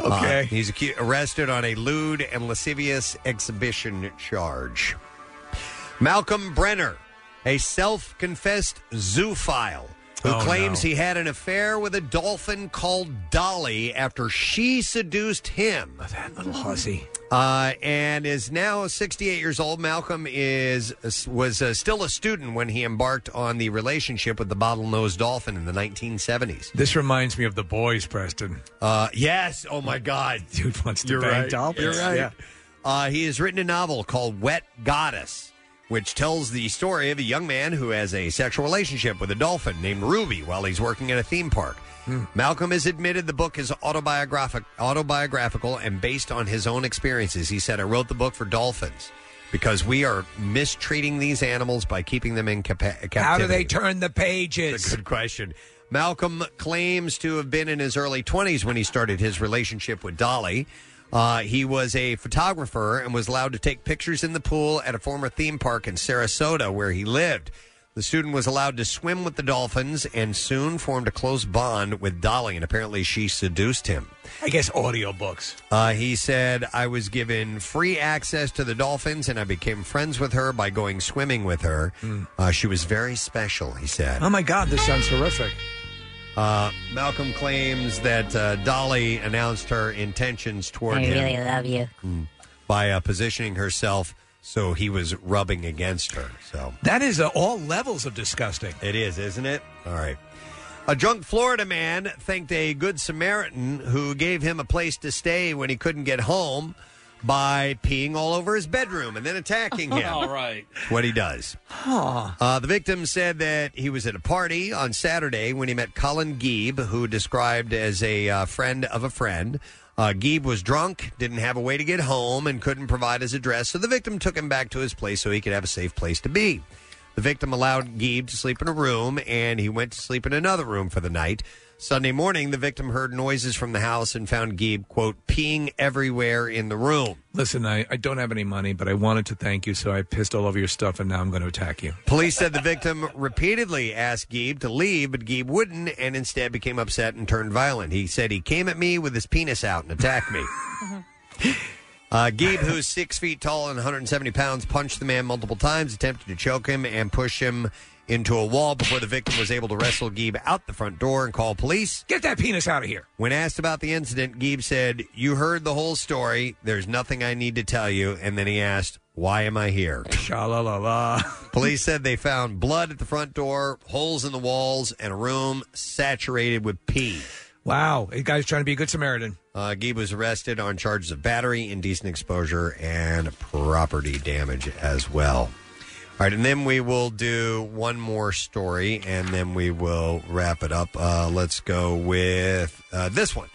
Okay. Uh, he's acu- arrested on a lewd and lascivious exhibition charge. Malcolm Brenner, a self confessed zoophile who Oh, claims he had an affair with a dolphin called Dolly after she seduced him. That little hussy. Uh, and is now 68 years old. Malcolm is was uh, still a student when he embarked on the relationship with the bottlenose dolphin in the 1970s. This reminds me of the boys, Preston. Uh, yes. Oh my God, dude wants to bang dolphins. You're right. Yeah. Uh, he has written a novel called Wet Goddess, which tells the story of a young man who has a sexual relationship with a dolphin named Ruby while he's working at a theme park. Hmm. Malcolm has admitted the book is autobiographic, autobiographical and based on his own experiences. He said, I wrote the book for dolphins because we are mistreating these animals by keeping them in capa- captivity. How do they turn the pages? That's a good question. Malcolm claims to have been in his early 20s when he started his relationship with Dolly. Uh, he was a photographer and was allowed to take pictures in the pool at a former theme park in Sarasota where he lived. The student was allowed to swim with the dolphins and soon formed a close bond with Dolly, and apparently she seduced him. I guess audiobooks. Uh, he said, I was given free access to the dolphins and I became friends with her by going swimming with her. Uh, she was very special, he said. Oh my God, this sounds horrific. Uh, Malcolm claims that uh, Dolly announced her intentions toward I him really love you. Mm. by uh, positioning herself so he was rubbing against her. So That is uh, all levels of disgusting. it is, isn't it? All right. A drunk Florida man thanked a good Samaritan who gave him a place to stay when he couldn't get home by peeing all over his bedroom and then attacking him. [LAUGHS] All right. That's what he does. Uh, the victim said that he was at a party on Saturday when he met Colin Geeb, who described as a uh, friend of a friend. Uh, Geeb was drunk, didn't have a way to get home, and couldn't provide his address, so the victim took him back to his place so he could have a safe place to be. The victim allowed Geeb to sleep in a room, and he went to sleep in another room for the night. Sunday morning, the victim heard noises from the house and found Geeb, quote, peeing everywhere in the room. Listen, I, I don't have any money, but I wanted to thank you, so I pissed all over your stuff, and now I'm going to attack you. Police said the victim repeatedly asked Geeb to leave, but Geeb wouldn't and instead became upset and turned violent. He said he came at me with his penis out and attacked me. [LAUGHS] Uh, Geeb, who's six feet tall and 170 pounds, punched the man multiple times, attempted to choke him, and push him into a wall before the victim was able to wrestle Geeb out the front door and call police. Get that penis out of here. When asked about the incident, Geeb said, You heard the whole story. There's nothing I need to tell you. And then he asked, Why am I here? Sha-la-la-la. [LAUGHS] Police said they found blood at the front door, holes in the walls, and a room saturated with pee. Wow, a guy's trying to be a good Samaritan. Uh, was arrested on charges of battery, indecent exposure, and property damage as well. All right, and then we will do one more story, and then we will wrap it up. Uh, let's go with uh, this one.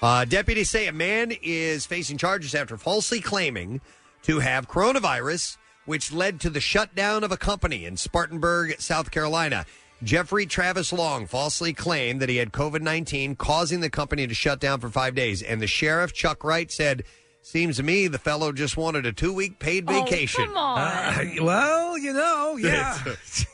Uh, deputies say a man is facing charges after falsely claiming to have coronavirus, which led to the shutdown of a company in Spartanburg, South Carolina. Jeffrey Travis Long falsely claimed that he had COVID 19, causing the company to shut down for five days. And the sheriff, Chuck Wright, said, Seems to me the fellow just wanted a two week paid vacation. Uh, well, you know, [LAUGHS] yeah.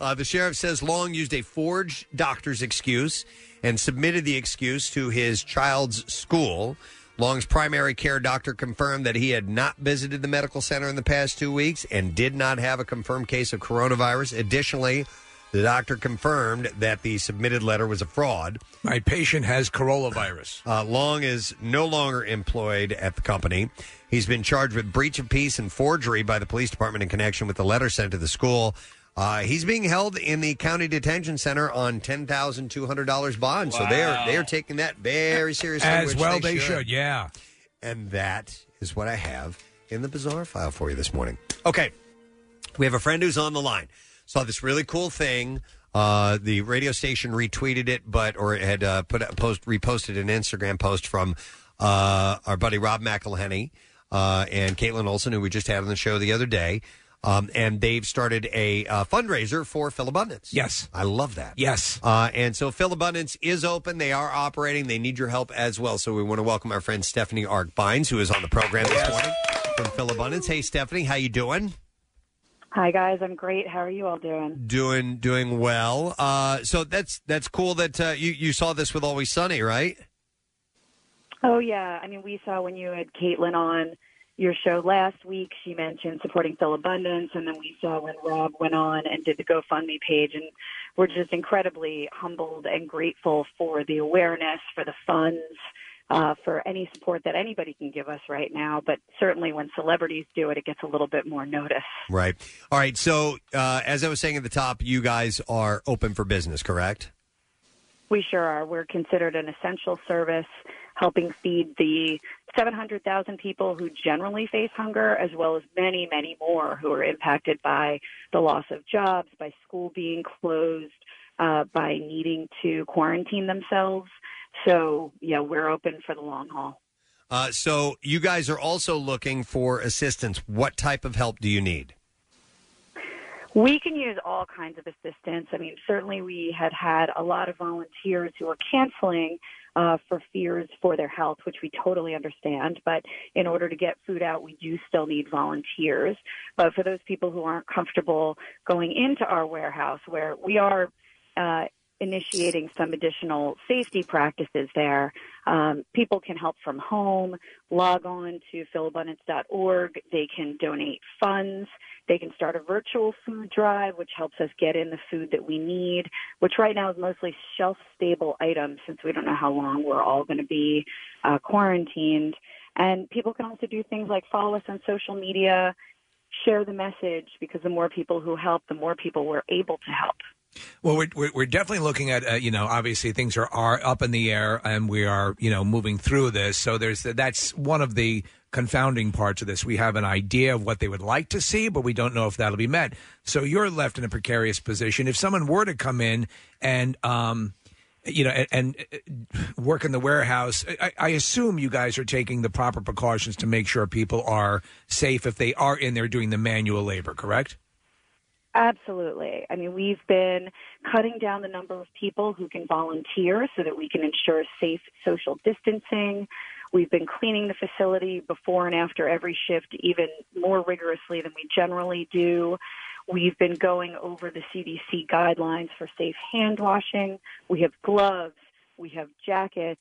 uh, the sheriff says Long used a forged doctor's excuse and submitted the excuse to his child's school. Long's primary care doctor confirmed that he had not visited the medical center in the past two weeks and did not have a confirmed case of coronavirus. Additionally, the doctor confirmed that the submitted letter was a fraud. My patient has coronavirus. Uh, Long is no longer employed at the company. He's been charged with breach of peace and forgery by the police department in connection with the letter sent to the school. Uh, he's being held in the county detention center on ten thousand two hundred dollars bond. So they are they are taking that very seriously. As which well they should, yeah. And that is what I have in the bizarre file for you this morning. Okay, we have a friend who's on the line. Saw this really cool thing. Uh, the radio station retweeted it, but or it had uh, put a post reposted an Instagram post from uh, our buddy Rob McElhenney uh, and Kaitlin Olson, who we just had on the show the other day. Um, and they've started a uh, fundraiser for Philabundance. Yes. I love that. Yes. Uh, and so Philabundance is open. They are operating. They need your help as well. So we want to welcome our friend Stephanie Ark Bynes, who is on the program this morning from Philabundance. Hey, Stephanie, how you doing? Hi guys, I'm great. How are you all doing? Doing doing well. Uh, so that's that's cool that uh, you you saw this with Always Sunny, right? Oh yeah, I mean we saw when you had Kaitlin on your show last week. She mentioned supporting Philabundance, and then we saw when Rob went on and did the GoFundMe page, and we're just incredibly humbled and grateful for the awareness, for the funds, uh, for any support that anybody can give us right now. But certainly when celebrities do it, it gets a little bit more notice. Right. All right. So uh, as I was saying at the top, you guys are open for business, correct? We sure are. We're considered an essential service, helping feed the 700,000 people who generally face hunger, as well as many, many more who are impacted by the loss of jobs, by school being closed, uh, by needing to quarantine themselves. So, yeah, we're open for the long haul. Uh, so you guys are also looking for assistance. What type of help do you need? We can use all kinds of assistance. I mean, certainly we had had a lot of volunteers who were canceling uh, for fears for their health, which we totally understand. But in order to get food out, we do still need volunteers. But for those people who aren't comfortable going into our warehouse, where we are uh, initiating some additional safety practices there. Um, people can help from home, log on to philabundance.org. They can donate funds. They can start a virtual food drive, which helps us get in the food that we need, which right now is mostly shelf stable items since we don't know how long we're all going to be uh, quarantined. And people can also do things like follow us on social media, share the message, because the more people who help, the more people we're able to help. Well, we're, we're, definitely looking at, uh, you know, obviously things are, are up in the air and we are, you know, moving through this. So there's that's one of the confounding parts of this. We have an idea of what they would like to see, but we don't know if that'll be met. So you're left in a precarious position. If someone were to come in and, um, you know, and, and uh, work in the warehouse, I, I assume you guys are taking the proper precautions to make sure people are safe if they are in there doing the manual labor, correct? Absolutely. I mean, we've been cutting down the number of people who can volunteer so that we can ensure safe social distancing. We've been cleaning the facility before and after every shift even more rigorously than we generally do. We've been going over the CDC guidelines for safe hand washing. We have gloves. We have jackets.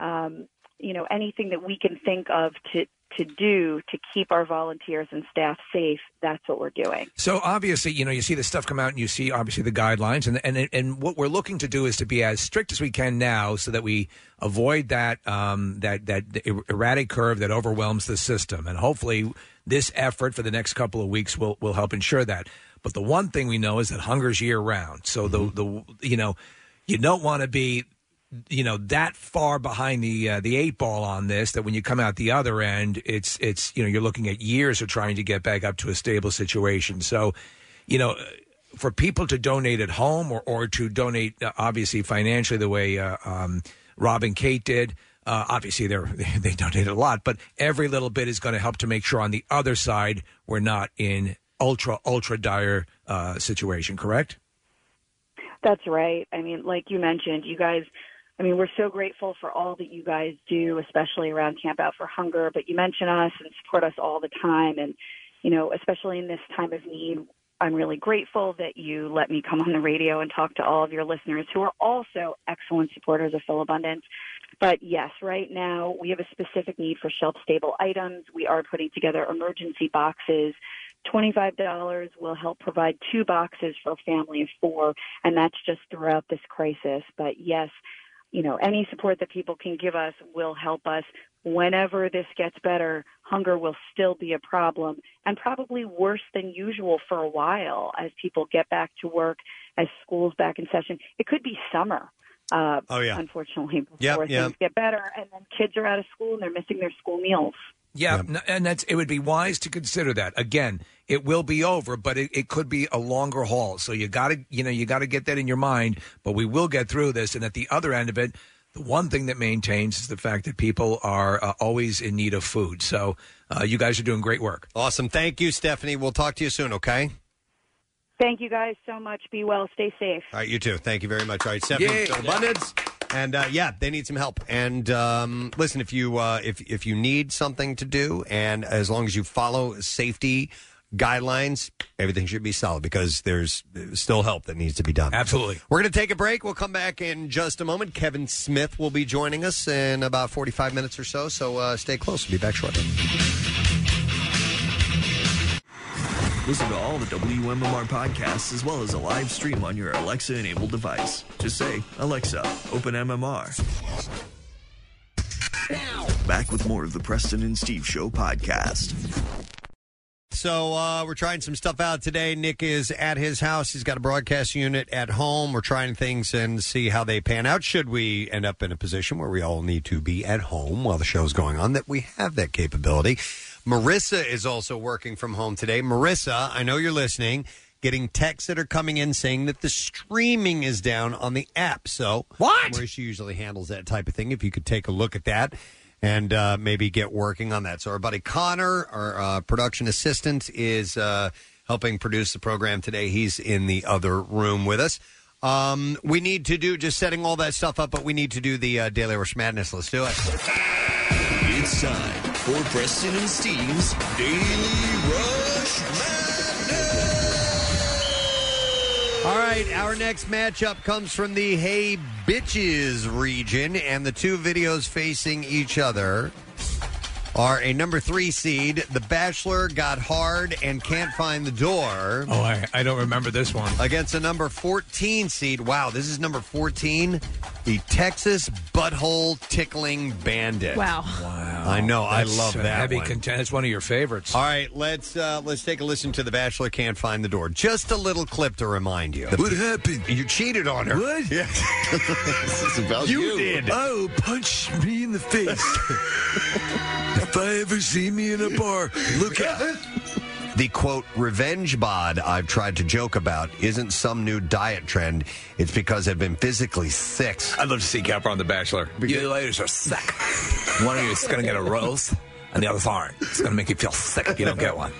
Um, you know, anything that we can think of to to do to keep our volunteers and staff safe, that's what we're doing. So obviously, you know, you see the stuff come out, and you see obviously the guidelines, and and and what we're looking to do is to be as strict as we can now, so that we avoid that um, that that er- erratic curve that overwhelms the system, and hopefully this effort for the next couple of weeks will will help ensure that. But the one thing we know is that hunger's year round. So the the you know you don't want to be you know that far behind the uh, the eight ball on this that when you come out the other end it's it's you know you're looking at years of trying to get back up to a stable situation so you know for people to donate at home or or to donate uh, obviously financially the way uh, um, Rob and Kate did uh, obviously they're [LAUGHS] they donated a lot but every little bit is going to help to make sure on the other side we're not in ultra ultra dire uh, situation correct That's right. I mean, like you mentioned, you guys, I mean, we're so grateful for all that you guys do, especially around Camp Out for Hunger, but you mention us and support us all the time. And, you know, especially in this time of need, I'm really grateful that you let me come on the radio and talk to all of your listeners who are also excellent supporters of Philabundance. But yes, right now we have a specific need for shelf stable items. We are putting together emergency boxes. $25 will help provide two boxes for a family of four, and that's just throughout this crisis. But yes, you know, any support that people can give us will help us. Whenever this gets better, hunger will still be a problem and probably worse than usual for a while as people get back to work, as school's back in session. It could be summer. Uh, Oh, yeah. Unfortunately, before Yep, things yep. get better, and then kids are out of school and they're missing their school meals. Yeah, n- and that's it would be wise to consider that. Again, it will be over, but it, it could be a longer haul. So you got to, you know, you got to get that in your mind. But we will get through this, and at the other end of it, the one thing that maintains is the fact that people are uh, always in need of food. So uh, you guys are doing great work. Awesome. Thank you, Stephanie. We'll talk to you soon, okay? Thank you guys so much. Be well. Stay safe. All right, you too. Thank you very much. All right, Stephanie, Yay. Philabundance. And uh, yeah, they need some help. And um, listen, if you uh, if if you need something to do, and as long as you follow safety guidelines, everything should be solid because there's still help that needs to be done. Absolutely. We're going to take a break. We'll come back in just a moment. Kevin Smith will be joining us in about 45 minutes or so. So uh, stay close. We'll be back shortly. Listen to all the WMMR podcasts as well as a live stream on your Alexa enabled device. Just say, Alexa, open MMR. Back with more of the Preston and Steve Show podcast. So uh, we're trying some stuff out today. Nick is at his house. He's got a broadcast unit at home. We're trying things and see how they pan out. Should we end up in a position where we all need to be at home while the show's going on, that we have that capability. Marissa is also working from home today. Marissa, I know you're listening. Getting texts that are coming in saying that the streaming is down on the app. So what? Marissa usually handles that type of thing. If you could take a look at that and uh, maybe get working on that. So our buddy Connor, our uh, production assistant, is uh, helping produce the program today. He's in the other room with us. Um, we need to do just setting all that stuff up, but we need to do the uh, Daily Rush Madness. Let's do it. It's time for Preston and Steve's Daily Rush All right, our next matchup comes from the Hey Bitches region, and the two videos facing each other are a number three seed. The Bachelor got hard and can't find the door. Oh, I, I don't remember this one. Against a number 14 seed. Wow, this is number 14. The Texas Butthole Tickling Bandit. Wow. Wow. I know. I That's love a that Heavy one. content. It's one of your favorites. All right, let's uh, let's take a listen to the Bachelor can't find the door. Just a little clip to remind you. What happened? You cheated on her. What? Yeah. [LAUGHS] this is about You you. did. Oh, punch me in the face. [LAUGHS] if I ever see me in a bar, look out. The quote revenge bod I've tried to joke about isn't some new diet trend. It's because I've been physically sick. I'd love to see Capper on The Bachelor. You ladies are sick. One of you is going to get a rose, and the others aren't. It's going to make you feel sick if you don't get one.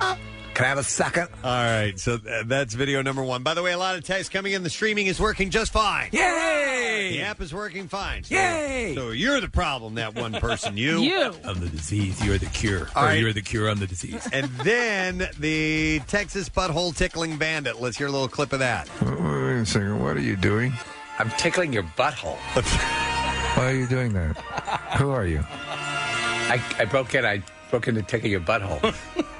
Uh, Can I have a second? All right, so th- that's video number one. By the way, a lot of text coming in. The streaming is working just fine. Yay! The app is working fine. So, Yay! So you're the problem, that one person. You. [LAUGHS] You. I'm the disease. You're the cure. All or right. you're the cure. I'm the disease. And then the Texas Butthole Tickling Bandit. Let's hear a little clip of that. Wait a second. What are you doing? I'm tickling your butthole. Why are you doing that? Who are you? I, I broke in. I broke into tickle your butthole. [LAUGHS]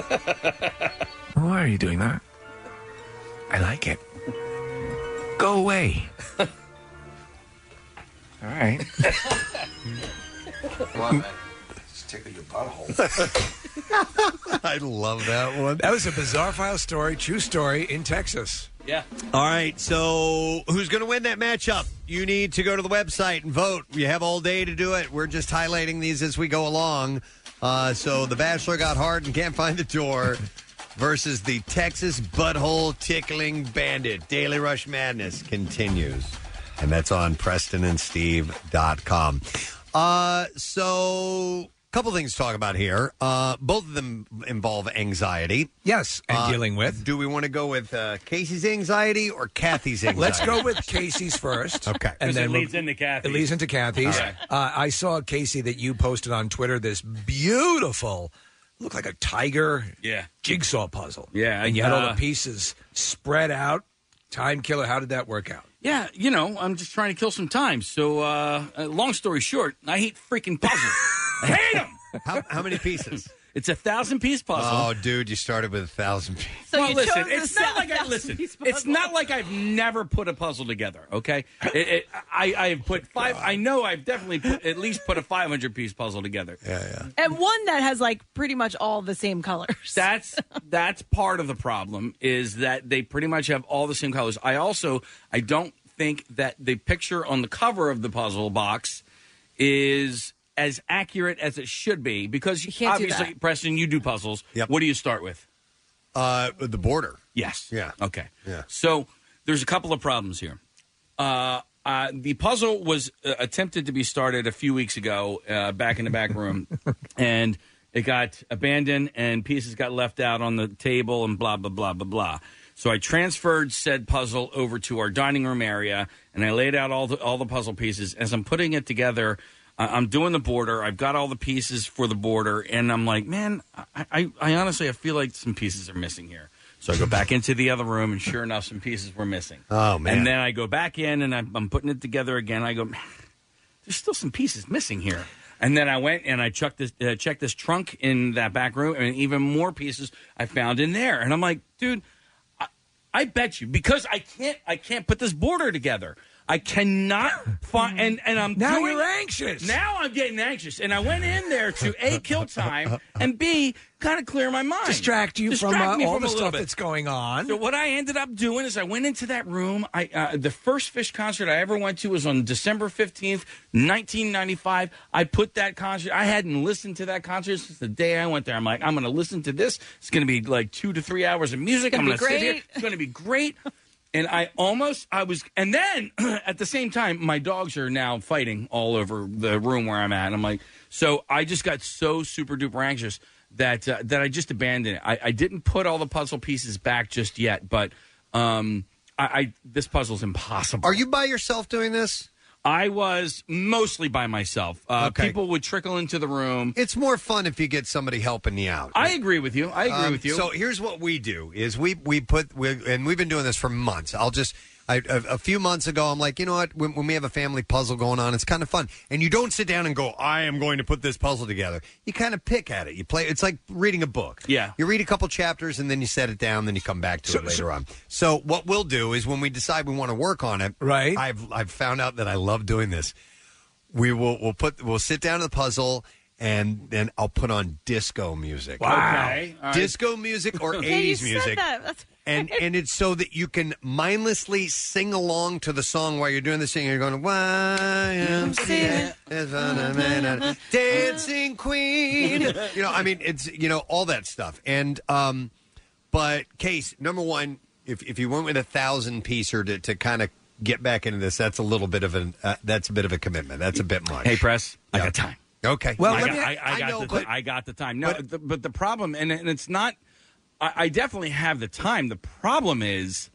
[LAUGHS] Why are you doing that? I like it. Go away. [LAUGHS] All right. Come on, man. Just tickle your butthole. [LAUGHS] I love that one. That was a bizarre file story, true story in Texas. Yeah. All right, so who's going to win that matchup? You need to go to the website and vote. You have all day to do it. We're just highlighting these as we go along. Uh, so the Bachelor got hard and can't find the door versus the Texas Butthole Tickling Bandit. Daily Rush Madness continues. And that's on PrestonandSteve.com. Uh, so, couple things to talk about here. Uh, both of them involve anxiety. Yes, and Uh, dealing with. Do we want to go with uh, Casey's anxiety or Kathy's anxiety? Let's go with Casey's first. [LAUGHS] Okay. and then it we'll- leads into Kathy. It leads into Kathy's. All right. Uh, I saw Casey that you posted on Twitter this beautiful, looked like a tiger Yeah. jigsaw puzzle. Yeah, and you had all uh, the pieces spread out. Time killer. How did that work out? Yeah, you know, I'm just trying to kill some time. So, uh, uh, long story short, I hate freaking puzzles. [LAUGHS] I hate them. How, how many pieces? It's a thousand piece puzzle. Oh, dude, you started with a thousand pieces. So well, you listen, chose it's not like I thousand listen. piece It's puzzle. not like I've never put a puzzle together. Okay, it, it, I I have put oh, five. I know I've definitely put, at least put a 500 piece puzzle together. Yeah, yeah. And one that has like pretty much all the same colors. That's that's part of the problem is that they pretty much have all the same colors. I also I don't think that the picture on the cover of the puzzle box is as accurate as it should be because you can't do obviously that. Preston you do puzzles. What do you start with? Uh, the border. Yes. Yeah. Okay. Yeah. So there's a couple of problems here. Uh, uh, the puzzle was uh, attempted to be started a few weeks ago uh, back in the back room, [LAUGHS] and it got abandoned, and pieces got left out on the table, and blah blah blah blah blah. So I transferred said puzzle over to our dining room area, and I laid out all the all the puzzle pieces. As I'm putting it together, I- I'm doing the border. I've got all the pieces for the border, and I'm like, man, I, I, I honestly I feel like some pieces are missing here. So I go back [LAUGHS] into the other room, and sure enough, some pieces were missing. Oh, man. And then I go back in, and I'm, I'm putting it together again. I go, "Man, there's still some pieces missing here. And then I went and I checked this, uh, checked this trunk in that back room, and even more pieces I found in there. And I'm like, dude, I, I bet you because I can't, I can't put this border together. I cannot find, and and I'm Now doing- you're anxious. Now I'm getting anxious, and I went in there to a kill time and b kind of clear my mind, Distract you Distract from uh, all from the stuff bit. that's going on. So what I ended up doing is I went into that room. I uh, the first Phish concert I ever went to was on December fifteenth, nineteen ninety five. I put that concert. I hadn't listened to that concert since the day I went there. I'm like, I'm going to listen to this. It's going to be like two to three hours of music. I'm going to sit here. It's going to be great. [LAUGHS] And I almost, I was, and then [CLEARS THROAT] at the same time, my dogs are now fighting all over the room where I'm at. And I'm like, so I just got so super duper anxious that uh, that I just abandoned it. I, I didn't put all the puzzle pieces back just yet, but um, I, I this puzzle's impossible. Are you by yourself doing this? I was mostly by myself. Uh, Okay. People would trickle into the room. It's more fun if you get somebody helping you out. I agree with you. I agree Um, with you. So here's what we do: is we we put we, and we've been doing this for months. I'll just. I, a, a few months ago, I'm like, you know what? When, when we have a family puzzle going on, it's kind of fun. And you don't sit down and go, I am going to put this puzzle together. You kind of pick at it. You play. It's like reading a book. Yeah. You read a couple chapters and then you set it down. Then you come back to it later on. So what we'll do is when we decide we want to work on it, right? I've I've found out that I love doing this. We will we'll put we'll sit down to the puzzle. And then I'll put on disco music. Wow. Okay. All right. Disco music or [LAUGHS] Yeah, you 80s said music that. That's- and and it's so that you can mindlessly sing along to the song while you're doing the singing. You're going YMCA, [LAUGHS] dancing queen. You know, I mean, it's you know all that stuff. And um, but case number one, if if you went with a thousand piecer to to kind of get back into this, that's a little bit of an uh, that's a bit of a commitment. That's a bit much. Hey, press. I got time. Okay. Well, I, let got, me- I, I got know, the, but- I got the time. No, the, but the problem, and, and it's not. I, I definitely have the time. The problem is,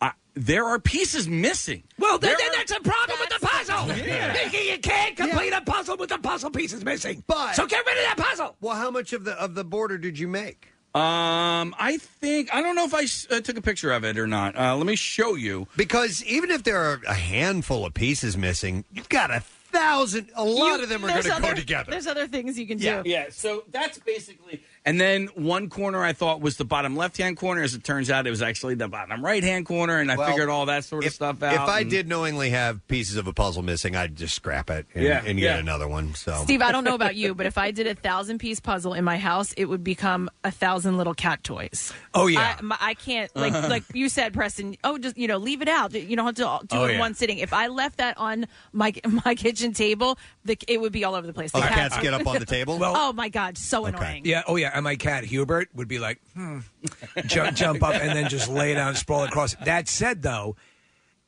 I, there are pieces missing. Well, then, then are- that's a problem with the puzzle. Yeah. You, you can't complete a puzzle with the puzzle pieces missing. But so get rid of that puzzle. Well, how much of the of the border did you make? Um, I think I don't know if I s- uh, took a picture of it or not. Uh, let me show you. Because even if there are a handful of pieces missing, you've got a thousand. A lot You- of them are going to go other- together. There's other things you can Yeah, do. yeah. So that's basically. And then one corner I thought was the bottom left hand corner. As it turns out, it was actually the bottom right hand corner, and I Well, figured all that sort of stuff out. If I and- did knowingly have pieces of a puzzle missing, I'd just scrap it and, Yeah, and get yeah. another one. So, Steve, I don't know about you, but if I did a thousand piece puzzle in my house, it would become a thousand little cat toys. Oh, yeah. I, my, I can't like [LAUGHS] like you said, Preston. Oh, just you know, leave it out. You don't have to do Oh, it in yeah. one sitting. If I left that on my my kitchen table, the, it would be all over the place. The Oh, cats get up on the table? Well- [LAUGHS] oh my god, so annoying. Yeah. Oh, yeah. And my cat Hubert would be like, hmm, jump, jump up and then just lay down and sprawl across. That said, though,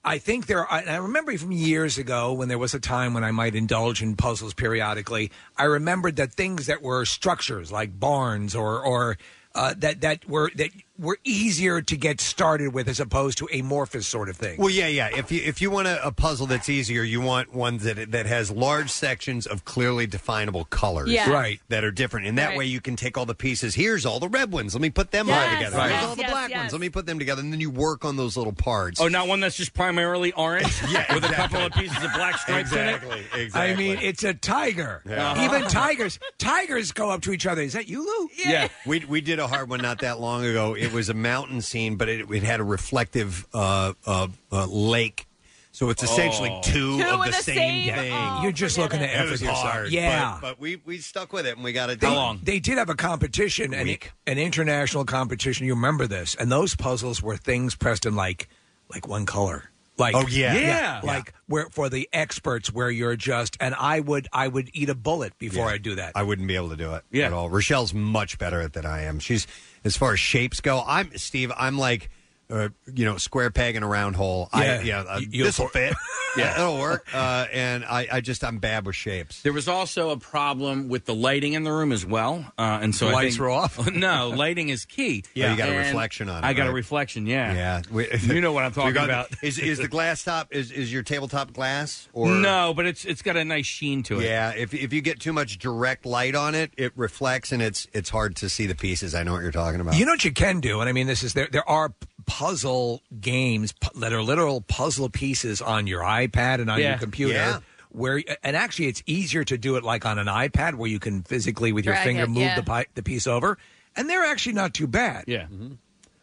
I think there. Are, I remember from years ago when there was a time when I might indulge in puzzles periodically. I remembered that things that were structures like barns or or uh, that that were that were easier to get started with as opposed to amorphous sort of thing. well, yeah, yeah. If you if you want a, a puzzle that's easier, you want one that that has large sections of clearly definable colors, Yeah. Right. That are different, and that Right. way you can take all the pieces. Here's all the red ones. Let me put them all Yes, together. Right. Here's yes, all the yes, black yes. ones. Let me put them together, and then you work on those little parts. Oh, not one that's just primarily orange [LAUGHS] Yeah, with a couple of pieces of black stripes exactly, in it. exactly. I mean, it's a tiger. Yeah. Even [LAUGHS] tigers, tigers go up to each other. Is that you, Lou? Yeah. we we did a hard one not that long ago. It was a mountain scene, but it, it had a reflective uh, uh, uh, lake. So it's essentially Oh. two, Two of of the, the same, same- thing. oh, You're just looking it. to It effort was yourself. hard, Yeah. but, but we we stuck with it and we got it They, done. How long? they did have a competition, an, Week. an international competition. You remember this? And those puzzles were things, Preston, like like one color. Like Oh, yeah. Yeah. like where for the experts, where you're just and I would I would eat a bullet before Yeah. I do that. I wouldn't be able to do it Yeah. at all. Rochelle's much better at it than I am. She's as far as shapes go. I'm Steve. I'm like. Uh, you know, square peg in a round hole. I, Yeah. yeah, uh, You- you'll this will fit. [LAUGHS] yeah, it'll work. Uh, and I, I just, I'm bad with shapes. There was also a problem with the lighting in the room as well, uh, and so The I lights think- were off? [LAUGHS] no, lighting is key. [LAUGHS] Yeah, you got a And reflection on it, I got a right? reflection. Yeah, Yeah, we, You know what I'm we talking got- about. Is is the glass top? Is is your tabletop glass or no, but it's it's got a nice sheen to it. Yeah, if if you get too much direct light on it, it reflects and it's it's hard to see the pieces. I know what you're talking about. You know what you can do, and I mean this is there. There are p- puzzle games pu- that are literal puzzle pieces on your iPad and on Yeah. your computer. Yeah. Where and actually, it's easier to do it like on an iPad, where you can physically with your Drag finger it, move yeah. the pi- the piece over, and they're actually not too bad. yeah.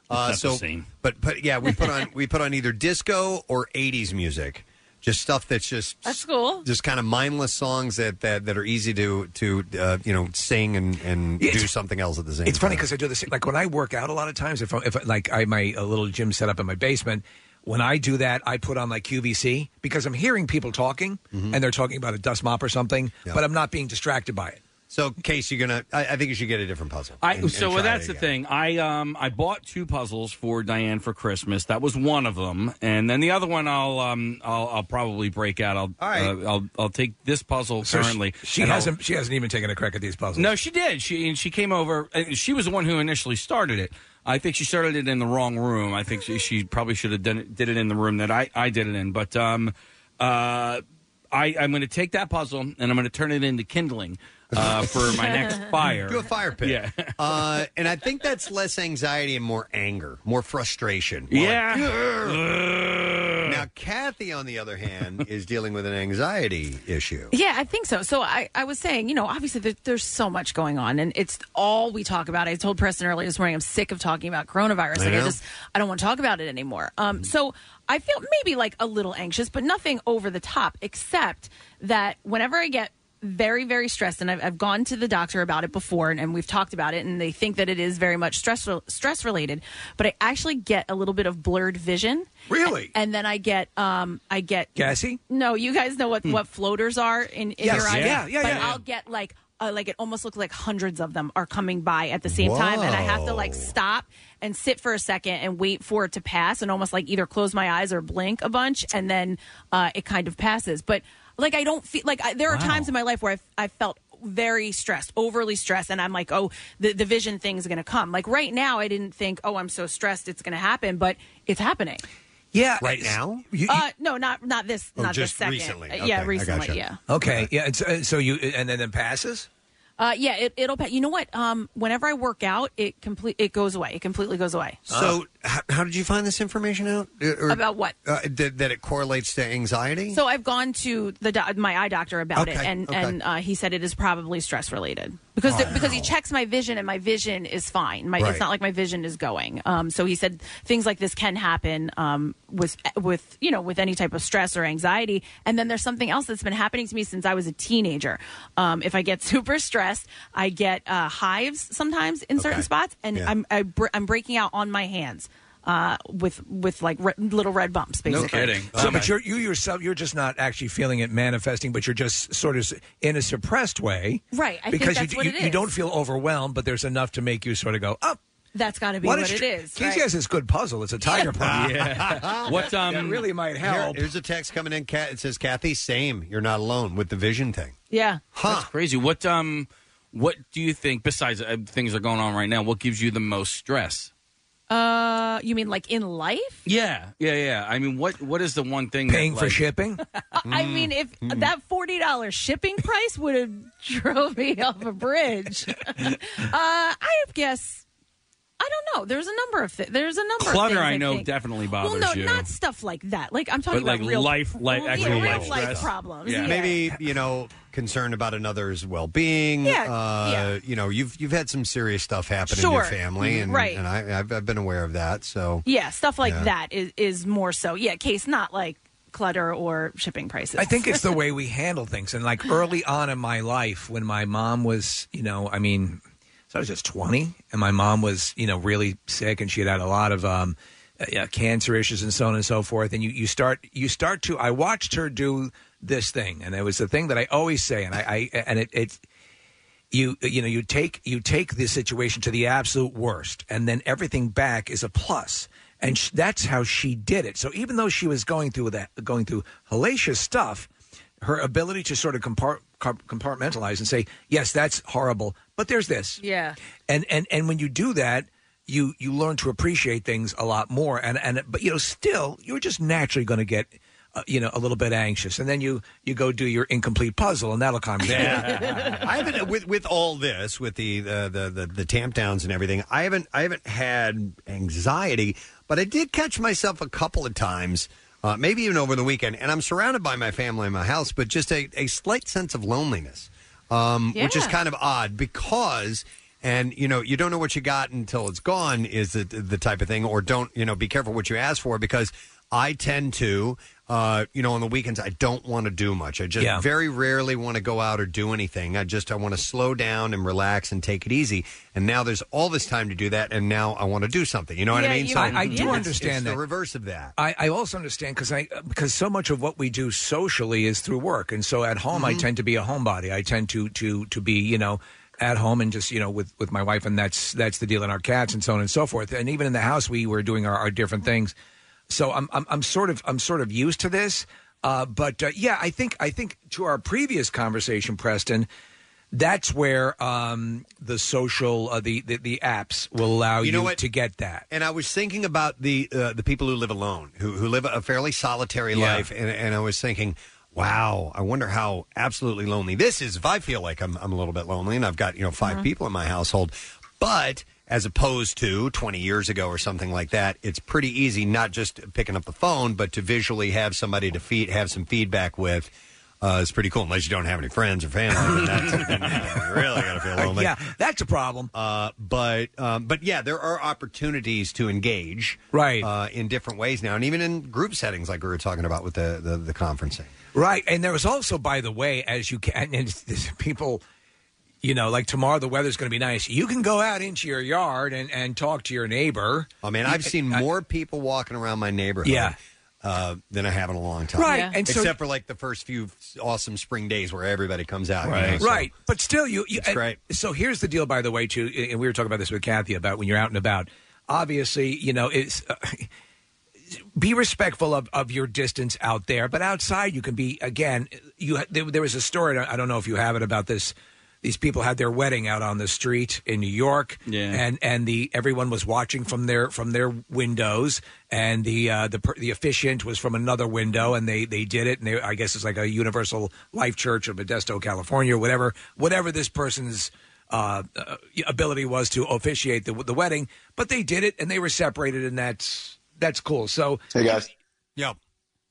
Uh, not the so, same. but but yeah, we put on we put on either disco or '80s music, just stuff that's just That's cool. just kind of mindless songs that that, that are easy to to uh, you know sing and and It's- do something else at the same. Time. It's funny time. because I do this like when I work out a lot of times. If I, if I- like I my a little gym set up in my basement, when I do that, I put on like QVC because I'm hearing people talking Mm-hmm. and they're talking about a dust mop or something, but I'm not being distracted by it. So, Case, you're gonna. I, I think you should get a different puzzle. I, and- and so try that's the again. thing. I um I bought two puzzles for Diane for Christmas. That was one of them, and then the other one I'll um I'll, I'll probably break out. I'll All right. uh, I'll I'll take this puzzle So she- currently. she, and I'll- hasn't she hasn't even taken a crack at these puzzles. No, she did. She and she came over. And she was the one who initially started it. I think she started it in the wrong room. I think she, she probably should have done it, did it in the room that I, I did it in. But um, uh, I, I'm going to take that puzzle and I'm going to turn it into kindling uh, for my next [LAUGHS] fire. Do a fire pit. Yeah. uh, and I think that's less anxiety and more anger, more frustration. More Yeah. like, now, Kathy, on the other hand, [LAUGHS] is dealing with an anxiety issue. Yeah, I think so. So I, I was saying, you know, obviously there, there's so much going on, and it's all we talk about. I told Preston earlier this morning, I'm sick of talking about coronavirus. I Like I know. just, I don't want to talk about it anymore. Um, so I feel maybe like a little anxious, but nothing over the top, except that whenever I get very, very stressed, and I've, I've gone to the doctor about it before, and, and we've talked about it, and they think that it is very much stress stress related. But I actually get a little bit of blurred vision. Really? And then I get, um, I get Gassy? no, you guys know what, what floaters are in, in Yes. your eyes. Yeah, yeah, yeah. but yeah. I'll get like uh, like it almost looks like hundreds of them are coming by at the same time, and I have to like stop and sit for a second and wait for it to pass, and almost like either close my eyes or blink a bunch, and then uh, it kind of passes. But like I don't feel like I, there are times in my life where I've, I felt very stressed, overly stressed, and I'm like, oh, the the vision thing is going to come. Like right now, I didn't think, oh, I'm so stressed, it's going to happen, but it's happening. Yeah, Right now? you- you- Uh, no, not not this, Oh, not just this second. recently. Uh, Okay, yeah, recently. gotcha. Yeah. okay, yeah. It's, uh, so you and then it passes. Uh, yeah, it, it'll. pa- You know what? Um, whenever I work out, it complete it goes away. It completely goes away. So, how, how did you find this information out? Uh, or- About what? Uh, that, that it correlates to anxiety? So I've gone to the do- my eye doctor about it, Okay, and okay. and uh, he said it is probably stress related because Wow. because he checks my vision and my vision is fine. My, Right. It's not like my vision is going. Um, so he said things like this can happen um, with with you know with any type of stress or anxiety. And then there's something else that's been happening to me since I was a teenager. Um, if I get [LAUGHS] super stressed, I get uh, hives sometimes in certain spots, and Yeah. I'm I br- I'm breaking out on my hands. Uh, with with like re- little red bumps, basically. So, but you're you yourself, you're just not actually feeling it manifesting, but you're just sort of in a suppressed way, Right, I think because that's you, what you, it you is. don't feel overwhelmed, but there's enough to make you sort of go, oh. That's got to be Why what don't it you- is. Casey right? has this good puzzle. It's a tiger [LAUGHS] puzzle. Yeah. What, [LAUGHS] um, that really might help. Here- here's a text coming in. Kat, it says, Kathy, same. You're not alone with the vision thing. Yeah. That's crazy. What um, what do you think? Besides uh, things are going on right now, what gives you the most stress? Uh, you mean like in life? Yeah, yeah, yeah. I mean, what what is the one thing Paying that, for like- shipping? [LAUGHS] [LAUGHS] I mean, if that forty dollars shipping price would have drove me off a bridge, [LAUGHS] uh, I guess I don't know. There's a number of things. There's a number. of Clutter, things, I know, think. definitely Well, bothers no, you. not stuff like that. Like I'm talking But, like, real life- life- yeah, actual real life life stress. problems. Yeah. Yeah. Maybe you know, concerned about another's well-being. Yeah, uh, yeah. You know, you've you've had some serious stuff happen in your family, Mhm. and Right. and I, I've, I've been aware of that. So Yeah, stuff like Yeah. that is is more so. Yeah, case not like clutter or shipping prices. I think it's the [LAUGHS] way we handle things. And like early on in my life, when my mom was, you know, I mean, so I was just 20, and my mom was, you know, really sick, and she had had a lot of um, uh, yeah, cancer issues and so on and so forth. And you, you start, you start to. I watched her do this thing, and it was the thing that I always say, and I, I and it, it's you you know you take you take the situation to the absolute worst and then everything back is a plus. And sh- that's how she did it. So even though she was going through that going through hellacious stuff her ability to sort of compart- comp- compartmentalize and say yes that's horrible but there's this. Yeah. and and and when you do that you you learn to appreciate things a lot more. And and but you know still you're just naturally going to get uh, you know a little bit anxious and then you you go do your incomplete puzzle and that'll calm you down I haven't with with all this with the the the, the, the tamp downs and everything. I haven't I haven't had anxiety, but I did catch myself a couple of times. Uh, maybe even over the weekend, and I'm surrounded by my family in my house, but just a, a slight sense of loneliness, um, which is Yeah. kind of odd because, and you know, you don't know what you got until it's gone, is the the type of thing, or don't you know, be careful what you ask for because I tend to, uh, you know, on the weekends I don't want to do much. I just Yeah. very rarely want to go out or do anything. I just I want to slow down and relax and take it easy. And now there's all this time to do that, and now I want to do something. You know what I mean? you- I- I do it's- understand it's that. the reverse of that. I, I also understand because I because so much of what we do socially is through work, and so at home I Mhm. tend to be a homebody. I tend to to to be you know at home and just you know with with my wife, and that's that's the deal, and our cats, and so on and so forth. And even in the house, we were doing our, our different things. So I'm, I'm I'm sort of I'm sort of used to this. Uh, but uh, yeah, I think I think to our previous conversation, Preston. That's where um, the social, uh, the, the the apps will allow you, You know what? to get that. And I was thinking about the uh, the people who live alone, who who live a fairly solitary Yeah. life, and, and I was thinking, wow, I wonder how absolutely lonely this is. If I feel like I'm I'm a little bit lonely, and I've got you know 5 Uh-huh. people in my household, but as opposed to 20 years ago or something like that, it's pretty easy not just picking up the phone, but to visually have somebody to feed, have some feedback with. Uh, it's pretty cool, unless you don't have any friends or family. Then that's, then you really got to feel lonely. Yeah, that's a problem. Uh, but um, but yeah, there are opportunities to engage right uh, in different ways now, and even in group settings, like we were talking about with the the, the conferencing. Right, and there was also, by the way, as you can, and [LAUGHS] it's people, you know, like tomorrow the weather's going to be nice. You can go out into your yard and, and talk to your neighbor. I mean, I've seen more people walking around my neighborhood. Yeah. Uh, than I have in a long time. Right, Yeah. and so- except for like the first few awesome spring days where everybody comes out. you Right, know, so- right. But still, you. you It's and- great. So here's the deal, by the way, too, and we were talking about this with Kathy about when you're out and about. Obviously, you know, it's. Uh, [LAUGHS] be respectful of, of your distance out there, but outside you can be again. You there, there was a story I don't know if you have it about this. These people had their wedding out on the street in New York, Yeah. and and the everyone was watching from their from their windows, and the uh, the per- the officiant was from another window, and they they did it, and they, I guess it's like a Universal Life Church of Modesto, California, or whatever whatever this person's uh, uh, ability was to officiate the, the wedding, but they did it and they were separated, and that's that's cool. So, Hey guys. Yep.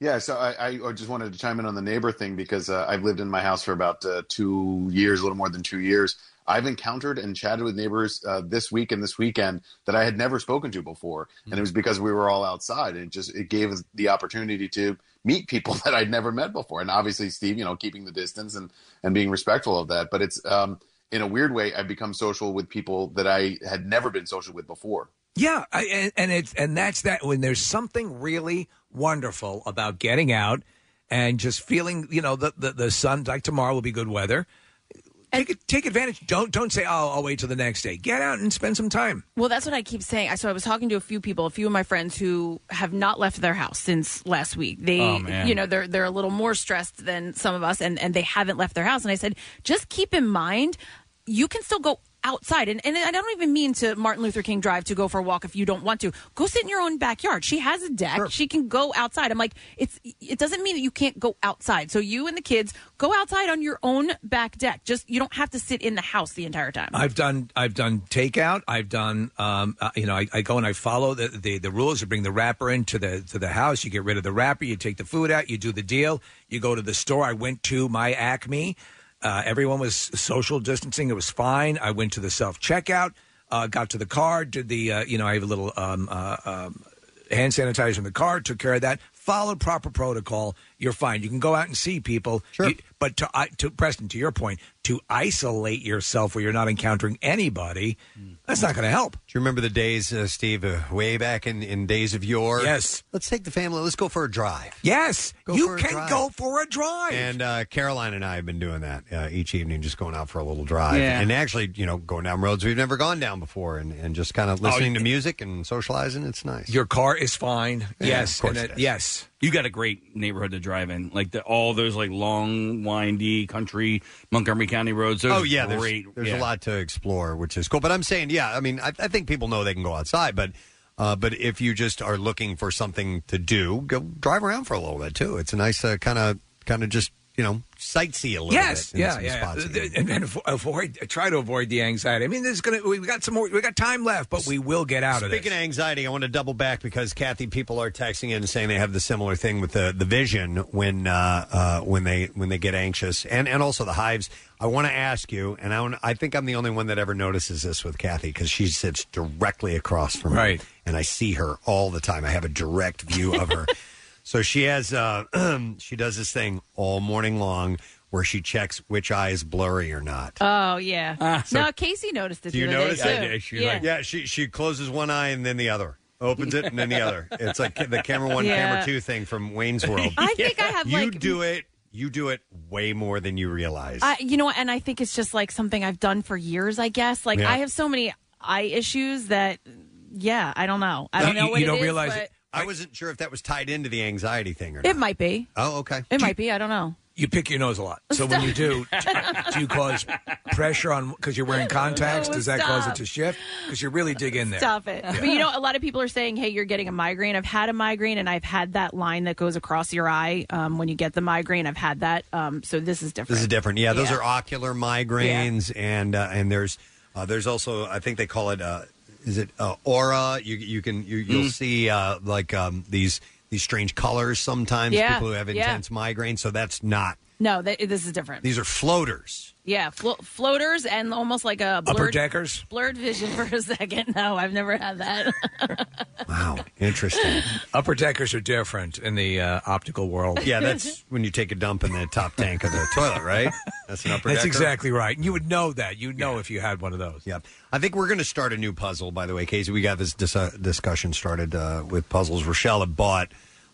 Yeah, so I, I just wanted to chime in on the neighbor thing because uh, I've lived in my house for about uh, two years, a little more than two years. I've encountered and chatted with neighbors uh, this week and this weekend that I had never spoken to before, and it was because we were all outside, and it just it gave us the opportunity to meet people [LAUGHS] that I'd never met before. And obviously, Steve, you know, keeping the distance and and being respectful of that. But it's um, in a weird way, I've become social with people that I had never been social with before. Yeah, I, and, and it's and that's that when there's something really wonderful about getting out and just feeling, you know, the the, the sun like tomorrow will be good weather. Take it, take advantage. Don't don't say, "Oh, I'll wait till the next day." Get out and spend some time. Well, that's what I keep saying. I So I was talking to a few people, a few of my friends who have not left their house since last week. They, Oh, man. you know, they're they're a little more stressed than some of us, and and they haven't left their house. And I said, just keep in mind, you can still go outside, and and I don't even mean to Martin Luther King Drive to go for a walk if you don't want to. Go sit in your own backyard. She has a deck. She can go outside. I'm like, it's it doesn't mean that you can't go outside. So you and the kids go outside on your own back deck. Just you don't have to sit in the house the entire time. I've done I've done takeout. I've done um, uh, you know I, I go and I follow the, the the rules. You bring the wrapper into the to the house. You get rid of the wrapper. You take the food out. You do the deal. You go to the store. I went to my Acme. Uh, everyone was social distancing. It was fine. I went to the self checkout. Uh, got to the car. Did the uh, you know I have a little um, uh, um, hand sanitizer in the car. Took care of that. Followed proper protocol. You're fine. You can go out and see people. Sure. but to I to Preston, to your point, to isolate yourself where you're not encountering anybody, that's not going to help. Do you remember the days, uh, Steve, uh, way back in, in days of yore? Yes. Let's take the family. Let's go for a drive. Yes, Go you for a can drive. go for a drive. And uh, Caroline and I have been doing that uh, each evening, just going out for a little drive. Yeah. And actually, you know, going down roads we've never gone down before and, and just kind of Oh, listening to music and socializing. It's nice. Your car is fine. Yeah, yes, of course and it it- yes. You got a great neighborhood to drive in, like the, all those like long, windy country Montgomery County roads. Those oh are yeah, there's, great. there's yeah. a lot to explore, which is cool. But I'm saying, yeah, I mean, I, I think people know they can go outside, but uh, but if you just are looking for something to do, go drive around for a little bit too. It's a nice kind of kind of just you know sightsee a little Yes, bit. Yes, yeah, yeah, spots. yeah. And, and avo- avoid, try to avoid the anxiety. I mean, there's gonna we got some more. We got time left, but we will get out of Speaking this. of anxiety, I want to double back because Kathy, people are texting in and saying they have the similar thing with the the vision when uh, uh, when they when they get anxious, and and also the hives. I want to ask you, and I want, I think I'm the only one that ever notices this with Kathy because she sits directly across from me, Right. and I see her all the time. I have a direct view of her. [LAUGHS] So she has uh, [CLEARS THROAT] she does this thing all morning long where she checks which eye is blurry or not. Oh yeah. Ah, so- no, Casey noticed it. Do you the other notice day, it? too. She's yeah. like, yeah, she she closes one eye and then the other. Opens it and then the other. [LAUGHS] It's like the camera one, Yeah. camera two thing from Wayne's World. [LAUGHS] I think I have, [LAUGHS] you like- do it. You do it way more than you realize. I, you know, what, and I think it's just like something I've done for years. I guess. Like Yeah. I have so many eye issues that, yeah, I don't know. I don't know what it is, but I wasn't sure if that was tied into the anxiety thing or not. It might be. Oh, okay. It might be. I don't know. You pick your nose a lot. So when you do, [LAUGHS] do you cause pressure on because you're wearing contacts? No, Does that cause it to shift? Because you really dig in there. Stop it. Yeah. But you know, a lot of people are saying, "Hey, you're getting a migraine." I've had a migraine, and I've had that line that goes across your eye um, when you get the migraine. I've had that. Um, so this is different. This is different. Yeah, those Yeah. are ocular migraines, and uh, and there's uh, there's also I think they call it uh, is it uh, aura. You you can you, you'll Mm. see uh, like um, these these strange colors sometimes. Yeah, People who have yeah. intense migraine. So that's not. No, th- this is different. These are floaters. Yeah, flo- floaters and almost like a Upper blurred, deckers? blurred vision [LAUGHS] for a second. No, I've never had that. [LAUGHS] Wow, interesting. Upper deckers are different in the uh, optical world. Yeah, that's when you take a dump in the top tank of the toilet, right? That's an upper That's decker. exactly right. You would know that. You'd know if you had one of those. Yeah. I think we're going to start a new puzzle, by the way, Casey. We got this dis- uh, discussion started uh, with puzzles. Rochelle had bought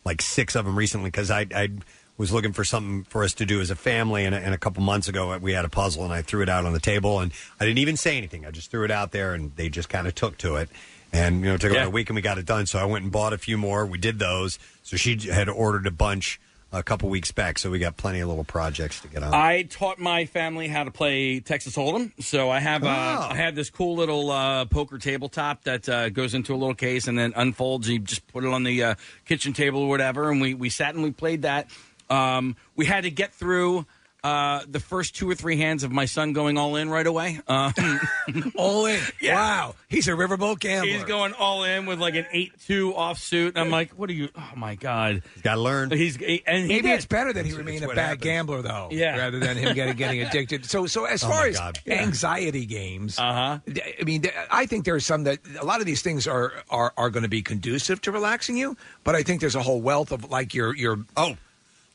like six of them recently because I, I was looking for something for us to do as a family. And, and a couple months ago, we had a puzzle and I threw it out on the table and I didn't even say anything. I just threw it out there and they just kind of took to it. And, you know, it took about a week and we got it done. So I went and bought a few more. We did those. So she had ordered a bunch a couple weeks back. So we got plenty of little projects to get on. I taught my family how to play Texas Hold'em, so I have uh, Oh. I have this cool little uh, poker tabletop that uh, goes into a little case and then unfolds. You just put it on the uh, kitchen table or whatever, and we we sat and we played that. Um, we had to get through Uh, the first two or three hands of my son going all in right away. Um, [LAUGHS] all in. Wow, he's a riverboat gambler. He's going all in with like an eight-two offsuit. I'm like, what are you? Oh my god, he's got to learn. He's and he Maybe did. it's better that he remained a what bad happens. gambler, though, Yeah. rather than him getting getting [LAUGHS] addicted. So, so as Oh, far my as God. Yeah. anxiety games, uh-huh. I mean, th- I think there's some that a lot of these things are are, are going to be conducive to relaxing you, but I think there's a whole wealth of like your your oh.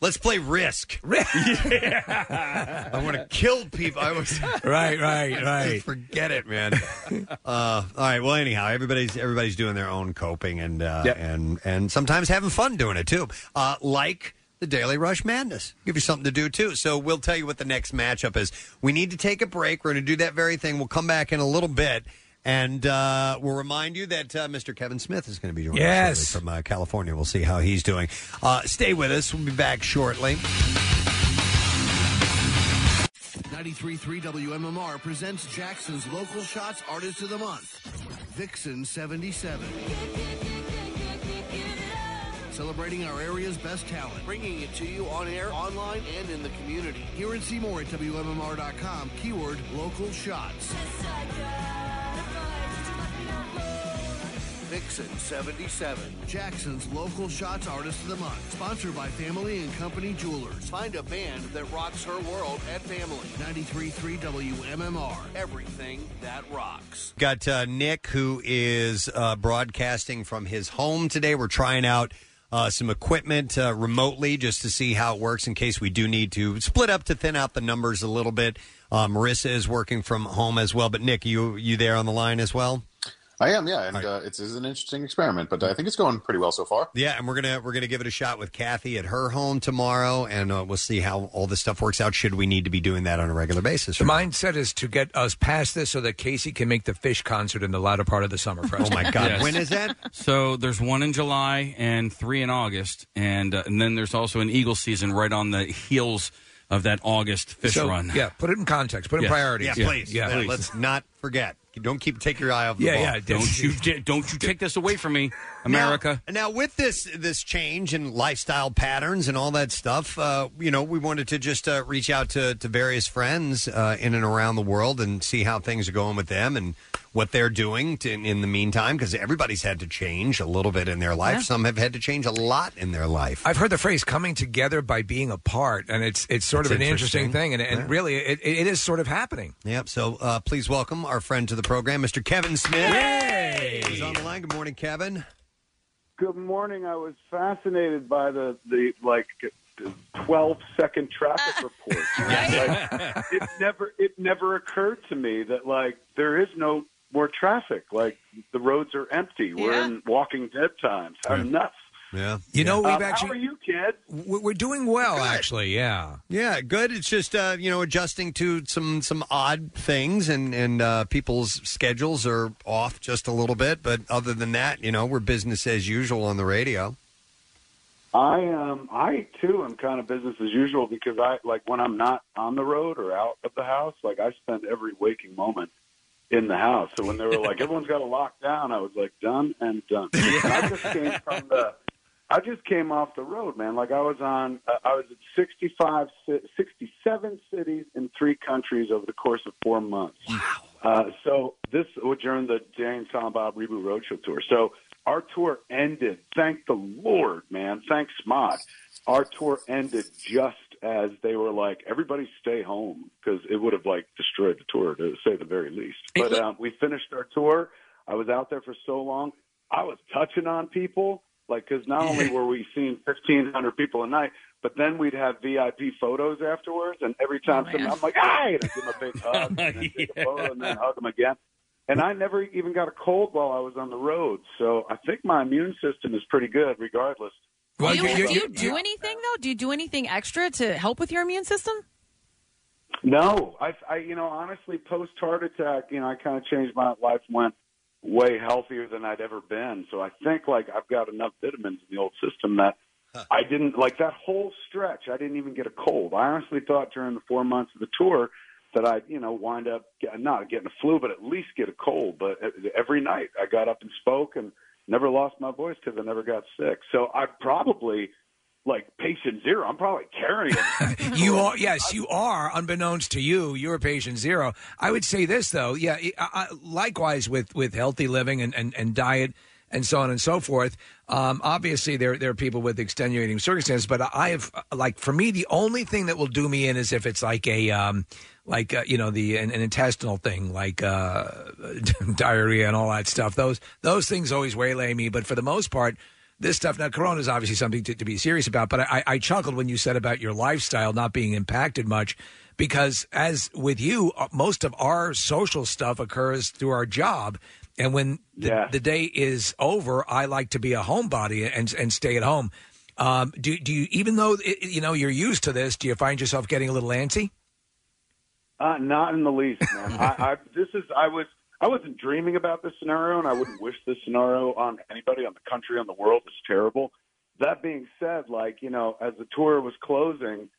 Let's play Risk. [LAUGHS] I want to kill people. I was right, right, [LAUGHS] right. Forget it, man. uh, all right. Well, anyhow, everybody's everybody's doing their own coping and uh, and and sometimes having fun doing it too. Uh, like the Daily Rush Madness, give you something to do too. So we'll tell you what the next matchup is. We need to take a break. We're going to do that very thing. We'll come back in a little bit. And uh, we'll remind you that uh, Mr. Kevin Smith is going to be joining Yes. us shortly from uh, California. We'll see how he's doing. Uh, stay with us. We'll be back shortly. 93.3 WMMR presents Jackson's Local Shots Artist of the Month, Vixen 77. Celebrating our area's best talent, bringing it to you on air, online, and in the community. Hear and see more at WMMR.com, keyword local shots. Vixen 77, Jackson's Local Shots Artist of the Month. Sponsored by Family and Company Jewelers. Find a band that rocks her world at Family. 93.3 WMMR. Everything that rocks. Got uh, Nick, who is uh, broadcasting from his home today. We're trying out uh, some equipment uh, remotely just to see how it works in case we do need to split up to thin out the numbers a little bit. Uh, Marissa is working from home as well. But Nick, you you there on the line as well? I am, yeah, and uh, it's, it's an interesting experiment, but I think it's going pretty well so far. Yeah, and we're gonna we're gonna give it a shot with Kathy at her home tomorrow, and uh, we'll see how all this stuff works out. Should we need to be doing that on a regular basis? The mindset is to get us past this so that Casey can make the Phish concert in the latter part of the summer. [LAUGHS] Oh my God! Yes. When is that? So there's one in July and three in August, and uh, and then there's also an Eagle season right on the heels of that August Phish So, run. Yeah, put it in context. Put it in Yes. priorities. Yeah, please. Yeah, Uh, please. Let's not forget. Don't keep take your eye off the Yeah, ball. yeah, Don't [LAUGHS] you di- don't you take this away from me, America. Now, now, with this this change in lifestyle patterns and all that stuff, uh, you know, we wanted to just uh, reach out to to various friends uh, in and around the world and see how things are going with them and what they're doing to, in the meantime, because everybody's had to change a little bit in their life. Yeah. Some have had to change a lot in their life. I've heard the phrase "coming together by being apart," and it's it's sort That's of an interesting, interesting. thing, and, and Yeah. really, it, it is sort of happening. Yep. So uh, please welcome our friend to the program, Mr. Kevin Smith. Yay! He's on the line. Good morning, Kevin. Good morning. I was fascinated by the the like twelve second traffic [LAUGHS] report. Like, it never it never occurred to me that like there is no more traffic. Like the roads are empty. We're in Walking Dead times. How nuts! Yeah. You know, Um, we've actually how are you, kids? We're we're doing well, actually. Yeah. Yeah, good. It's just uh, you know adjusting to some some odd things, and and uh, people's schedules are off just a little bit. But other than that, you know, we're business as usual on the radio. I um I too am kind of business as usual because I like when I'm not on the road or out of the house, like I spend every waking moment in the house. So when they were like [LAUGHS] everyone's got to lock down, I was like done and done. [LAUGHS] And I just came from the I just came off the road, man. Like I was on uh, I was at 65 67 cities in 3 countries over the course of 4 months. Wow. Uh, so this was during the Jay and Silent Bob Reboot Roadshow tour. So our tour ended. Thank the Lord, man. Thanks, Smod. Our tour ended just as they were like, everybody stay home because it would have like destroyed the tour to say the very least. But um, we finished our tour. I was out there for so long. I was touching on people, like because not only were we seeing fifteen hundred people a night, but then we'd have VIP photos afterwards. And every time Oh, somebody, man. I'm like, "Hey!" and I give them a big [LAUGHS] hug, and then take a photo, and then hug them again. And I never even got a cold while I was on the road, so I think my immune system is pretty good, regardless. do you, do, you do anything though? Do you do anything extra to help with your immune system? No, I, I, you know, honestly, post heart attack, you know, I kind of changed my life, went way healthier than I'd ever been. So I think like I've got enough vitamins in the old system that I didn't like that whole stretch. I didn't even get a cold. I honestly thought during the four months of the tour that I'd, you know, wind up get, not getting a flu, but at least get a cold. But every night I got up and spoke and never lost my voice because I never got sick. So I probably like patient zero. I'm probably carrying. it. [LAUGHS] you are yes you are unbeknownst to you you're patient zero i would say this though yeah I, I, likewise with with healthy living and, and, and diet and so on and so forth um, obviously there there are people with extenuating circumstances but i have like for me the only thing that will do me in is if it's like a um, like uh, you know the an, an intestinal thing like uh, [LAUGHS] diarrhea and all that stuff those those things always waylay me but for the most part this stuff. Now corona is obviously something to, to be serious about but I, I chuckled when you said about your lifestyle not being impacted much because as with you uh, most of our social stuff occurs through our job. And when the, the day is over i like to be a homebody and and stay at home. Um, do, do you even though it, you know you're used to this do you find yourself getting a little antsy? Uh, not in the least, man. [LAUGHS] I, I this is I was I wasn't dreaming about this scenario, and I wouldn't wish this scenario on anybody, on the country, on the world. It's terrible. That being said, like you know, as the tour was closing,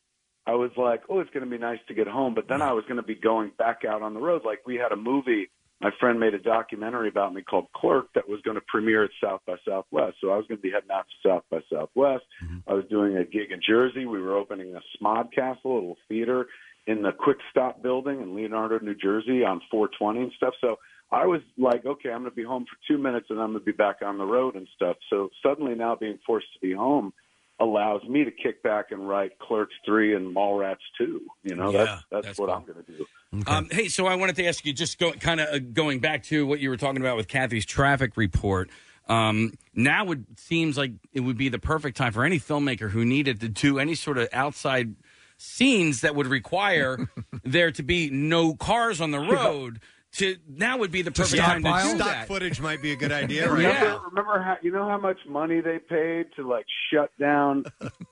I was like, oh, it's going to be nice to get home. But then I was going to be going back out on the road. Like we had a movie. My friend made a documentary about me called Clerk that was going to premiere at South by Southwest. So I was going to be heading out to South by Southwest. Mm-hmm. I was doing a gig in Jersey. We were opening a Smod Castle, a little theater in the Quick Stop building in Leonardo, New Jersey on 420 and stuff. So I was like, okay, I'm going to be home for two minutes and I'm going to be back on the road and stuff. So suddenly now being forced to be home allows me to kick back and write Clerks 3 and Mallrats 2. You know, Yeah, that's, that's, that's what cool. I'm going to do. Um, hey, so I wanted to ask you, just go, kind of uh, going back to what you were talking about with Kathy's traffic report. Um, now it seems like it would be the perfect time for any filmmaker who needed to do any sort of outside scenes that would require [LAUGHS] there to be no cars on the road. To now would be the perfect time to do Stock that. footage might be a good [LAUGHS] idea, right? Remember, remember how you know how much money they paid to like shut down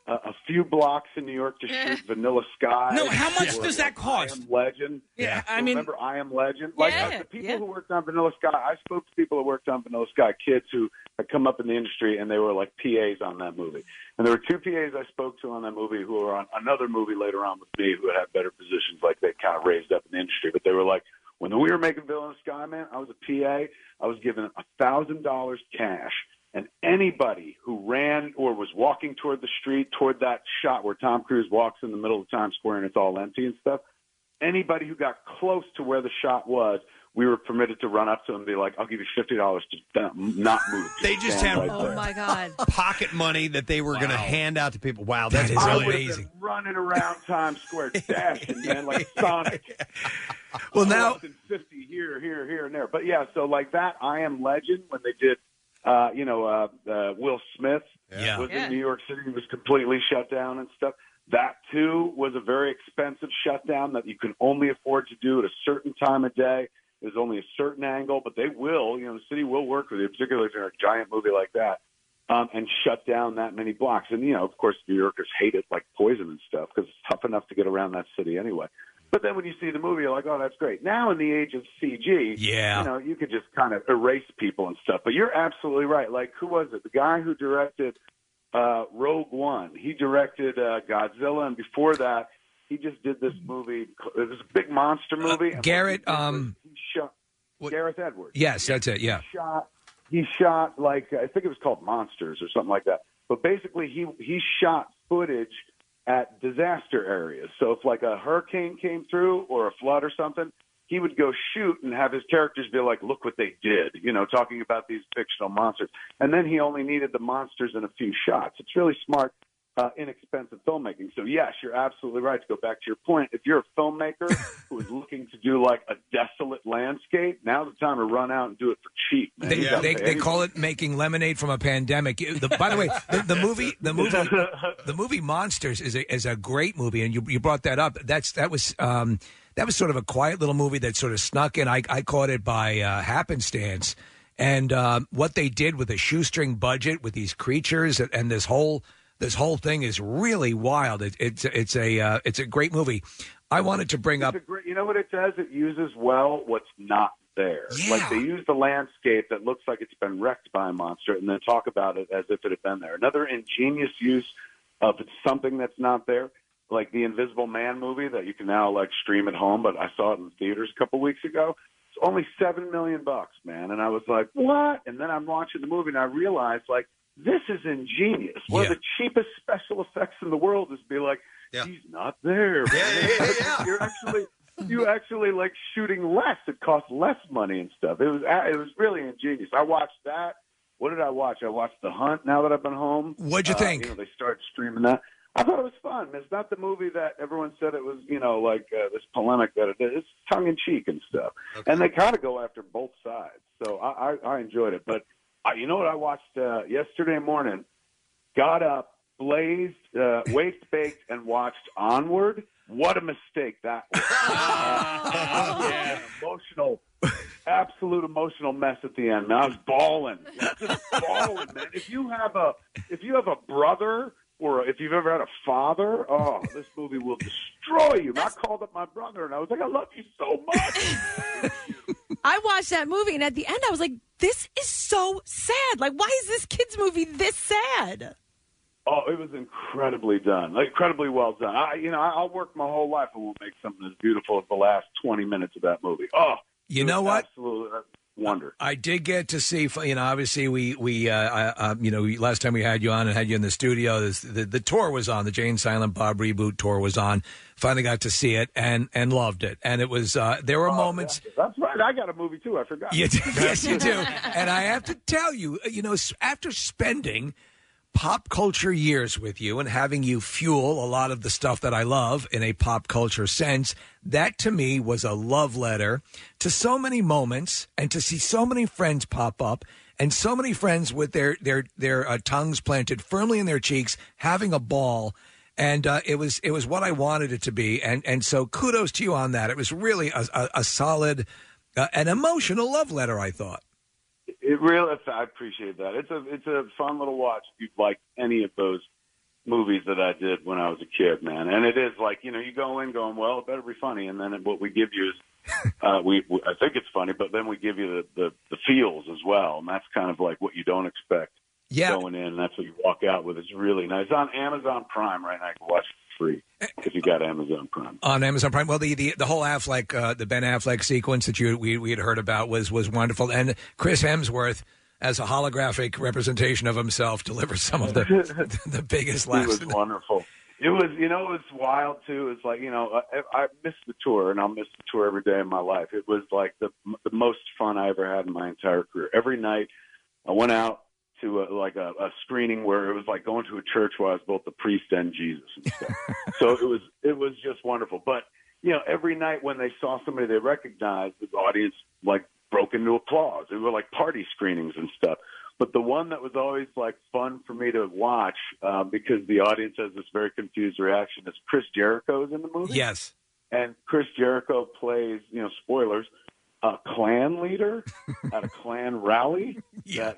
a, a few blocks in New York to shoot Vanilla Sky? No, how much Or, does that like, cost? I Am Legend. Yeah, I mean- remember I Am Legend. Like Yeah, uh, the people who worked on Vanilla Sky, I spoke to people who worked on Vanilla Sky, kids who had come up in the industry, and they were like PAs on that movie. And there were two PAs I spoke to on that movie who were on another movie later on with me who had better positions, like they kind of raised up in the industry. But they were like, when we were making Vanilla Sky Man, I was a PA. I was given a thousand dollars cash, and anybody who ran or was walking toward the street, toward that shot where Tom Cruise walks in the middle of Times Square and it's all empty and stuff, anybody who got close to where the shot was, we were permitted to run up to them and be like, "I'll give you fifty dollars to not move." They just stand have right there. my God. [LAUGHS] pocket money that they were going to hand out to people. Wow, that's I really would have amazing. been running around [LAUGHS] Times Square, [LAUGHS] dashing, man, like Sonic. Well, now- Less than fifty here, here, here, and there. But yeah, so like that, I Am Legend when they did, uh, you know, uh, uh, Will Smith Yeah. was Yeah. in New York City, was completely shut down and stuff. That too was a very expensive shutdown that you can only afford to do at a certain time of day. There's only a certain angle, but they will, you know, the city will work with you, particularly if you're in a giant movie like that, um, and shut down that many blocks. And, you know, of course, New Yorkers hate it like poison and stuff because it's tough enough to get around that city anyway. But then when you see the movie, you're like, oh, that's great. Now in the age of CG, Yeah. you know, you could just kind of erase people and stuff. But you're absolutely right. Like, who was it? The guy who directed uh, Rogue One. He directed uh, Godzilla, and before that, he just did this movie. It was a big monster movie. and what Garrett, um, he shot Gareth Edwards. yes that's it yeah he Shot. He shot like I think it was called Monsters or something like that. But basically, he he shot footage at disaster areas. So if like a hurricane came through or a flood or something, he would go shoot and have his characters be like, "Look what they did," you know, talking about these fictional monsters. And then he only needed the monsters in a few shots. It's really smart, uh, inexpensive filmmaking. So yes, you're absolutely right. To go back to your point, if you're a filmmaker [LAUGHS] who is looking to do like a desolate landscape, now's the time to run out and do it for cheap. Man. They, You gotta they, they call it making lemonade from a pandemic. The, by the way, the, the movie, the movie, [LAUGHS] the movie Monsters is a, is a great movie, and you you brought that up. That's that was um, that was sort of a quiet little movie that sort of snuck in. I, I caught it by uh, happenstance, and um, what they did with a shoestring budget with these creatures and, and this whole this whole thing is really wild. It, it's it's a uh, it's a great movie. I wanted to bring up It's a great, you know what it does? It uses well what's not there. Like they use the landscape that looks like it's been wrecked by a monster, and then talk about it as if it had been there. Another ingenious use of something that's not there, like the Invisible Man movie that you can now like stream at home, but I saw it in theaters a couple weeks ago. It's only seven million bucks, man, and I was like, what? And then I'm watching the movie and I realized like this is ingenious. One of the cheapest special effects in the world is be like, he's not there. man." You're actually you actually like shooting less. It costs less money and stuff. It was it was really ingenious. I watched that. What did I watch? I watched The Hunt. Now that I've been home, What'd you Uh, think? You know, they started streaming that. I thought it was fun. It's not the movie that everyone said it was. You know, like uh, this polemic that it is. It's tongue in cheek and stuff, and they kind of go after both sides. So I, I, I enjoyed it. But uh, you know what I watched uh, yesterday morning? Got up, blazed, uh, [LAUGHS] waked, baked, and watched Onward. What a mistake that was! [LAUGHS] Uh, Emotional, absolute emotional mess at the end. Man, I was bawling, [LAUGHS] just bawling, man. If you have a, if you have a brother, or if you've ever had a father, oh, this movie will destroy you. And I called up my brother, and I was like, I love you so much. I watched that movie, and at the end, I was like, "This is so sad. Like, why is this kids' movie this sad?" Oh, it was incredibly done, like, incredibly well done. I, you know, I- I'll work my whole life and won't make something as beautiful as the last twenty minutes of that movie. Oh, You know what? Absolute uh, wonder. I did get to see, you know, obviously we we uh, uh, uh, you know last time we had you on and had you in the studio, this, the the tour was on, the Jay and Silent Bob reboot tour was on. Finally got to see it and and loved it, and it was uh, there were moments. That's right. I got a movie too. I forgot. You [LAUGHS] do- yes, you do. And I have to tell you, you know, after spending pop culture years with you and having you fuel a lot of the stuff that I love in a pop culture sense, that to me was a love letter to so many moments and to see so many friends pop up and so many friends with their their their uh, tongues planted firmly in their cheeks having a ball. And uh, it was it was what I wanted it to be. And and so kudos to you on that. It was really a, a, a solid uh, an emotional love letter I thought It really, I appreciate that. It's a it's a fun little watch if you like any of those movies that I did when I was a kid, man. And it is like you know you go in going, well, it better be funny, and then what we give you is [LAUGHS] uh, we, we I think it's funny, but then we give you the, the the feels as well, and that's kind of like what you don't expect Yeah. going in. And that's what you walk out with. It's really nice. It's on Amazon Prime right now. You can watch free if you got Amazon Prime. on Amazon Prime. Well, the the, the whole Affleck, uh, the Ben Affleck sequence that you we we had heard about was was wonderful, and Chris Hemsworth as a holographic representation of himself delivered some of the [LAUGHS] the biggest laughs. It was wonderful. It was, you know, it was wild too. It's like, you know, I, I missed the tour, and I'll miss the tour every day of my life. It was like the the most fun I ever had in my entire career. Every night, I went out to a, like a, a screening where it was like going to a church where I was both the priest and Jesus and stuff. [LAUGHS] so it was it was just wonderful. But you know, every night when they saw somebody they recognized, the audience like broke into applause. It were like party screenings and stuff. But the one that was always like fun for me to watch uh, because the audience has this very confused reaction is Chris Jericho is in the movie. Yes. And Chris Jericho plays, you know, spoilers, a Klan leader at a [LAUGHS] Klan rally.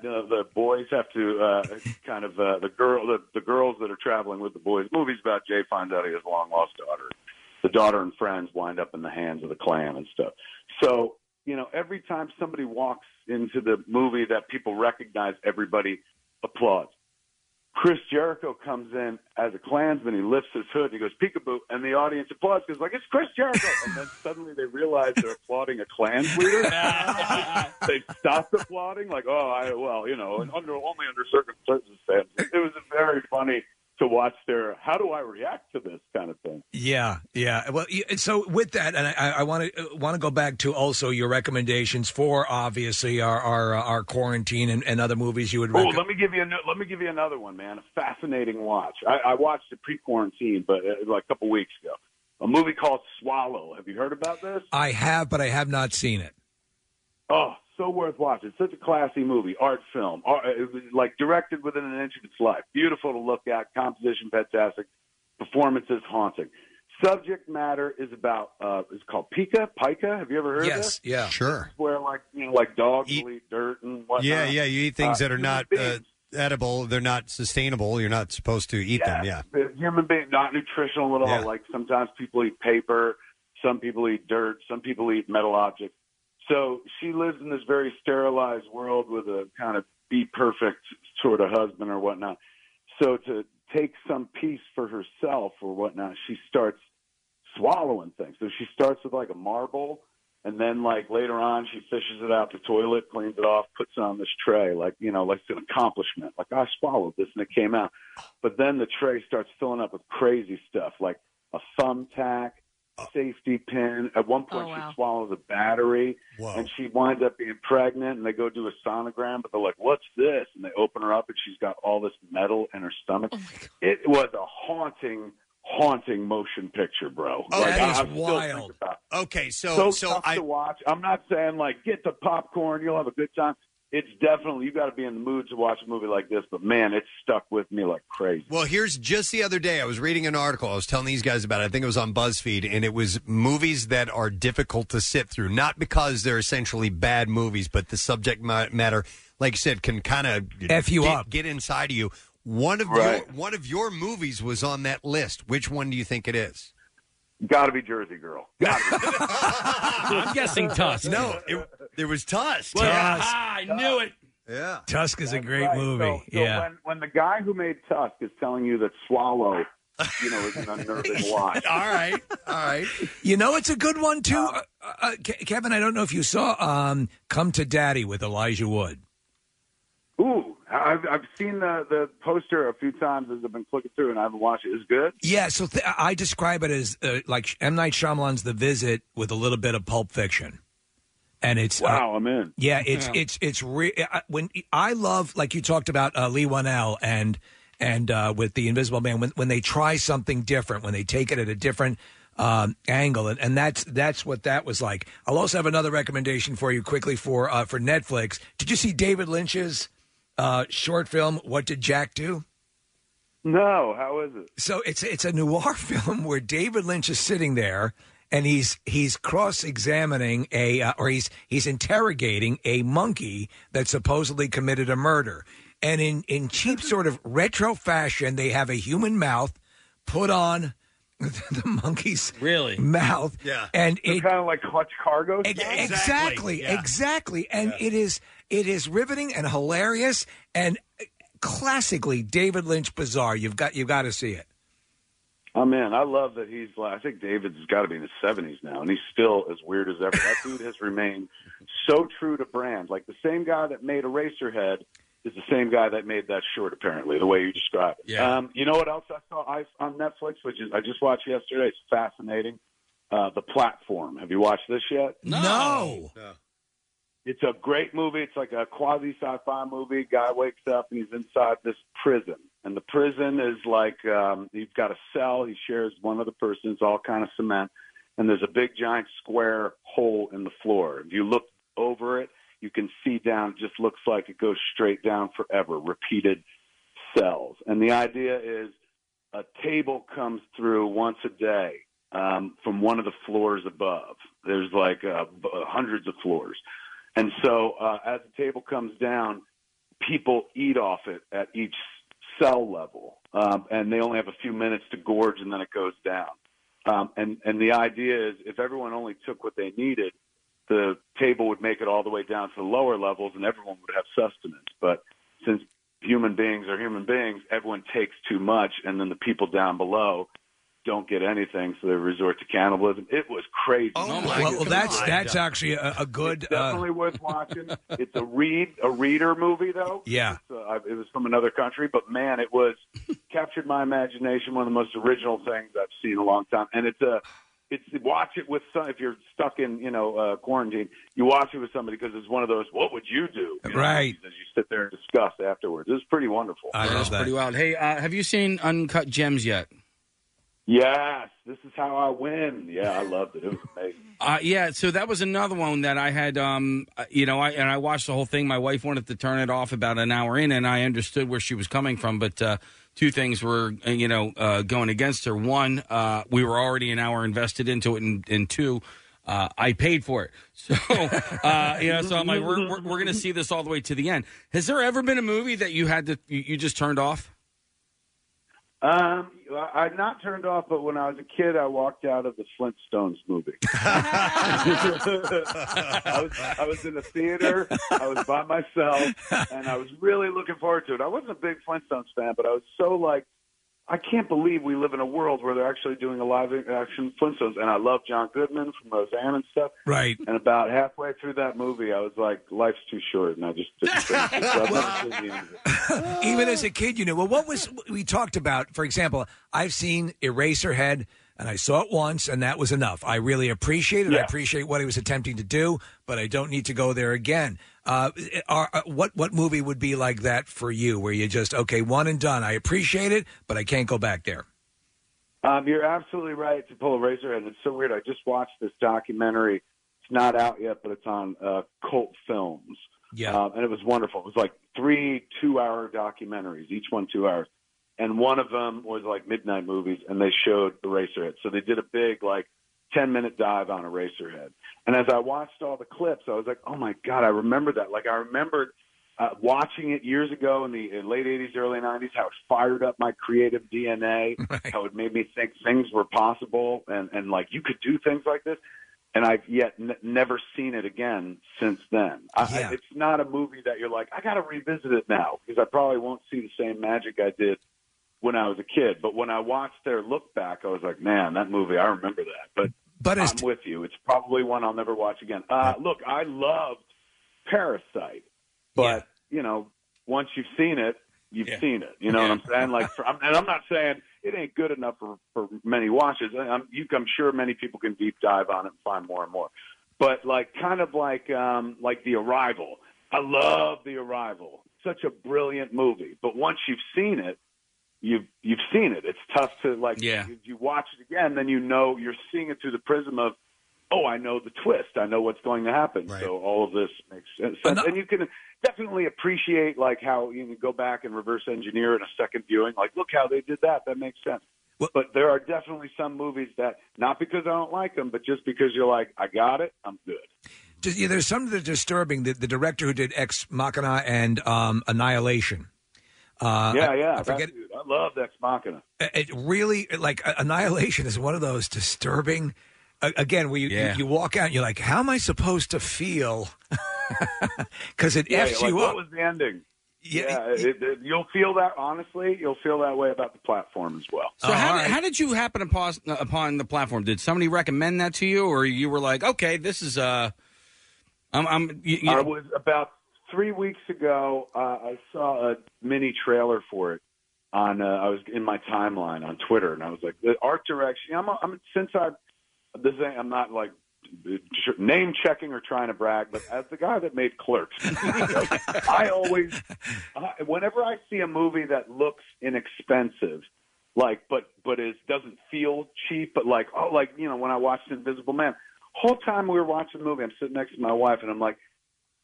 That uh, the boys have to uh, kind of uh, the girl the, the girls that are traveling with the boys. The movie's about Jay finds out he has a long lost daughter. The daughter and friends wind up in the hands of the Klan and stuff. So you know, every time somebody walks into the movie that people recognize, everybody applauds. Chris Jericho comes in as a Klansman. He lifts his hood. And he goes peekaboo, and the audience applauds because like it's Chris Jericho. And then suddenly they realize they're applauding a Klan leader. [LAUGHS] they stopped applauding, like, oh, I well, you know, and under only under certain circumstances. It was a very funny to watch their how do I react to this kind of thing. Yeah, yeah. Well, so with that, and I, want to want to go back to also your recommendations for obviously our our, uh, our quarantine and, and other movies you would Oh, recommend. let me give you let me give you another one, man. A fascinating watch. I, I watched it pre-quarantine, but uh, like a couple weeks ago. A movie called Swallow. Have you heard about this? I have, but I have not seen it. Oh, so worth watching. It's such a classy movie, art film, art, it was like directed within an inch of its life. Beautiful to look at, composition fantastic, performances haunting. Subject matter is about uh, it's called pica pica. Have you ever heard of Yes, this? yeah. Sure. Where like you know, like dogs will eat dirt and whatnot. Yeah, yeah. You eat things Uh, that are not uh, edible. They're not sustainable. You're not supposed to eat them. Yeah. Human being, not nutritional at all. Yeah. Like sometimes people eat paper, some people eat dirt, some people eat metal objects. So she lives in this very sterilized world with a kind of be perfect sort of husband or whatnot. So to take some peace for herself or whatnot, she starts swallowing things. So she starts with like a marble And then like later on, she fishes it out the toilet, cleans it off, puts it on this tray, like you know, like it's an accomplishment. Like I swallowed this and it came out. But then the tray starts filling up with crazy stuff, like a thumbtack, safety pin. At one point, Oh, wow. she swallows a battery, and she winds up being pregnant. And they go do a sonogram, but they're like, "What's this?" And they open her up, and she's got all this metal in her stomach. Oh, it was a haunting, haunting motion picture, bro. Oh, like, that I- is I still think wild. about it. Okay, so so, so tough I to watch. I'm not saying like get the popcorn, you'll have a good time. It's definitely you got to be in the mood to watch a movie like this. But man, it's stuck with me like crazy. Well, here's just the other day I was reading an article. I was telling these guys about it. I think it was on BuzzFeed, and it was movies that are difficult to sit through. Not because they're essentially bad movies, but the subject ma- matter, like you said, can kind of F you get, up. get inside of you. One of Right. your one of your movies was on that list. Which one do you think it is? Got to be Jersey Girl. [LAUGHS] I'm guessing Tusk. No, it, there was Tusk. Well, yeah, ah, I knew it. Yeah, Tusk is a great Right. movie. So, so yeah. when when the guy who made Tusk is telling you that Swallow, you know, is an unnerving [LAUGHS] watch. all right, all right. You know, it's a good one too, uh, uh, Ke- Kevin. I don't know if you saw um, "Come to Daddy" with Elijah Wood. Ooh, I've I've seen the the poster a few times as I've been clicking through, and I haven't watched it. It's good. Yeah, so th- I describe it as uh, like M Night Shyamalan's The Visit with a little bit of Pulp Fiction, and it's uh, Wow, I'm in. Yeah, it's Yeah. it's it's re- I- when I love like you talked about uh, Leigh Whannell and and uh, with the Invisible Man when when they try something different when they take it at a different um, angle and, and that's that's what that was like. I'll also have another recommendation for you quickly for uh, for Netflix. Did you see David Lynch's uh, short film What Did Jack Do? No, how is it? So it's it's a noir [LAUGHS] film where David Lynch is sitting there and he's he's cross examining a uh, or he's he's interrogating a monkey that supposedly committed a murder. And in in cheap [LAUGHS] sort of retro fashion, they have a human mouth put on [LAUGHS] the monkey's really mouth. Yeah. and it kind of like clutch cargo. Ex- style? Exactly, Yeah. exactly, and it is it is riveting and hilarious and classically David Lynch bizarre. You've got you've got to see it. Oh man, I love that he's. like- I think David's got to be in his seventies now, and he's still as weird as ever. That dude has remained so true to brand. Like the same guy that made Eraserhead is the same guy that made that short. Apparently, the way you describe it. Yeah. Um, you know what else I saw I, on Netflix, which is I just watched yesterday. It's fascinating. Uh, the platform. Have you watched this yet? No. It's a great movie. It's like a quasi sci-fi movie. Guy wakes up and he's inside this prison, and the prison is like um, he's got a cell. He shares one other person. It's all kind of cement, and there's a big giant square hole in the floor. If you look over it, you can see down. It just looks like it goes straight down forever. Repeated cells, and the idea is a table comes through once a day um, from one of the floors above. There's like uh, hundreds of floors. And so uh, as the table comes down, people eat off it at each cell level. Um, and they only have a few minutes to gorge and then it goes down. Um, and, and the idea is if everyone only took what they needed, the table would make it all the way down to the lower levels and everyone would have sustenance. But since human beings are human beings, everyone takes too much and then the people down below don't get anything, so they resort to cannibalism. It was crazy. Oh my well, well, that's that's actually a, a good. Uh, Definitely worth watching. [LAUGHS] it's a read a reader movie though. Yeah. Uh, it was from another country, but man, it was captured my imagination. One of the most original things I've seen in a long time, and it's a. It's watch it with some. If you're stuck in, you know, uh, quarantine, you watch it with somebody because it's one of those. What would you do? You know, Right. As you sit there and discuss afterwards, it's pretty wonderful. That's pretty wild. Hey, uh, have you seen Uncut Gems yet? Yes, this is how I win. Yeah, I loved it. It was amazing. [LAUGHS] Uh, yeah, so that was another one that I had, um, uh, you know, I and I watched the whole thing. My wife wanted to turn it off about an hour in, and I understood where she was coming from. But uh, two things were, uh, you know, uh, going against her. One, uh, we were already an hour invested into it, and, and two, uh, I paid for it. [LAUGHS] So, uh, you know, so I'm like, we're we're, we're going to see this all the way to the end. Has there ever been a movie that you had to you, you just turned off? Um, I- I've not turned off, but when I was a kid, I walked out of the Flintstones movie. [LAUGHS] I, was, I was in the theater. I was by myself, and I was really looking forward to it. I wasn't a big Flintstones fan, but I was so like I can't believe we live in a world where they're actually doing a live action Flintstones. And I love John Goodman from Roseanne and stuff. Right. And about halfway through that movie, I was like, life's too short, and I just didn't finish. So I've never seen the end of it. [LAUGHS] Even as a kid, you know. Well, what was we talked about? For example, I've seen Eraserhead, and I saw it once, and that was enough. I really appreciate it. I Yeah. appreciate what he was attempting to do, but I don't need to go there again. Uh, are, uh, what what movie would be like that for you, where you just okay, one and done? I appreciate it, but I can't go back there. Um, you're absolutely right to pull a razor, and it's so weird. I just watched this documentary. It's not out yet, but it's on uh, Cult Films. Yeah. Um, and it was wonderful. It was like three two-hour documentaries, each one two hours, and one of them was like midnight movies, and they showed Eraserhead. So they did a big like ten-minute dive on Eraserhead. And as I watched all the clips, I was like, "Oh my god, I remember that!" Like I remembered uh, watching it years ago in the uh, late '80s, early '90s, how it fired up my creative DNA, [LAUGHS] how it made me think things were possible, and and like you could do things like this. And I've yet n- never seen it again since then. I, I, it's not a movie that you're like, I got to revisit it now because I probably won't see the same magic I did when I was a kid. But when I watched their look back, I was like, man, that movie, I remember that. But But I'm with you. It's probably one I'll never watch again. Uh, look, I loved Parasite, but you know, once you've seen it, you've seen it. You know what I'm saying? Like, for, I'm, and I'm not saying it ain't good enough for for many watches. I'm, you, I'm sure many people can deep dive on it and find more and more. But like, kind of like um, like The Arrival. I love The Arrival. Such a brilliant movie. But once you've seen it, you've you've seen it. It's tough to like. Yeah. You, you watch it again, then you know you're seeing it through the prism of, oh, I know the twist. I know what's going to happen. So all of this makes sense, and you can definitely appreciate like how you can go back and reverse engineer in a second viewing. Like, look how they did that. That makes sense. Well, but there are definitely some movies that not because I don't like them, but just because you're like, I got it, I'm good. Just, yeah, there's something that's disturbing. The, the director who did Ex Machina and um, Annihilation. Uh, yeah, yeah. I that forget. dude. I love Ex Machina. It really like Annihilation is one of those disturbing. a- Again, where you, you- Yeah. you walk out, and you're like, "How am I supposed to feel?" [LAUGHS] Because it yeah, f's like, you what up. was the ending? Yeah, it, it, you'll feel that. Honestly, you'll feel that way about the platform as well. So how, did, how did you happen upon, upon the platform? Did somebody recommend that to you, or you were like, okay, this is uh, I'm, I'm you, you I know- was about three weeks ago. Uh, I saw a mini trailer for it on. Uh, I was in my timeline on Twitter, and I was like, the art direction. I'm, I'm since I this ain't, I'm not like name checking or trying to brag, but as the guy that made Clerks, [LAUGHS] I always, I, whenever I see a movie that looks inexpensive, like but but is doesn't feel cheap, but like oh like you know when I watched Invisible Man, whole time we were watching the movie, I'm sitting next to my wife and I'm like,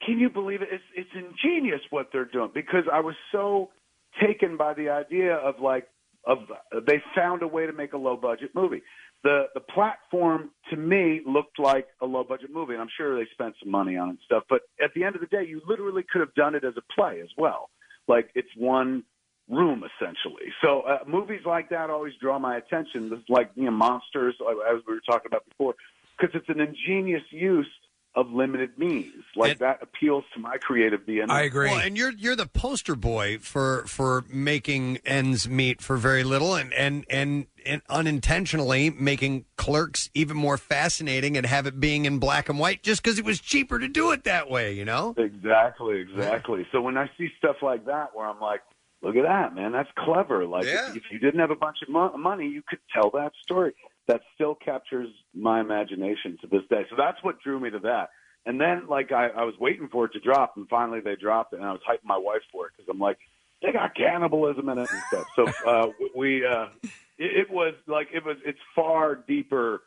can you believe it? It's it's ingenious what they're doing because I was so taken by the idea of like of they found a way to make a low budget movie. The the platform to me looked like a low budget movie, and I'm sure they spent some money on it and stuff. But at the end of the day, you literally could have done it as a play as well. Like it's one room essentially. So uh, movies like that always draw my attention. This, like you know, monsters, as we were talking about before, because it's an ingenious use of limited means. Like that appeals to my creative DNA. I agree. Well, and you're you're the poster boy for for making ends meet for very little, and and and, and unintentionally making Clerks even more fascinating and have it being in black and white just because it was cheaper to do it that way. You know. Exactly, exactly. So when I see stuff like that, where I'm like, look at that, man, that's clever. Like, if, if you didn't have a bunch of mo- money, you could tell that story. That still captures my imagination to this day. So that's what drew me to that. And then, like, I, I was waiting for it to drop, and finally they dropped it, and I was hyping my wife for it because I'm like, they got cannibalism in it and stuff. So uh, we, uh, it, it was like it was. It's far deeper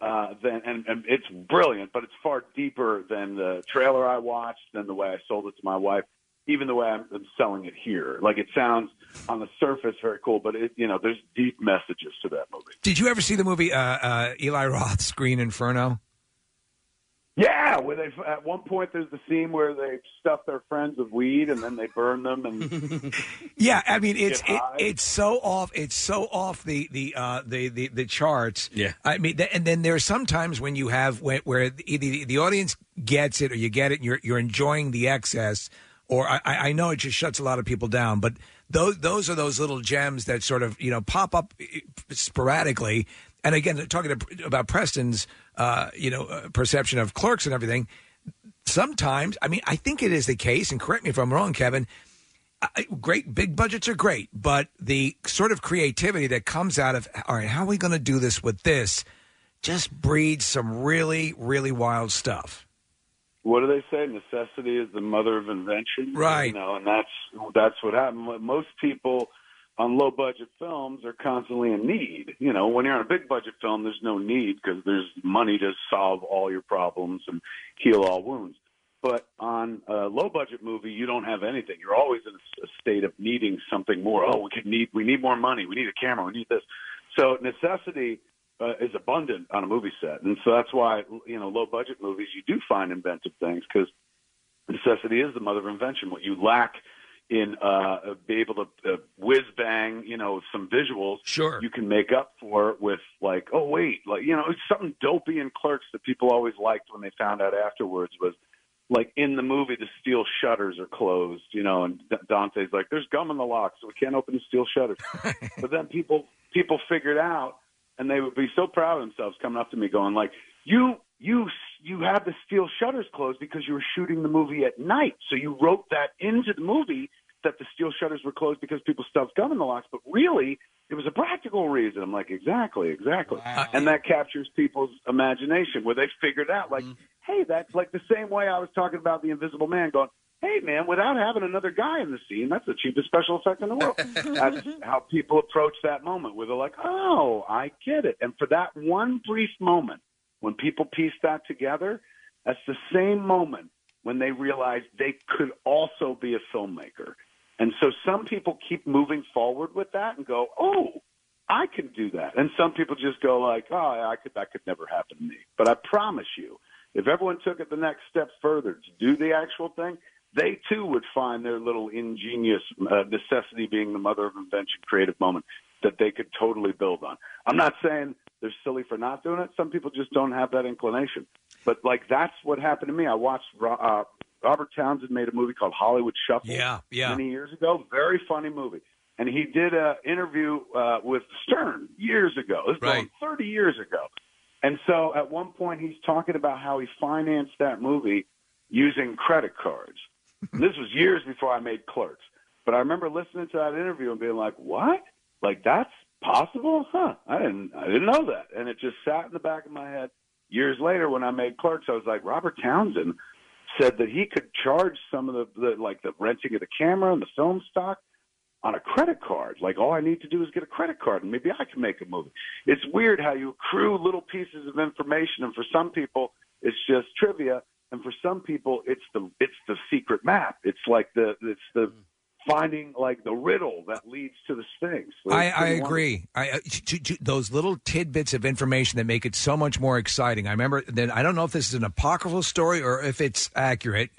uh, than, and, and it's brilliant, but it's far deeper than the trailer I watched, than the way I sold it to my wife, even the way I'm, I'm selling it here. Like it sounds on the surface very cool, but it, you know, there's deep messages to that movie. Did you ever see the movie uh, uh, Eli Roth's Green Inferno? Yeah, where they at one point there's the scene where they stuff their friends with weed and then they burn them and [LAUGHS] Yeah, I mean it's it, it's so off it's so off the the uh, the, the the charts. Yeah, I mean, th- and then there are some times when you have when, where the, the the audience gets it or you get it, and you're you're enjoying the excess. Or I, I I know it just shuts a lot of people down, but those those are those little gems that sort of you know pop up eh, sporadically. And again, talking to, about Preston's uh, you know uh, perception of clerks and everything. Sometimes, I mean, I think it is the case, and correct me if I'm wrong, Kevin. uh, Great big budgets are great, but the sort of creativity that comes out of all right, how are we going to do this with this, just breeds some really really wild stuff. What do they say? Necessity is the mother of invention. Right. You know, and that's that's what happened. Most people on low budget films are constantly in need. You know, when you're on a big budget film, there's no need because there's money to solve all your problems and heal all wounds. But on a low budget movie, you don't have anything. You're always in a state of needing something more. Oh, we could need we need more money. We need a camera. We need this. So necessity uh, is abundant on a movie set, and so that's why you know low budget movies you do find inventive things because necessity is the mother of invention. What you lack in uh, be able to uh, whiz bang, you know, some visuals, sure, you can make up for with like, oh wait, like you know, it's something dopey in Clerks that people always liked when they found out afterwards was like in the movie the steel shutters are closed, you know, and D- Dante's like, there's gum in the lock, so we can't open the steel shutters. [LAUGHS] but then people people figured out, and they would be so proud of themselves coming up to me going like, you you you had the steel shutters closed because you were shooting the movie at night, so you wrote that into the movie that the steel shutters were closed because people stuffed gum in the locks, but really it was a practical reason. I'm like, exactly, exactly. And that captures people's imagination where they figured out, like, mm-hmm. hey, that's like the same way I was talking about the Invisible Man, going, hey, man, without having another guy in the scene, that's the cheapest special effect in the world. [LAUGHS] that's how people approach that moment where they're like, oh, I get it. And for that one brief moment, when people piece that together, that's the same moment when they realize they could also be a filmmaker. And so some people keep moving forward with that and go, "Oh, I can do that." And some people just go like, "Oh, I could that could never happen to me." But I promise you, if everyone took it the next step further to do the actual thing, they too would find their little ingenious uh, necessity being the mother of invention creative moment that they could totally build on. I'm not saying they're silly for not doing it. Some people just don't have that inclination. But like that's what happened to me. I watched uh, Robert Townsend made a movie called Hollywood Shuffle Yeah, yeah. many years ago. Very funny movie. And he did a interview uh, with Stern years ago. This is going 30 years ago. And so at one point he's talking about how he financed that movie using credit cards. This was years before I made Clerks. But I remember listening to that interview and being like, "What? Like that's possible? Huh? I didn't I didn't know that." And it just sat in the back of my head. Years later when I made Clerks, I was like, "Robert Townsend said that he could charge some of the, the like the renting of the camera and the film stock on a credit card. Like all I need to do is get a credit card and maybe I can make a movie. It's weird how you accrue little pieces of information and for some people it's just trivia and for some people it's the it's the secret map. It's like the it's the finding like the riddle that leads to the Sphinx. So I, it's I pretty agree. I, uh, t- t- those little tidbits of information that make it so much more exciting. I remember then. I don't know if this is an apocryphal story or if it's accurate.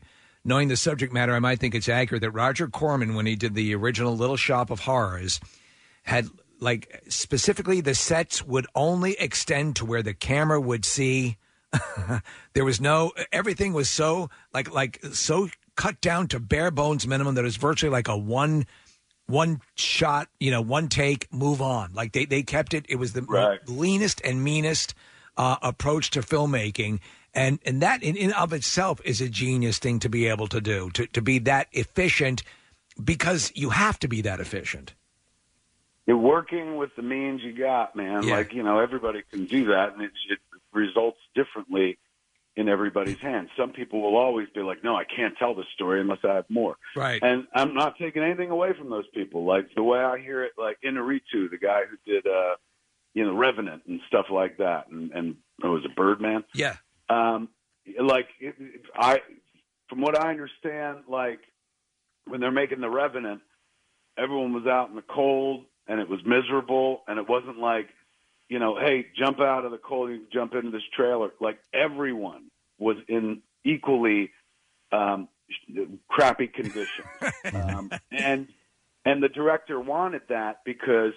Knowing the subject matter, I might think it's accurate that Roger Corman, when he did the original Little Shop of Horrors, had like specifically the sets would only extend to where the camera would see. [LAUGHS] there was no everything was so like like so cut down to bare bones minimum that it was virtually like a one one shot, you know, one take, move on. Like they, they kept it. It was the leanest and meanest uh, approach to filmmaking, and and that in, in of itself is a genius thing to be able to do to to be that efficient because you have to be that efficient. You're working with the means you got, man. Yeah. Like you know, everybody can do that, and it's it results differently in everybody's hands. Some people will always be like, "No, I can't tell this story unless I have more." Right. And I'm not taking anything away from those people. Like the way I hear it, like Inarritu, the guy who did, uh, you know, Revenant and stuff like that, and and oh, was it Birdman? Yeah. Um, like it, it- I, from what I understand, like when they're making the Revenant, everyone was out in the cold and it was miserable, and it wasn't like, you know, hey, jump out of the cold, you jump into this trailer. Like everyone was in equally um, crappy conditions, [LAUGHS] um, and and the director wanted that because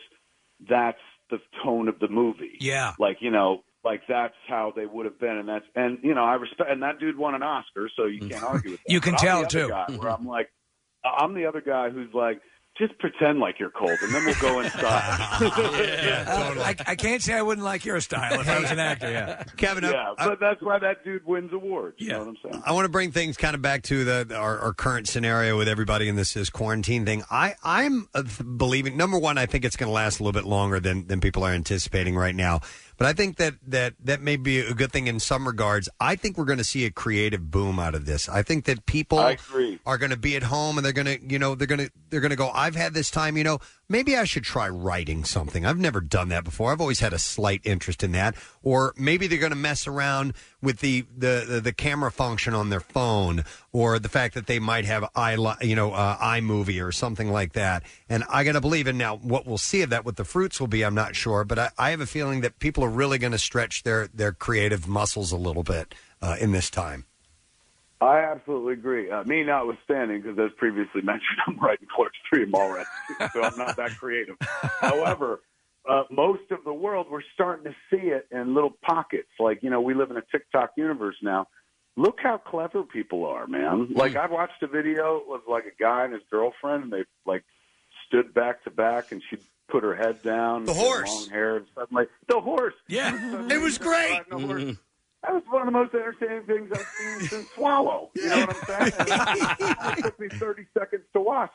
that's the tone of the movie. Yeah. Like, you know, like that's how they would have been and that's and you know, I respect and that dude won an Oscar, so you can't [LAUGHS] argue with that. You can But tell, too. Guy where I'm like I'm the other guy who's like just pretend like you're cold, and then we'll go inside. [LAUGHS] Uh, I, I can't say I wouldn't like your style if I was an actor. Yeah, [LAUGHS] Kevin, I- yeah, but that's why that dude wins awards. You know what I'm saying? I want to bring things kind of back to the our, our current scenario with everybody in this, this quarantine thing. I I'm uh, believing number one, I think it's going to last a little bit longer than than people are anticipating right now. But I think that that that may be a good thing in some regards. I think we're going to see a creative boom out of this. I think that people I agree. are going to be at home and they're going to you know they're going to they're going to go. I've had this time. You know, maybe I should try writing something. I've never done that before. I've always had a slight interest in that. Or maybe they're going to mess around with the, the the the camera function on their phone, or the fact that they might have i you know uh, iMovie or something like that. And I got to believe in now what we'll see of that. What the fruits will be, I'm not sure, but I, I have a feeling that people are really going to stretch their their creative muscles a little bit uh, in this time. I absolutely agree. Uh, me notwithstanding, because as previously [LAUGHS] mentioned, I'm writing Clerks 3 and Mallrats, so I'm not that creative. [LAUGHS] However, uh, most of the world, we're starting to see it in little pockets. Like, you know, we live in a TikTok universe now. Look how clever people are, man. Like, I watched a video with like a guy and his girlfriend, and they like stood back to back, and she put her head down. The horse. long hair, and suddenly the horse. Yeah, it was great. The horse. That was one of the most entertaining things I've seen [LAUGHS] since Swallow. You know what I'm saying? It took me 30 seconds to watch.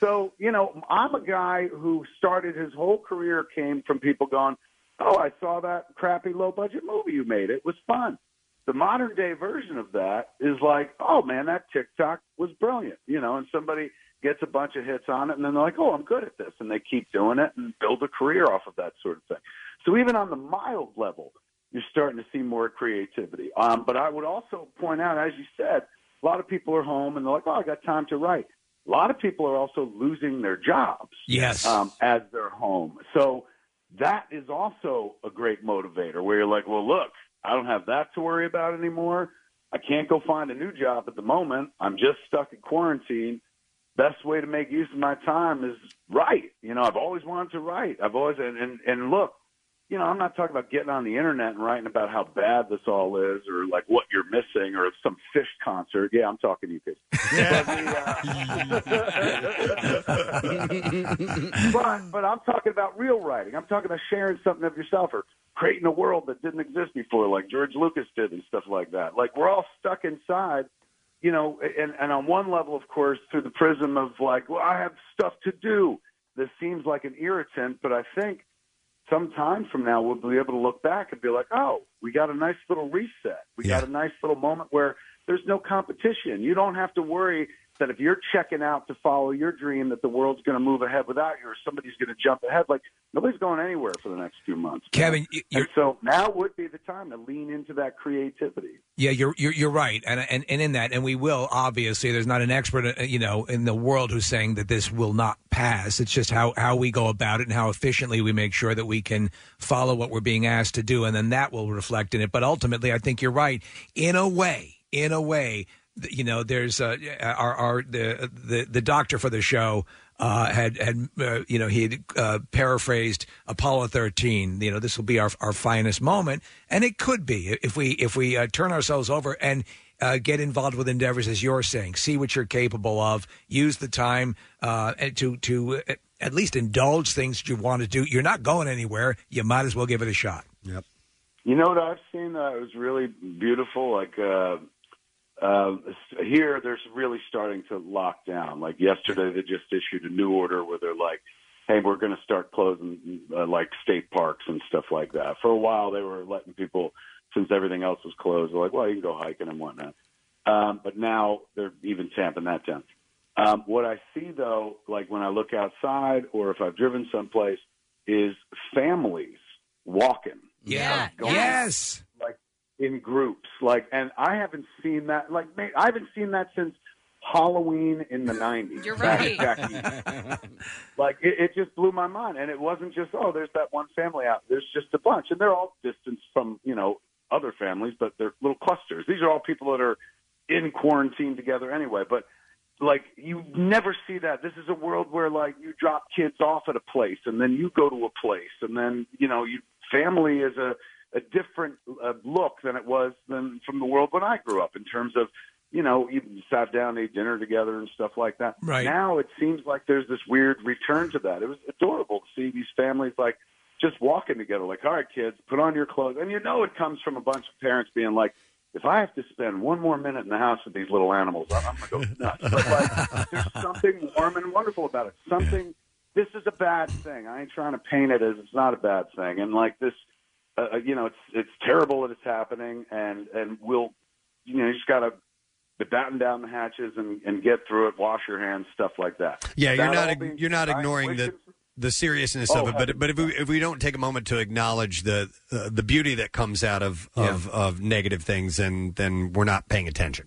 So, you know, I'm a guy who started his whole career came from people going, Oh, I saw that crappy low budget movie you made. It was fun. The modern day version of that is like, Oh man, that TikTok was brilliant. You know, and somebody gets a bunch of hits on it and then they're like, Oh, I'm good at this and they keep doing it and build a career off of that sort of thing. So even on the mild level, you're starting to see more creativity. Um, but I would also point out, as you said, a lot of people are home and they're like, "Oh, I got time to write." A lot of people are also losing their jobs Yes. um, as they're home. So that is also a great motivator where you're like, well, look, I don't have that to worry about anymore. I can't go find a new job at the moment. I'm just stuck in quarantine. Best way to make use of my time is write. You know, I've always wanted to write. I've always, and, and, and look, you know, I'm not talking about getting on the internet and writing about how bad this all is or like what you're missing or some Phish concert. Yeah, I'm talking to you kids. Uh, [LAUGHS] but but I'm talking about real writing. I'm talking about sharing something of yourself or creating a world that didn't exist before, like George Lucas did and stuff like that. Like we're all stuck inside, you know. And and on one level, of course, through the prism of like, well, I have stuff to do. This seems like an irritant, but I think some time from now we'll be able to look back and be like, oh, we got a nice little reset. We got a nice little moment where there's no competition. You don't have to worry that if you're checking out to follow your dream that the world's going to move ahead without you or somebody's going to jump ahead. Like nobody's going anywhere for the next few months. Kevin, so now would be the time to lean into that creativity. Yeah, you're you're, you're right, and, and and in that, and we will obviously. There's not an expert, uh, you know, in the world who's saying that this will not pass. It's just how how we go about it and how efficiently we make sure that we can follow what we're being asked to do, and then that will reflect in it. But ultimately, I think you're right. In a way, in a way, you know, there's uh, our our the the the doctor for the show. Uh, had had uh, you know he had uh, paraphrased Apollo 13. You know this will be our our finest moment, and it could be if we if we uh, turn ourselves over and uh, get involved with endeavors as you're saying, see what you're capable of, use the time uh, to to uh, at least indulge things that you want to do. You're not going anywhere. You might as well give it a shot. Yep. You know what I've seen that was really beautiful? Like uh, uh, here, they're really starting to lock down. Like yesterday, they just issued a new order where they're like, "Hey, we're going to start closing uh, like state parks and stuff like that." For a while, they were letting people, since everything else was closed, they're like, "Well, you can go hiking and whatnot." Um, but now they're even tamping that down. Um, what I see though, like when I look outside or if I've driven someplace, is families walking. Yeah. Going, Yes. Like in groups. Like, and I haven't seen that. Like, man, I haven't seen that since Halloween in the '90s. You're right. at [LAUGHS] like, it, it just blew my mind, and it wasn't just oh, there's that one family out. There's just a bunch, and they're all distanced from you know other families, but they're little clusters. These are all people that are in quarantine together anyway. But like you never see that. This is a world where like you drop kids off at a place and then you go to a place and then you know you family is a a different uh, look than it was than from the world when I grew up in terms of you know you sat down, ate dinner together, and stuff like that. Right. now, it seems like there's this weird return to that. It was adorable to see these families like just walking together. Like, all right, kids, put on your clothes, and you know it comes from a bunch of parents being like. If I have to spend one more minute in the house with these little animals, I'm, going to go nuts. But like, [LAUGHS] there's something warm and wonderful about it. Something. This is a bad thing. I ain't trying to paint it as it's not a bad thing. And like this, uh, you know, it's it's terrible that it's happening, and and we'll, you know, you just got to batten down the hatches and, and get through it. Wash your hands, stuff like that. Yeah, you're not you're not ignoring the the seriousness Oh, of it, but but if we if we don't take a moment to acknowledge the uh, the beauty that comes out of of, of negative things, and then we're not paying attention.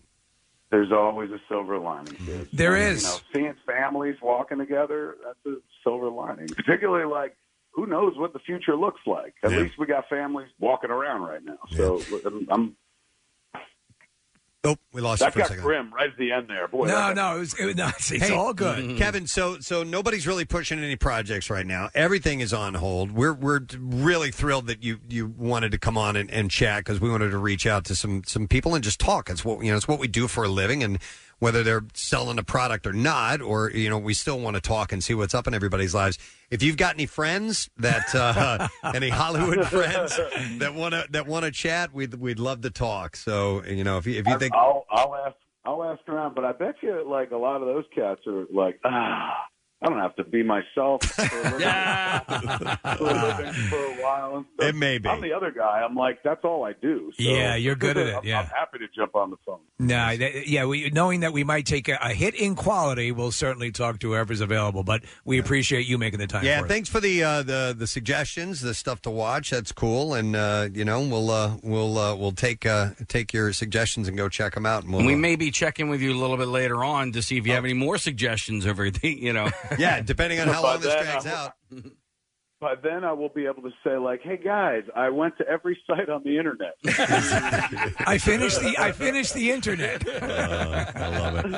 There's always a silver lining. There And, is. You know, seeing families walking together, that's a silver lining. Particularly like, who knows what the future looks like? At least we got families walking around right now. So I'm, I'm Oh, we lost you that for a got second. grim right at the end there. Boy, No, no, it was, it, no it's, it's Hey, all good. Mm-hmm. Kevin. So so nobody's really pushing any projects right now. Everything is on hold. We're we're really thrilled that you you wanted to come on and, and chat because we wanted to reach out to some some people and just talk. It's what you know. It's what we do for a living, and whether they're selling a product or not, or you know, we still want to talk and see what's up in everybody's lives. If you've got any friends that uh, [LAUGHS] any Hollywood friends that want to that want to chat, we'd we'd love to talk. So you know, if you if you think I'll I'll ask I'll ask around, but I bet you like a lot of those cats are like ah. I don't have to be myself for a living, [LAUGHS] for, a living for a while. And stuff. It may be. I'm the other guy. I'm like, that's all I do. So Yeah, you're good at it, I'm, yeah. I'm happy to jump on the phone. No, that, yeah, we, knowing that we might take a, a hit in quality, we'll certainly talk to whoever's available. But we appreciate you making the time. Yeah, for it. thanks for the uh, the the suggestions, the stuff to watch. That's cool, and uh, you know we'll uh, we'll uh, we'll take uh, take your suggestions and go check them out. And we'll, And we uh, may be checking with you a little bit later on to see if you have any more suggestions over the, [LAUGHS] you know. [LAUGHS] yeah, depending on [LAUGHS] how long this then, drags out. [LAUGHS] By then, I will be able to say, like, "Hey guys, I went to every site on the internet." [LAUGHS] I finished the I finished the internet. I love it.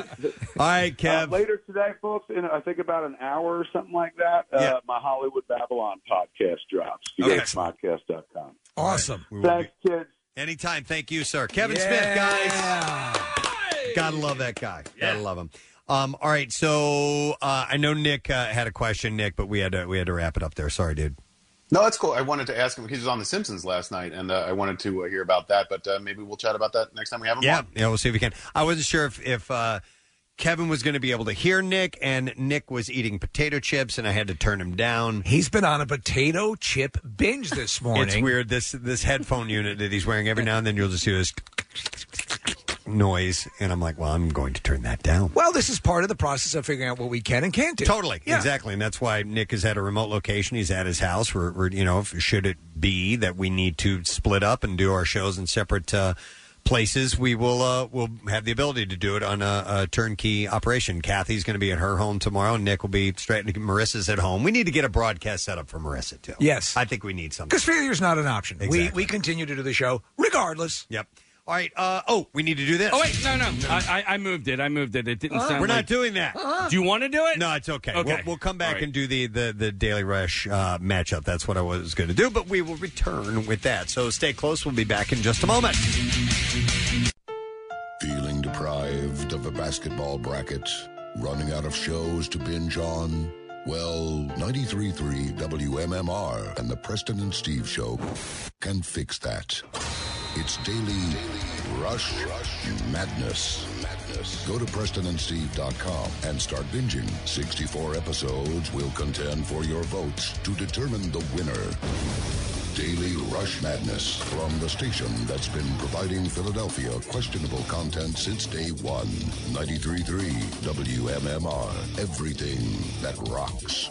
All right, Kev. Uh, later today, folks, in I think about an hour or something like that, uh, my Hollywood Babble-On podcast drops. You Okay. go to podcast.com. Awesome. Thanks, kids. Anytime. Thank you, sir. Kevin Smith, guys. Gotta love that guy. Gotta love him. Um, all right, so uh, I know Nick uh, had a question, Nick, but we had to we had to wrap it up there. Sorry, dude. No, that's cool. I wanted to ask him because he was on The Simpsons last night, and uh, I wanted to uh, hear about that. But uh, maybe we'll chat about that next time we have him Yeah, on. yeah, we'll see if we can. I wasn't sure if if uh, Kevin was going to be able to hear Nick, and Nick was eating potato chips, and I had to turn him down. He's been on a potato chip binge this morning. It's weird this this headphone unit that he's wearing. Every now and then you'll just hear this noise, and I'm like, well, I'm going to turn that down. Well, this is part of the process of figuring out what we can and can't do. Totally, Yeah. exactly, and that's why Nick is at a remote location. He's at his house. We're, we're you know, if, should it be that we need to split up and do our shows in separate uh, places, we will uh, will have the ability to do it on a, a turnkey operation. Kathy's going to be at her home tomorrow. Nick will be straight. Marissa's at home. We need to get a broadcast set up for Marissa too. Yes, I think we need something. Because failure is not an option. We we continue to do the show regardless. Yep. All right. Uh, oh, we need to do this. Oh wait, no, no, I, I I moved it. I moved it. It didn't sound. We're not like- doing that. Do you want to do it? No, it's okay. Okay. We'll, we'll come back All right. and do the, the, the Daily Rush uh, matchup. That's what I was going to do, but we will return with that. So stay close. We'll be back in just a moment. Feeling deprived of a basketball bracket? Running out of shows to binge on? Well, 93.3 WMMR and the Preston and Steve Show can fix that. It's daily, rush, madness. madness. Go to PrestonandSteve.com and start binging. 64 episodes will contend for your votes to determine the winner. Daily Rush Madness from the station that's been providing Philadelphia questionable content since day one. 93.3 WMMR. Everything that rocks.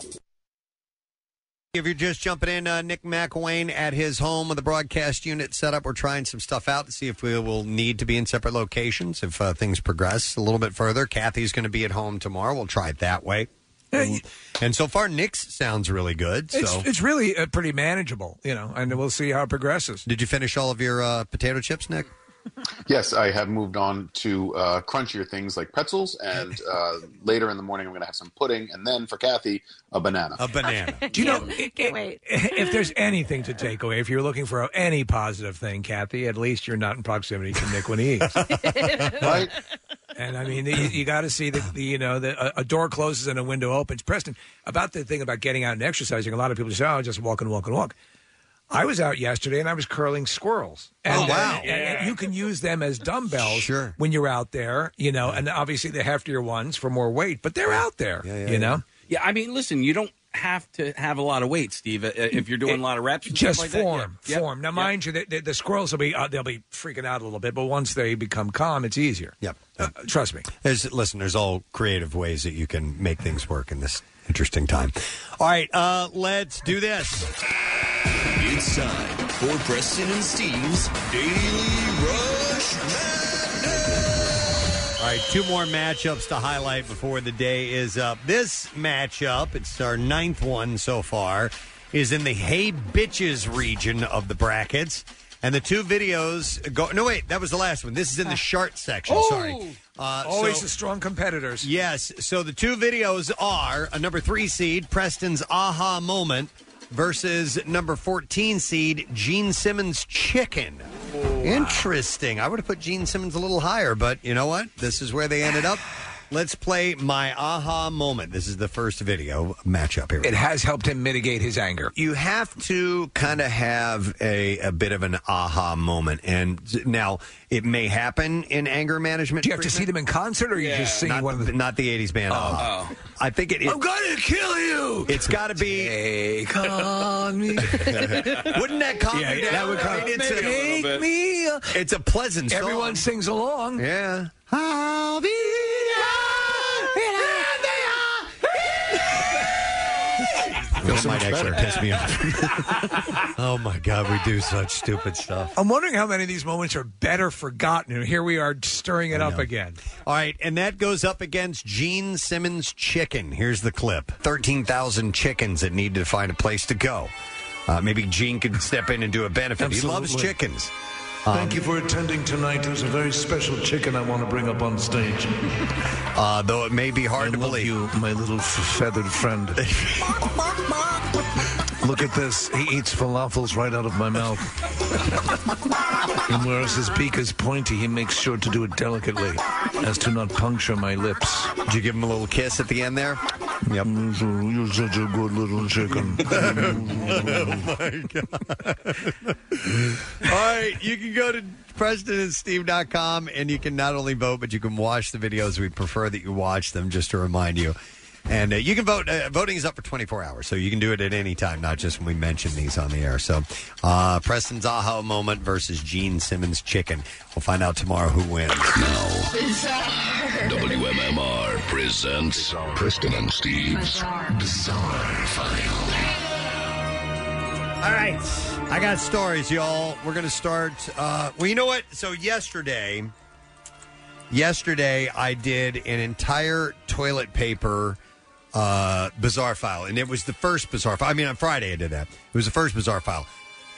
If you're just jumping in, uh, Nick McIlwain at his home with the broadcast unit set up. We're trying some stuff out to see if we will need to be in separate locations if uh, things progress a little bit further. Kathy's going to be at home tomorrow. We'll try it that way. And, and so far, Nick's sounds really good. So, It's it's really uh, pretty manageable, you know, and we'll see how it progresses. did you finish all of your uh, potato chips, Nick? Yes, I have moved on to uh, crunchier things like pretzels, and [LAUGHS] uh, later in the morning I'm going to have some pudding, and then for Kathy, a banana. A banana. Do you know [LAUGHS] Can't wait. if there's anything to take away, if you're looking for any positive thing, Kathy, at least you're not in proximity to Nick when he eats. [LAUGHS] right? And I mean, you, you got to see that the you know the, a, a door closes and a window opens. Preston, about the thing about getting out and exercising, a lot of people say, "Oh, just walk and walk and walk." I was out yesterday and I was curling squirrels. And, Oh, wow. and- and you can use them as dumbbells Sure. when you're out there, you know, and obviously the heftier ones for more weight, but they're out there, you know. Yeah, I mean, listen, you don't have to have a lot of weight, Steve, uh, if you're doing a lot of reps. and Just stuff like that. form, Yeah. Form. Now, mind you, the, the, the squirrels will be uh, they'll be freaking out a little bit, but once they become calm, it's easier. Yep. Uh, trust me. There's, listen, there's all creative ways that you can make things work in this interesting time. All right, uh, let's do this. It's time for Preston and Steve's Daily Rush All right, two more matchups to highlight before the day is up. This matchup, it's our ninth one so far, is in the Hey Bitches region of the brackets. And the two videos go. No, wait, that was the last one. This is in the shart section. Sorry. Uh, Always so- the strong competitors. Yes. So the two videos are a number three seed, Preston's aha moment, versus number 14 seed, Gene Simmons chicken. Interesting. I would have put Gene Simmons a little higher, but you know what? This is where they ended up. Let's play my aha moment. This is the first video matchup here. It has helped him mitigate his anger. You have to kind of have a, a bit of an aha moment. And now it may happen in anger management. Do you have to see them in concert, or are you just sing not, one of the? Not the 80s band. Oh. aha. I think it, it I'm gonna kill you. It's got to be. Take on me. [LAUGHS] Wouldn't that calm Yeah, you down? that would calm- I mean, it's, Maybe a little bit. me it's a pleasant song. Everyone sings along. Yeah. That so might actually better. piss me off. [LAUGHS] oh my God, we do such stupid stuff. I'm wondering how many of these moments are better forgotten. And here we are stirring it up again. All right, and that goes up against Gene Simmons Chicken. Here's the clip 13,000 chickens that need to find a place to go. Uh, maybe Gene could step in and do a benefit. He loves Absolutely. chickens. Thank you for attending tonight. There's a very special chicken I want to bring up on stage. [LAUGHS] Uh, though it may be hard I to believe. you, my little feathered friend. [LAUGHS] [LAUGHS] Look at this. He eats falafels right out of my mouth. and whereas his beak is pointy, he makes sure to do it delicately as to not puncture my lips. Did you give him a little kiss at the end there? Yep. You're such a good little chicken. [LAUGHS] oh my God. [LAUGHS] All right, you can go to PrestonandSteve.com and you can not only vote, but you can watch the videos. We'd prefer that you watch them just to remind you. And uh, you can vote. Uh, voting is up for 24 hours, so you can do it at any time, not just when we mention these on the air. So, uh, Preston's aha moment versus Gene Simmons chicken. We'll find out tomorrow who wins. No. WMMR presents Preston and Steve's Bizarre File. All right. I got stories, y'all. We're going to start. Uh, well, you know what? So, yesterday, yesterday, I did an entire toilet paper uh, bizarre file, and it was the first bizarre file. I mean, on Friday, I did that. It was the first bizarre file.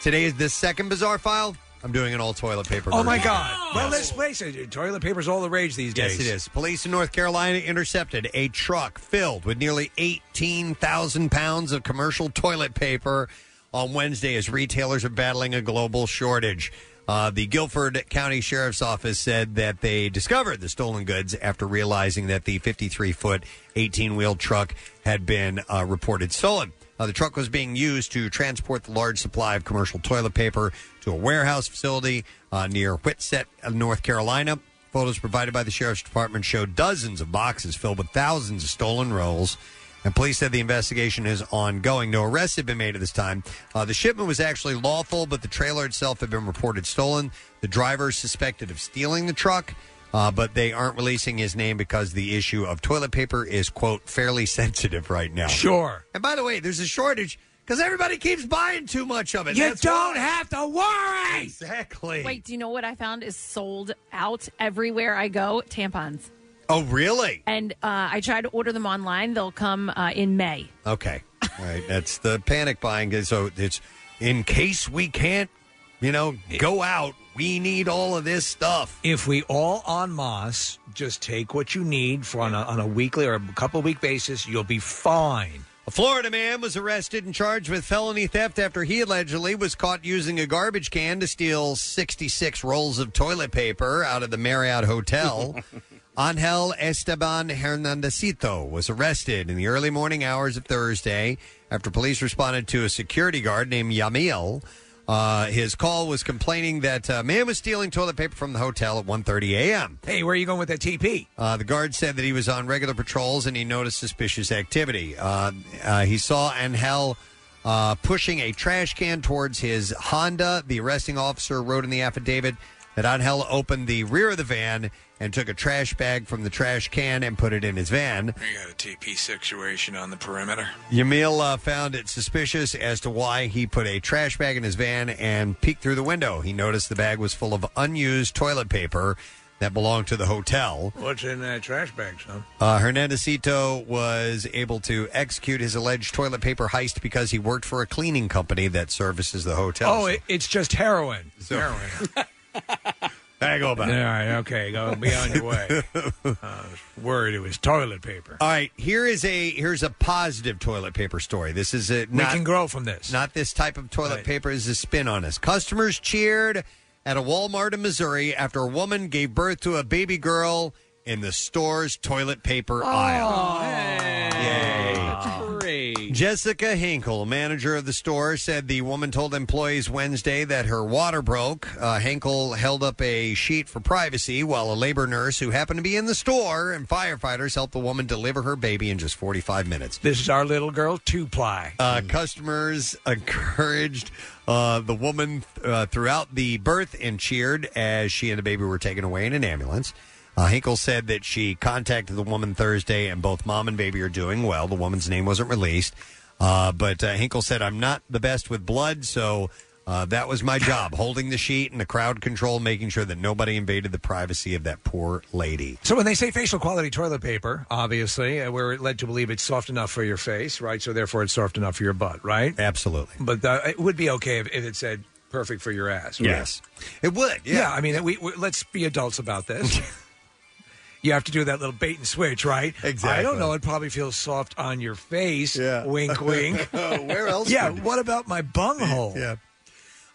Today is the second bizarre file. I'm doing an all toilet paper. Oh my version. God! Well, let's face it. Toilet paper's all the rage these days. Yes, days. it is. Police in North Carolina intercepted a truck filled with nearly 18,000 pounds of commercial toilet paper on Wednesday as retailers are battling a global shortage. Uh, the Guilford County Sheriff's Office said that they discovered the stolen goods after realizing that the 53 foot, 18 wheel truck had been uh, reported stolen. Uh, the truck was being used to transport the large supply of commercial toilet paper to a warehouse facility uh, near Whitsett, uh, North Carolina. Photos provided by the sheriff's department show dozens of boxes filled with thousands of stolen rolls. And police said the investigation is ongoing. No arrests have been made at this time. Uh, the shipment was actually lawful, but the trailer itself had been reported stolen. The driver is suspected of stealing the truck, uh, but they aren't releasing his name because the issue of toilet paper is, quote, fairly [LAUGHS] sensitive right now. Sure. And by the way, there's a shortage because everybody keeps buying too much of it. You That's don't why. have to worry. Exactly. Wait, do you know what I found is sold out everywhere I go? Tampons. Oh, really? And uh, I tried to order them online. They'll come uh, in May. Okay. All right. That's the panic buying. So it's in case we can't, you know, go out, we need all of this stuff. If we all en masse just take what you need for on a, on a weekly or a couple week basis, you'll be fine. A Florida man was arrested and charged with felony theft after he allegedly was caught using a garbage can to steal 66 rolls of toilet paper out of the Marriott Hotel. [LAUGHS] Angel Esteban Hernandezito was arrested in the early morning hours of Thursday after police responded to a security guard named Yamil. Uh, his call was complaining that a man was stealing toilet paper from the hotel at 1.30 a.m. Hey, where are you going with that TP? Uh, the guard said that he was on regular patrols and he noticed suspicious activity. Uh, uh, he saw Angel uh, pushing a trash can towards his Honda. The arresting officer wrote in the affidavit that Angel opened the rear of the van and took a trash bag from the trash can and put it in his van. You got a TP situation on the perimeter. Yamil uh, found it suspicious as to why he put a trash bag in his van and peeked through the window. He noticed the bag was full of unused toilet paper that belonged to the hotel. What's in that trash bag, son? Uh, Hernandezito was able to execute his alleged toilet paper heist because he worked for a cleaning company that services the hotel. Oh, it, it's just heroin. So- heroin. [LAUGHS] I go about All it. right, okay, go be on your way. [LAUGHS] I was worried it was toilet paper. All right, here is a here's a positive toilet paper story. This is a We can grow from this. Not this type of toilet paper is a spin on us. Customers cheered at a Walmart in Missouri after a woman gave birth to a baby girl in the store's toilet paper oh. aisle. Great. Jessica Hinkle, manager of the store, said the woman told employees Wednesday that her water broke. Uh, Hinkle held up a sheet for privacy while a labor nurse who happened to be in the store and firefighters helped the woman deliver her baby in just 45 minutes. This is our little girl, two ply. Uh, customers encouraged uh, the woman uh, throughout the birth and cheered as she and the baby were taken away in an ambulance. Uh, Hinkle said that she contacted the woman Thursday, and both mom and baby are doing well. The woman's name wasn't released, uh, but uh, Hinkle said, "I'm not the best with blood, so uh, that was my job: [LAUGHS] holding the sheet and the crowd control, making sure that nobody invaded the privacy of that poor lady." So when they say facial quality toilet paper, obviously, uh, we're led to believe it's soft enough for your face, right? So therefore, it's soft enough for your butt, right? Absolutely. But uh, it would be okay if, if it said perfect for your ass. right? Yes, it would. Yeah, I mean, we, we, let's be adults about this. [LAUGHS] you have to do that little bait and switch, right? Exactly. I don't know. It probably feels soft on your face. Yeah. [LAUGHS] Wink, wink. [LAUGHS] Where else Yeah. would- What about my bunghole? [LAUGHS] Yeah.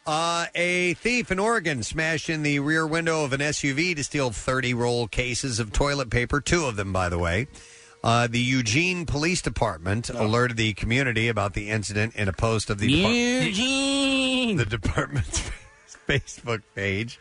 Uh, a thief in Oregon smashed in the rear window of an SUV to steal 30 roll cases of toilet paper, two of them, by the way. Uh, the Eugene Police Department alerted the community about the incident in a post of the, Depart- the department's Facebook page.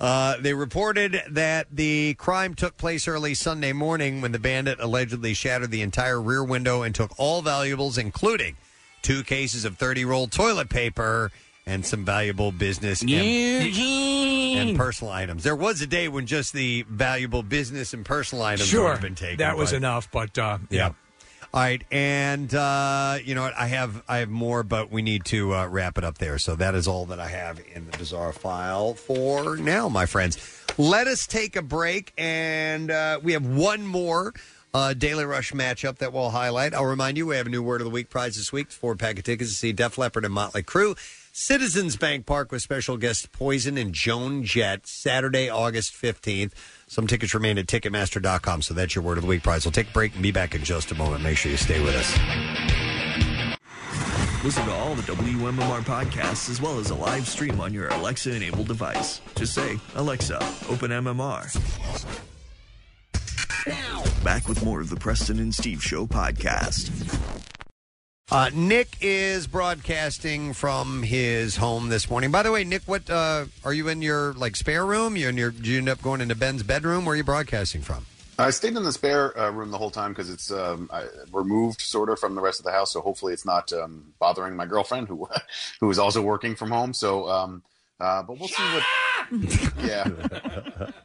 Uh, they reported that the crime took place early Sunday morning when the bandit allegedly shattered the entire rear window and took all valuables, including two cases of 30 roll toilet paper and some valuable business and, and personal items. There was a day when just the valuable business and personal items would have been taken. That was but- enough, but uh, yeah. All right, and uh, you know what? I have I have more, but we need to uh, wrap it up there. So that is all that I have in the bizarre file for now, my friends. Let us take a break, and uh, we have one more uh, Daily Rush matchup that we'll highlight. I'll remind you we have a new Word of the Week prize this week: four pack of tickets to see Def Leppard and Motley Crue. Citizens Bank Park with special guests Poison and Joan Jett, Saturday, August 15th. Some tickets remain at Ticketmaster.com, so that's your Word of the Week prize. We'll take a break and be back in just a moment. Make sure you stay with us. Listen to all the WMMR podcasts as well as a live stream on your Alexa enabled device. Just say, Alexa, open MMR. Back with more of the Preston and Steve Show podcast. Uh, Nick is broadcasting from his home this morning. By the way, Nick, what uh, are you in your like spare room? You in your? Did you end up going into Ben's bedroom? Where are you broadcasting from? I stayed in the spare uh, room the whole time because it's um, I, removed sort of from the rest of the house. So hopefully it's not um, bothering my girlfriend who [LAUGHS] who is also working from home. So, um, uh, but we'll see what. yeah, [LAUGHS]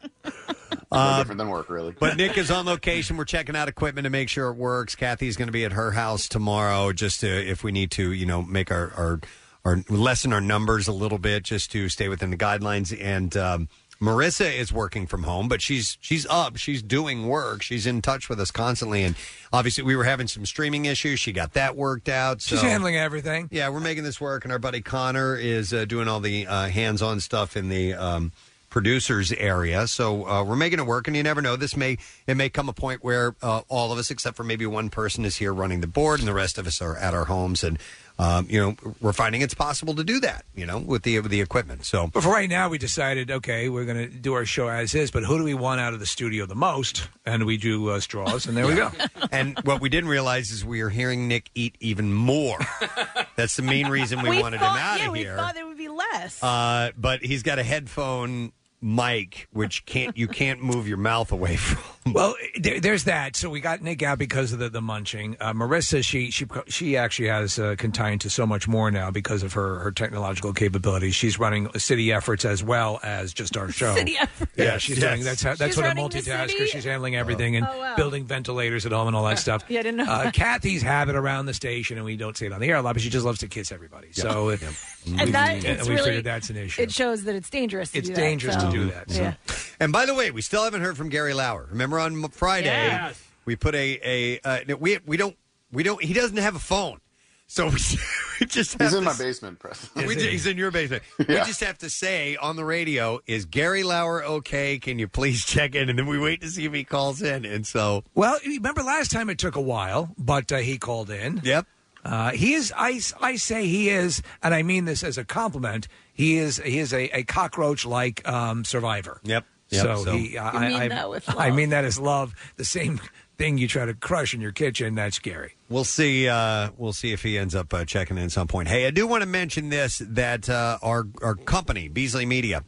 no Uh, different than work, really. But Nick [LAUGHS] is on location. We're checking out equipment to make sure it works. Kathy's going to be at her house tomorrow, just to, if we need to, you know, make our our, our lessen our numbers a little bit, just to stay within the guidelines. And um, Marissa is working from home, but she's she's up. She's doing work. She's in touch with us constantly. And obviously, we were having some streaming issues. She got that worked out. So. She's handling everything. Yeah, we're making this work, and our buddy Connor is uh, doing all the uh, hands-on stuff in the um, producers area. So uh, we're making it work, and you never know. This may it may come a point where uh, all of us, except for maybe one person, is here running the board, and the rest of us are at our homes, and um, you know we're finding it's possible to do that. You know, with the with the equipment. So But for right now, we decided, okay, we're going to do our show as is. But who do we want out of the studio the most? And we do uh, straws, and there we go. [LAUGHS] and what we didn't realize is we are hearing Nick eat even more. [LAUGHS] That's the main reason we, wanted thought, him out yeah, of we here. thought there would be less. Uh, but he's got a headphone mic, which can't you can't move your mouth away from. [LAUGHS] Well, there, there's that. So we got Nick out because of the, the munching. Uh, Marissa, she she she actually has uh, contained to so much more now because of her her technological capabilities. She's running city efforts as well as just our [LAUGHS] show. City efforts. Yeah, she's yes. doing that's how, that's She's what a running the multitasker. city? She's handling everything and Oh, wow. building ventilators at home and all that [LAUGHS] stuff. Yeah, I didn't know Uh, that. Kathy's habit around the station, and we don't say it on the air a lot, but she just loves to kiss everybody. So, and that and it's we really figured that's an issue. It shows that it's dangerous. To It's do that, dangerous to do that, so. Yeah. And by the way, we still haven't heard from Gary Lauer. Remember on M- Friday Yes. we put a a uh, no, we we don't we don't he doesn't have a phone, so we, [LAUGHS] we just have He's in to my s- basement, Press. [LAUGHS] We ju- he's in your basement. We Yeah. just have to say on the radio, "Is Gary Lauer okay? Can you please check in?" And then we wait to see if he calls in. And so, Well, remember last time it took a while, but uh, he called in. Yep. Uh, he is. I, I say he is, and I mean this as a compliment. He is. He is a, a cockroach-like um, survivor. Yep. Yep, So, so- he. You I, mean I, that with I love. mean that as love. The same thing you try to crush in your kitchen. That's scary. We'll see. Uh, we'll see if he ends up uh, checking in at some point. Hey, I do want to mention this: that uh, our our company, Beasley Media,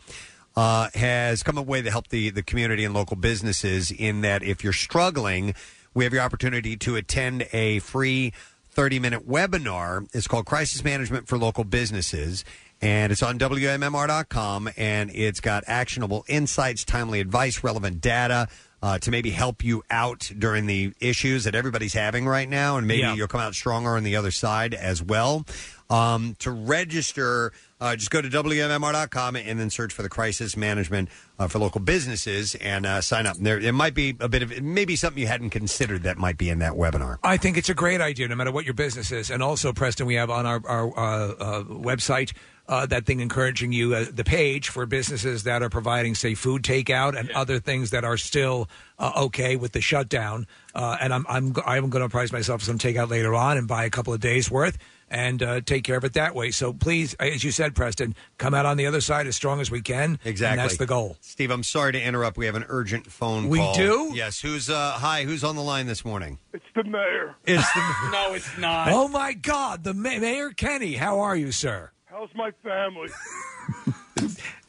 uh, has come a way to help the the community and local businesses. In that, if you're struggling, we have your opportunity to attend a free 30 minute webinar. It's called Crisis Management for Local Businesses. And it's on WMMR.com, and it's got actionable insights, timely advice, relevant data uh, to maybe help you out during the issues that everybody's having right now. And maybe Yeah. you'll come out stronger on the other side as well. Um, to register, uh, just go to WMMR.com and then search for the crisis management uh, for local businesses and uh, sign up. There, it might be a bit of, maybe something you hadn't considered that might be in that webinar. I think it's a great idea, no matter what your business is. And also, Preston, we have on our, our uh, uh, website uh, that thing encouraging you, uh, the page for businesses that are providing, say, food takeout and other things that are still uh, okay with the shutdown. Uh, and I'm I'm I'm going to price myself some takeout later on and buy a couple of days worth and uh, take care of it that way. So please, as you said, Preston, come out on the other side as strong as we can. Exactly. and that's the goal. Steve, I'm sorry to interrupt. We have an urgent phone call. We call. do? Yes. Who's uh hi, who's on the line this morning? It's the mayor. It's the [LAUGHS] No, it's not. Oh my God, the ma- Mayor Kenney, how are you, sir? How's my family? [LAUGHS]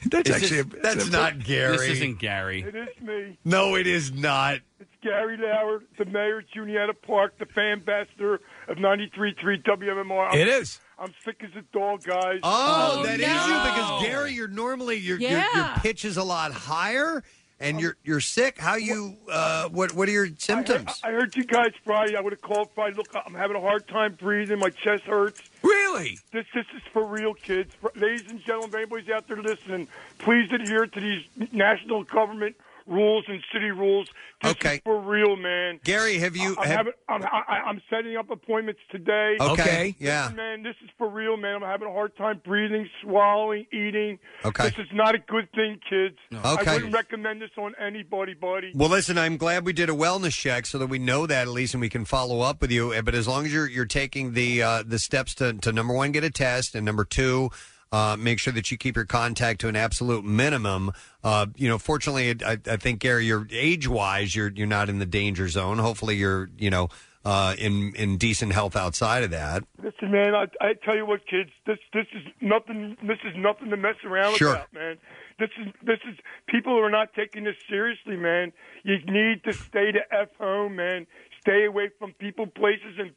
That's Is actually this- that's not Gary. This isn't Gary. It is me. No, it is not. It's Gary Lauer, the mayor of Juniata Park, the fan ambassador of 93.3 WMMR. I'm- It is. I'm sick as a dog, guys. Oh, oh that is no. you because Gary, you're normally your, your your Yeah. pitch is a lot higher and you're you're sick. How you uh what what are your symptoms? I heard you guys Friday. I would have called Friday. Look, I'm having a hard time breathing. My chest hurts. Really? This this is for real, kids. Ladies and gentlemen, if anybody's out there listening, please adhere to these national government rules and city rules. This Okay. is for real, man. Gary, have you- I'm, have- having, I'm, I, I'm setting up appointments today. Okay, Okay. yeah. Listen, man, this is for real, man. I'm having a hard time breathing, swallowing, eating. Okay. This is not a good thing, kids. Okay. I wouldn't recommend this on anybody, buddy. Well, listen, I'm glad we did a wellness check so that we know that at least, and we can follow up with you. But as long as you're you're taking the uh, the steps to, to number one, get a test, and number two, uh, make sure that you keep your contact to an absolute minimum. Uh, you know, fortunately, it- I, I think Gary, you're age wise, you're you're not in the danger zone. Hopefully, you're you know uh, in in decent health outside of that. Listen, man, I, I tell you what, kids, this this is nothing. This is nothing to mess around Sure. about, man. This is this is people who are not taking this seriously, man. You need to stay the f home, man. Stay away from people, places, and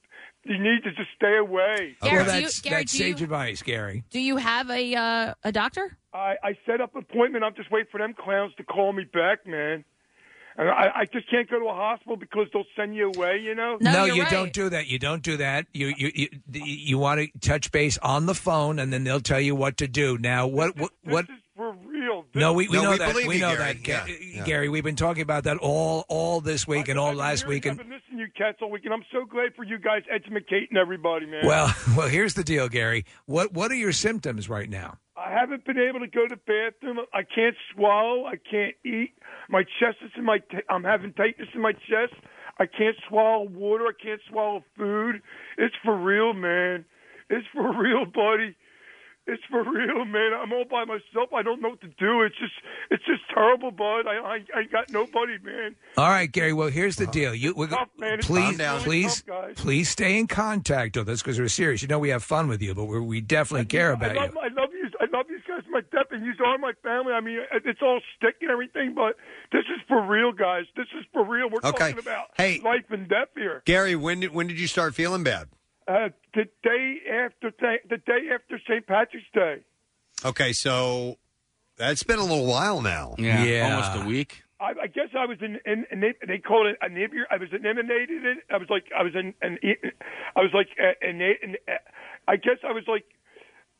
you need to just stay away. Gary, well, do you- that's, Gary, that's do you- sage advice, Gary. Do you have a uh, a doctor? I, I set up an appointment. I'm just waiting for them clowns to call me back, man. And I, I just can't go to a hospital because they'll send you away, you know? No, you don't do that. You don't do that. You you you, you want to touch base on the phone, and then they'll tell you what to do. Now, what what what? For real. No, we, we No, know we that. believe We you, know Gary. that, Ga- Yeah, yeah. Gary. We've been talking about that all all this week and all last week. I've And been listening to you cats all week, and I'm so glad for you guys educating everybody, man. well, [LAUGHS] well, here's the deal, Gary. What what are your symptoms right now? I haven't been able to go to the bathroom. I can't swallow. I can't eat. My chest is in my. T- I'm having tightness in my chest. I can't swallow water. I can't swallow food. It's for real, man. It's for real, buddy. It's for real, man. I'm all by myself. I don't know what to do. It's just, it's just terrible, bud. I, I, I got nobody, man. All right, Gary. Well, here's the uh-huh. deal. You we're, tough, man. It's please, tough, please, tough, guys. please stay in contact with us because we're serious. You know we have fun with you, but we're, we definitely care about I you. I love you. I love you guys. My death, and you are my family. I mean, it's all stick and everything, but this is for real, guys. This is for real. We're Okay. talking about Hey. life and death here. Gary, when did when did you start feeling bad? Uh, the day after th- the day after St. Patrick's Day. Okay, so that's been a little while now. Yeah, Yeah. almost a week. I, I guess I was in, in, in they call it an inib- I was eliminated. In, I was like I was in, an I was like uh, an, an, I guess I was like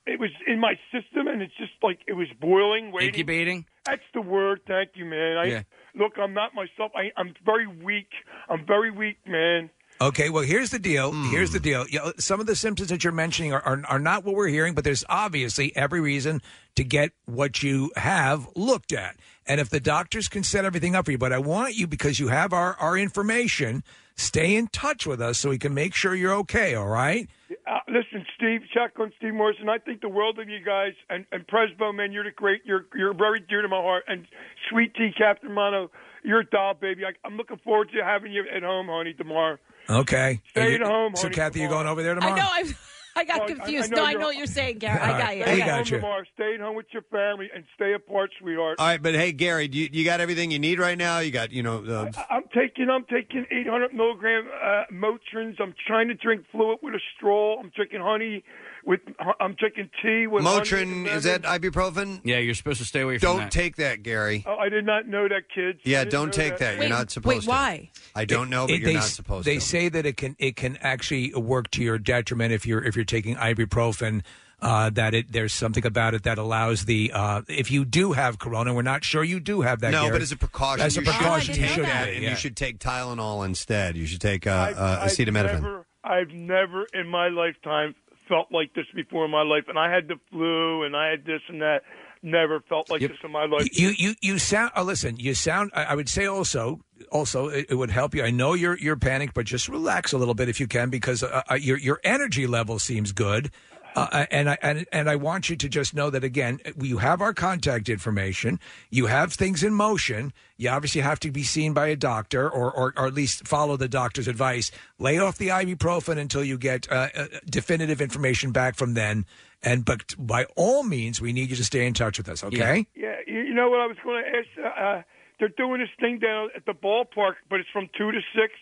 it was in my system, and it's just like it was boiling, waiting. Incubating? That's the word. Thank you, man. I Yeah. look. I'm not myself. I, I'm very weak. I'm very weak, man. Okay, well, here's the deal. Hmm. Here's the deal. You know, some of the symptoms that you're mentioning are, are, are not what we're hearing, but there's obviously every reason to get what you have looked at. And if the doctors can set everything up for you, but I want you, because you have our, our information, stay in touch with us so we can make sure you're okay, all right? Uh, listen, Steve, check on Steve Morrison. I think the world of you guys, and and Presbo, man, you're the great. You're you're very dear to my heart. And Sweet Tea, Captain Mono, you're a doll, baby. I, I'm looking forward to having you at home, honey, tomorrow. Okay. Stay You- at home, So, honey, Kathy, you're going over there tomorrow? I tomorrow? know. I, [LAUGHS] I got confused. I know no, I know what you're saying, Gary. I got right. you. Hey, I Stay got home you. tomorrow. Stay at home with your family and stay apart, sweetheart. All right, but hey, Gary, do you, you got everything you need right now? You got, you know, uh, I'm taking I'm taking 800 milligram uh, Motrins. I'm trying to drink fluid with a straw. I'm drinking honey with. I'm drinking tea with. Motrin. Is that ibuprofen? Yeah, you're supposed to stay away from that Don't that. take that, Gary. Oh, I did not know that, kids. I Yeah, didn't don't know take that. You're Wait, not supposed to wait, to. why? I don't know, but It- you're they, not s- supposed they to. say that it can it can actually work to your detriment if you're if you're taking ibuprofen. Uh, that it there's something about it that allows the uh, if you do have corona, we're not sure you do have that. no, Gary. but as a precaution, as a you should precaution, take you should that, have and yeah. you should take Tylenol instead. You should take uh, I've- uh, I've acetaminophen. Never, I've never in my lifetime felt like this before in my life, and I had the flu, and I had this and that. Never felt like this in my life. You you you sound. Uh, listen, you sound. I, I would say also also it, it would help you. I know you're you're panicked, but just relax a little bit if you can, because uh, uh, your your energy level seems good. Uh, and I and, and I want you to just know that again, you have our contact information. You have things in motion. You obviously have to be seen by a doctor, or or, or at least follow the doctor's advice. Lay off the ibuprofen until you get uh, uh, definitive information back from then. And but by all means, we need you to stay in touch with us. Okay. Yeah, you, you know what I was going to ask? Uh, uh, they're doing this thing down at the ballpark, but it's from two to six,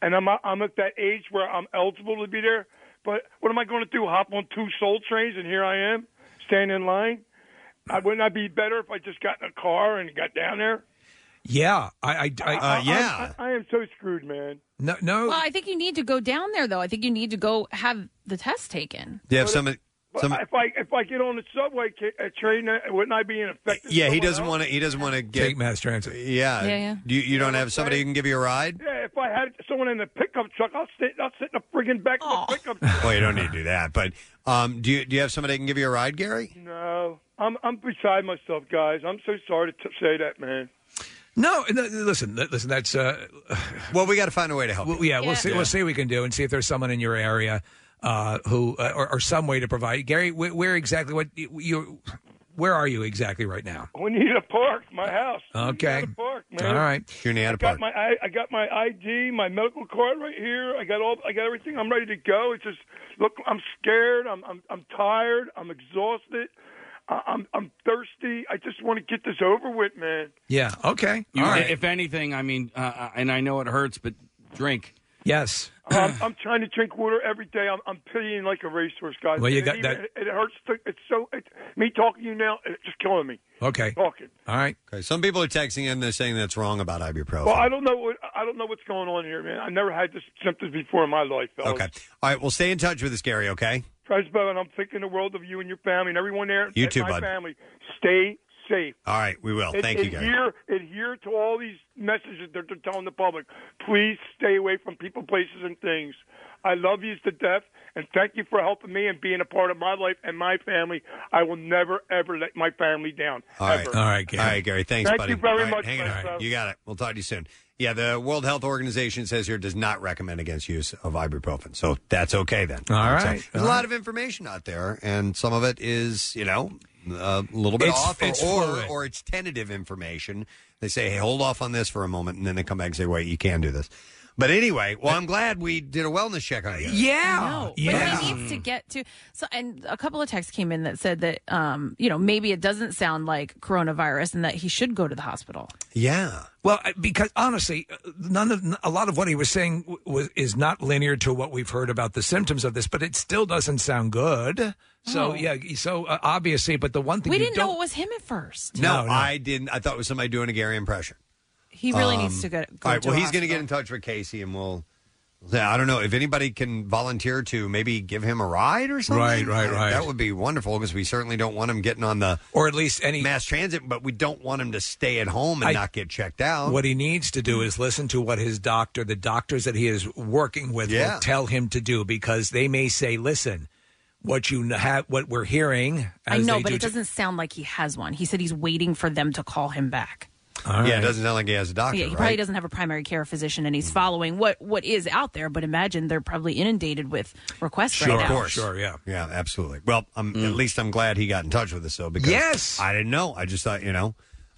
and I'm I'm at that age where I'm eligible to be there. But what am I going to do? Hop on two soul trains, and here I am, standing in line. Uh, wouldn't that be better if I just got in a car and got down there? Yeah, I, I, I I- I, I, am so screwed, man. no, no. Well, I think you need to go down there, though. I think you need to go have the test taken. Do you have somebody? But Some, if I if I get on the subway ca- uh, train, uh, wouldn't I be infected? yeah, he doesn't want to. He doesn't want to get Take mass transit. Yeah, Yeah, yeah. Do you, you don't have somebody who can give you a ride? Yeah, if I had someone in the pickup truck, I'll sit. I'll sit in the friggin' back of the pickup [LAUGHS] truck. Well, you don't need to do that. But um, do you do you have somebody who can give you a ride, Gary? No, I'm I'm beside myself, guys. I'm so sorry to t- say that, man. No, no, listen, li- listen. That's uh, well, we got to find a way to help. Well, yeah, we'll see. Yeah. We'll see what we can do and see if there's someone in your area uh, who uh, or, or some way to provide. Gary, where, where exactly? What you? Where are you exactly right now? We need a park, my house. Okay. We need a park, man. All right. You're in I the got my I, I got my ID, my medical card right here. I got all I got everything. I'm ready to go. It's just look, I'm scared. I'm I'm I'm tired. I'm exhausted. I- I'm I'm thirsty. I just want to get this over with, man. Yeah. Okay. You- All right. If anything, I mean, uh, and I know it hurts, but drink. Yes. Um, I'm, I'm trying to drink water every day. I'm, I'm pitying like a racehorse, guys. Well, you It got even- that- It, hurts. To, it's so. It, me talking to you now, it's just killing me. Okay. Talking. All right. Okay. Some people are texting in. They're saying that's wrong about ibuprofen. Well, I don't know what I don't know what's going on here, man. I never had this symptoms before in my life, fellas. okay. All right. Well, stay in touch with us, Gary. Okay. Presbo, and I'm thinking the world of you and your family and everyone there. You at too, my bud. family. Stay safe. All right, we will. Ad- Thank you, Gary. adhere, Adhere to all these messages that they're telling the public. Please stay away from people, places, and things. I love you to death, and thank you for helping me and being a part of my life and my family. I will never, ever let my family down. All right. ever. All right, Gary. All right, Gary. Thanks, buddy. Thank buddy. you very All right, much, Hang on. my friend. You got it. We'll talk to you soon. Yeah, the World Health Organization says here does not recommend against use of ibuprofen. So that's okay then. All right. So there's All a lot of information out there, and some of it is, you know, a little bit It's- off, or, it's or, fluid. or it's tentative information. They say, hey, hold off on this for a moment, and then they come back and say, wait, you can do this. But anyway, well, I'm glad we did a wellness check on you. Yeah. yeah. but he needs to get to. So, and a couple of texts came in that said that, um, you know, maybe it doesn't sound like coronavirus, and that he should go to the hospital. Yeah. Well, I- because honestly, uh, none of a lot of what he was saying w- was is not linear to what we've heard about the symptoms of this, but it still doesn't sound good. So Oh. yeah, so uh, obviously, but the one thing We you didn't know don't- it was him at first. No, I didn't. I thought it was somebody doing a Gary impression. He really Um, needs to go. go All right. to Well, he's going to get in touch with Casey, and we'll. Yeah, I don't know if anybody can volunteer to maybe give him a ride or something. Right, right, right. That would be wonderful because we certainly don't want him getting on the or at least any mass transit, but we don't want him to stay at home and I- not get checked out. What he needs to do is listen to what his doctor, the doctors that he is working with, Yeah. will tell him to do because they may say, "Listen, what you have, what we're hearing." I know, they but do it to- doesn't sound like he has one. He said he's waiting for them to call him back. Yeah, it doesn't sound like he has a doctor. yeah, he right? probably doesn't have a primary care physician, and he's following what what is out there. But imagine they're probably inundated with requests right now. Of course. yeah. Yeah, absolutely. Well, I'm, at least I'm glad he got in touch with us, though, because Yes! I didn't know. I just thought, you know,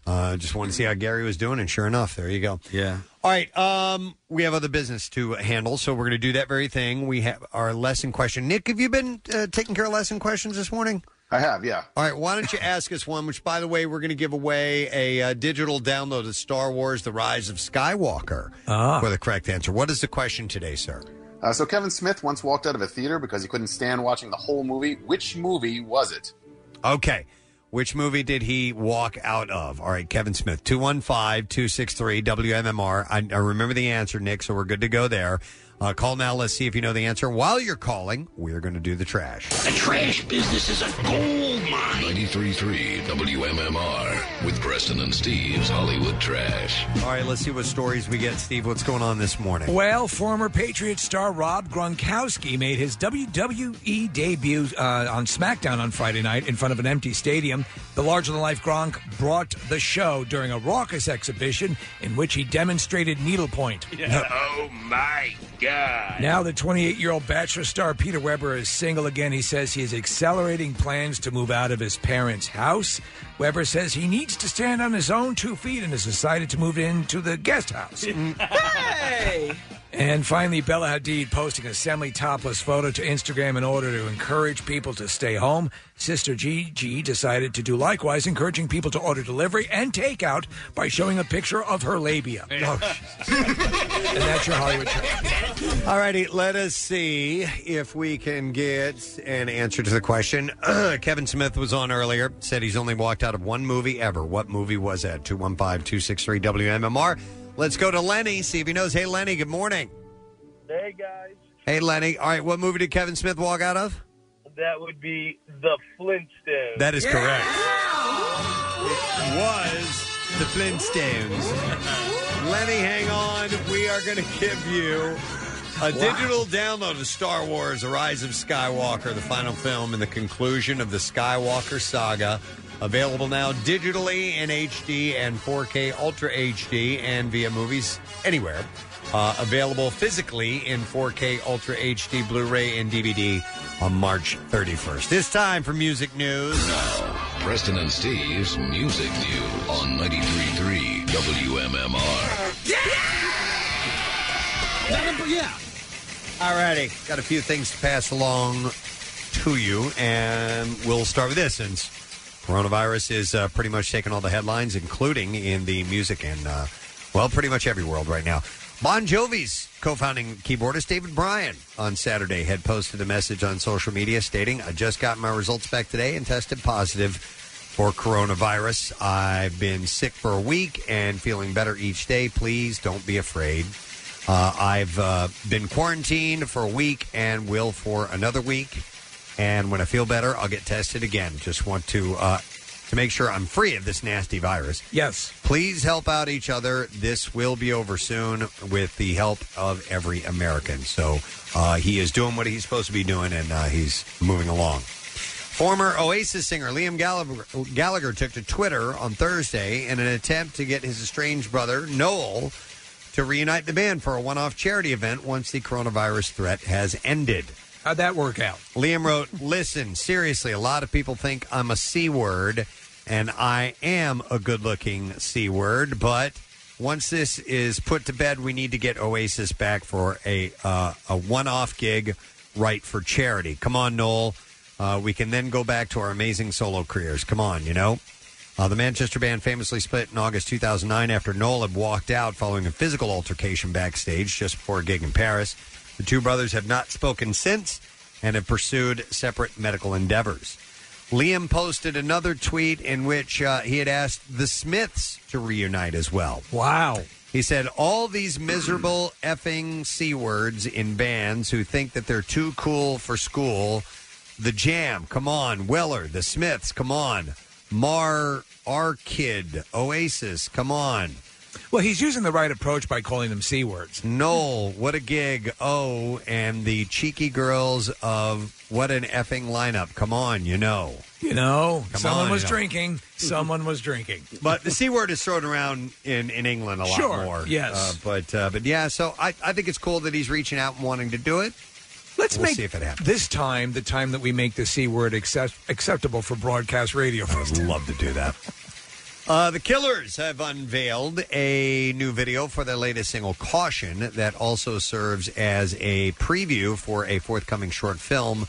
uh, just wanted to see how Gary was doing, and sure enough, there you go. Yeah. All right. Um, we have other business to handle, so we're going to do that very thing. We have our lesson question. Nick, have you been uh, taking care of lesson questions this morning? I have, yeah. All right. Why don't you ask us one? Which, by the way, we're going to give away a uh, digital download of Star Wars: The Rise of Skywalker Ah. for the correct answer. What is the question today, sir? Uh, so Kevin Smith once walked out of a theater because he couldn't stand watching the whole movie. Which movie was it? Okay. Which movie did he walk out of? All right, Kevin Smith, 215 263 WMMR. I, I remember the answer, Nick, so we're good to go there. Uh, call now. Let's see if you know the answer. While you're calling, we're going to do the trash. The trash business is a gold mine. 93.3 WMMR with Preston and Steve's Hollywood Trash. All right, let's see what stories we get. Steve, what's going on this morning? Well, former Patriot star Rob Gronkowski made his WWE debut uh, on SmackDown on Friday night in front of an empty stadium. The larger than life Gronk brought the show during a raucous exhibition in which he demonstrated needlepoint. Oh my God. Now, the 28 year old Bachelor star Peter Weber is single again. He says he is accelerating plans to move out of his parents' house. Weber says he needs to stand on his own two feet and has decided to move into the guest house. [LAUGHS] Hey! And finally, Bella Hadid posting a semi topless photo to Instagram in order to encourage people to stay home. Sister Gigi decided to do likewise, encouraging people to order delivery and takeout by showing a picture of her labia. Oh, and that's your Hollywood trash. All righty, let us see if we can get an answer to the question. [CLEARS THROAT] Kevin Smith was on earlier, said he's only walked out of one movie ever. What movie was that? 215 263 WMMR. Let's go to Lenny, see if he knows. Hey, Lenny, good morning. Hey guys, Hey, Lenny. All right, what movie did Kevin Smith walk out of? that would be the Flintstones. That is correct. It was the Flintstones. Lenny, hang on. We are going to give you a digital download of Star Wars: The Rise of Skywalker, the final film and the conclusion of the Skywalker saga. Available now digitally in HD and 4K Ultra HD and via movies anywhere. Uh, available physically in 4K Ultra HD Blu-ray and DVD on March 31st. This time for music news. Preston and Steve's Music News on 93.3 WMMR. Yeah. Alrighty, got a few things to pass along to you, and we'll start with this since coronavirus is uh, pretty much taking all the headlines, including in the music and, uh, well, pretty much every world right now. Bon Jovi's co founding keyboardist David Bryan on Saturday had posted a message on social media stating, I just got my results back today and tested positive for coronavirus. I've been sick for a week and feeling better each day. Please don't be afraid. Uh, I've uh, been quarantined for a week and will for another week. And when I feel better, I'll get tested again. Just want to uh, to make sure I'm free of this nasty virus. Yes. Please help out each other. This will be over soon with the help of every American. So uh, he is doing what he's supposed to be doing, and uh, he's moving along. Former Oasis singer Liam Gallagher, Gallagher took to Twitter on Thursday in an attempt to get his estranged brother, Noel, to reunite the band for a one off charity event once the coronavirus threat has ended. How'd that work out? Liam wrote, Listen, seriously, a lot of people think I'm a C word, and I am a good looking C word, but once this is put to bed, we need to get Oasis back for a, uh, a one off gig right for charity. Come on, Noel. Uh, we can then go back to our amazing solo careers. Come on, you know? Uh, the Manchester band famously split in August 2009 after Noel had walked out following a physical altercation backstage just before a gig in Paris. The two brothers have not spoken since and have pursued separate medical endeavors. Liam posted another tweet in which uh, he had asked the Smiths to reunite as well. Wow. He said, All these miserable effing C words in bands who think that they're too cool for school. The Jam, come on. Weller, The Smiths, come on. Marr, our kid, Oasis, come on. Well, he's using the right approach by calling them C words. Noel, what a gig. Oh, and the cheeky girls of what an effing lineup. Come on, you know. You know, Come someone on, was you know. drinking. Someone was drinking. But the c word is thrown around in, in England a lot Sure, more. yes. uh, but uh, but yeah. So I, I think it's cool that he's reaching out and wanting to do it. Let's We'll make see if it happens. this time the time that we make the C word accept- acceptable for broadcast radio. I'd love to do that. Uh, the Killers have unveiled a new video for their latest single, Caution, that also serves as a preview for a forthcoming short film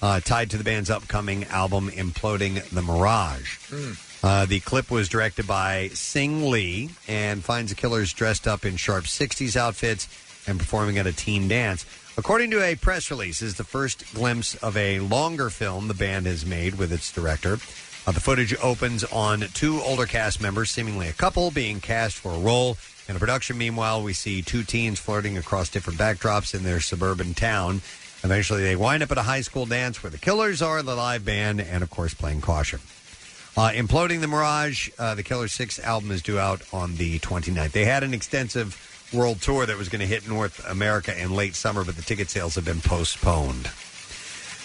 uh, tied to the band's upcoming album, Imploding the Mirage. Uh, the clip was directed by Sing Lee and finds the Killers dressed up in sharp 60s outfits and performing at a teen dance. According to a press release, is the first glimpse of a longer film the band has made with its director. Uh, the footage opens on two older cast members, seemingly a couple, being cast for a role. In a production, meanwhile, we see two teens flirting across different backdrops in their suburban town. Eventually, they wind up at a high school dance where the Killers are the live band and, of course, playing Caution. Uh, Imploding the Mirage, uh, the Killer 6 album is due out on the 29th. They had an extensive world tour that was going to hit North America in late summer, but the ticket sales have been postponed.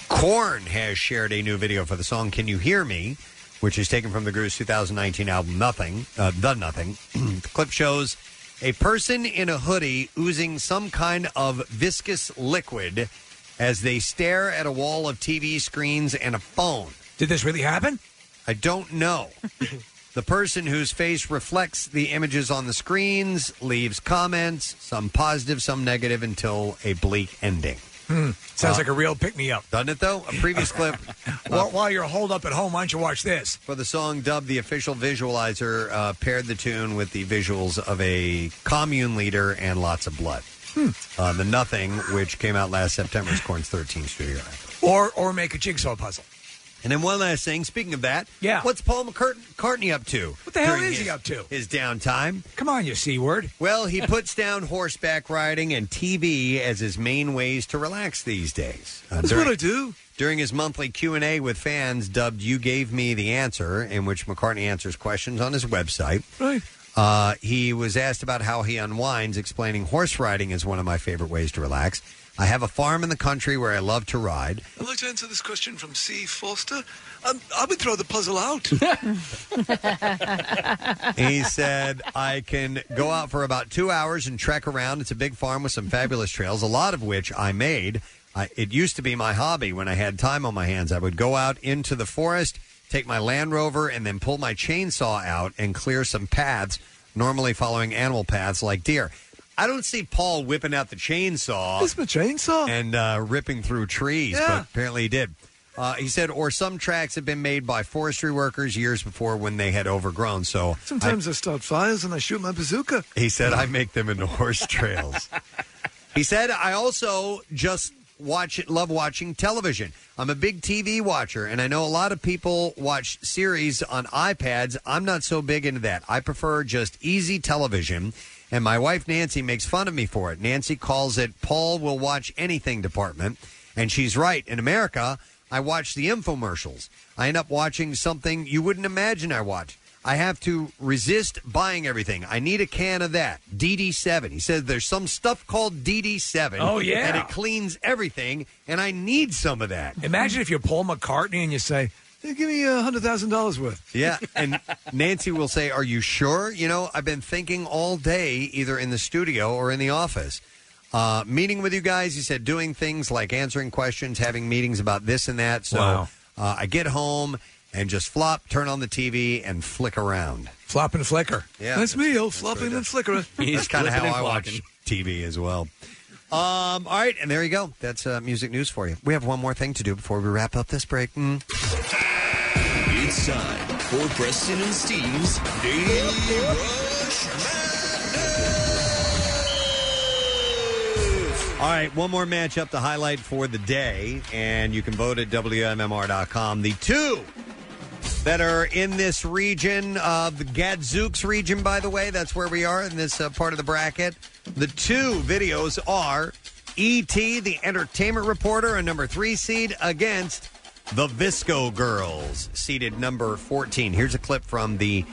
Korn has shared a new video for the song Can You Hear Me, which is taken from the group's 2019 album Nothing, uh, The Nothing. [CLEARS THROAT] the clip shows a person in a hoodie oozing some kind of viscous liquid as they stare at a wall of TV screens and a phone. Did this really happen? I don't know. [LAUGHS] the person whose face reflects the images on the screens leaves comments, some positive, some negative, until a bleak ending. Hmm. Sounds Uh, like a real pick me up. Doesn't it, though? A previous clip. [LAUGHS] while, while you're holed up at home, why don't you watch this? For the song dubbed the official visualizer, uh, paired the tune with the visuals of a commune leader and lots of blood. Hmm. Uh, the Nothing, which came out last September, is Korn's 13th studio album. Or or make a jigsaw puzzle. And then one last thing. Speaking of that, Yeah. what's Paul McCartney up to? What the hell during is he his- up to? His downtime. Come on, you c word. Well, he [LAUGHS] puts down horseback riding and TV as his main ways to relax these days. Uh, That's during- what I do. During his monthly Q&A with fans dubbed You Gave Me the Answer, in which McCartney answers questions on his website, Right. uh, he was asked about how he unwinds, explaining horse riding is one of my favorite ways to relax. I have a farm in the country where I love to ride. I'd like to answer this question from C. Foster. Um, I would throw the puzzle out. [LAUGHS] he said, I can go out for about two hours and trek around. It's a big farm with some fabulous trails, a lot of which I made. I, it used to be my hobby when I had time on my hands. I would go out into the forest, take my Land Rover, and then pull my chainsaw out and clear some paths, normally following animal paths like deer. I don't see Paul whipping out the chainsaw. It's my chainsaw. And uh, ripping through trees, Yeah. but apparently he did. Uh, he said, or some tracks have been made by forestry workers years before when they had overgrown. So I- Sometimes I start fires and I shoot my bazooka. he said, I make them into horse trails. [LAUGHS] he said, I also just watch it, love watching television. I'm a big TV watcher, and I know a lot of people watch series on iPads. I'm not so big into that. I prefer just easy television. And my wife Nancy makes fun of me for it. Nancy calls it Paul will watch anything department. And she's right. In America, I watch the infomercials. I end up watching something you wouldn't imagine I watch. I have to resist buying everything. I need a can of that. DD7. He says there's some stuff called DD7. Oh, yeah. And it cleans everything, and I need some of that. Imagine if you're Paul McCartney and you say, "Hey, "Give me a hundred thousand dollars worth." [LAUGHS] Yeah, and Nancy will say, "Are you sure?" You know, I've been thinking all day, either in the studio or in the office. Uh, meeting with you guys, he said, doing things like answering questions, having meetings about this and that. So Wow. uh, I get home and just flop, turn on the TV, and flick around. Flop and flicker. Yeah, that's me. Oh, flopping and flickering. [LAUGHS] That's kind of how I watch TV as well. Um, all right, and there you go. That's uh, music news for you. We have one more thing to do before we wrap up this break. Mm. It's time for Preston and Steve's Daily Rush All right, one more matchup to highlight for the day, and you can vote at WMMR.com. The two that are in this region of the Gadzooks region, by the way, that's where we are in this uh, part of the bracket. The two videos are E.T., the entertainment reporter, a number three seed, against the VSCO Girls, seated number 14. Here's a clip from the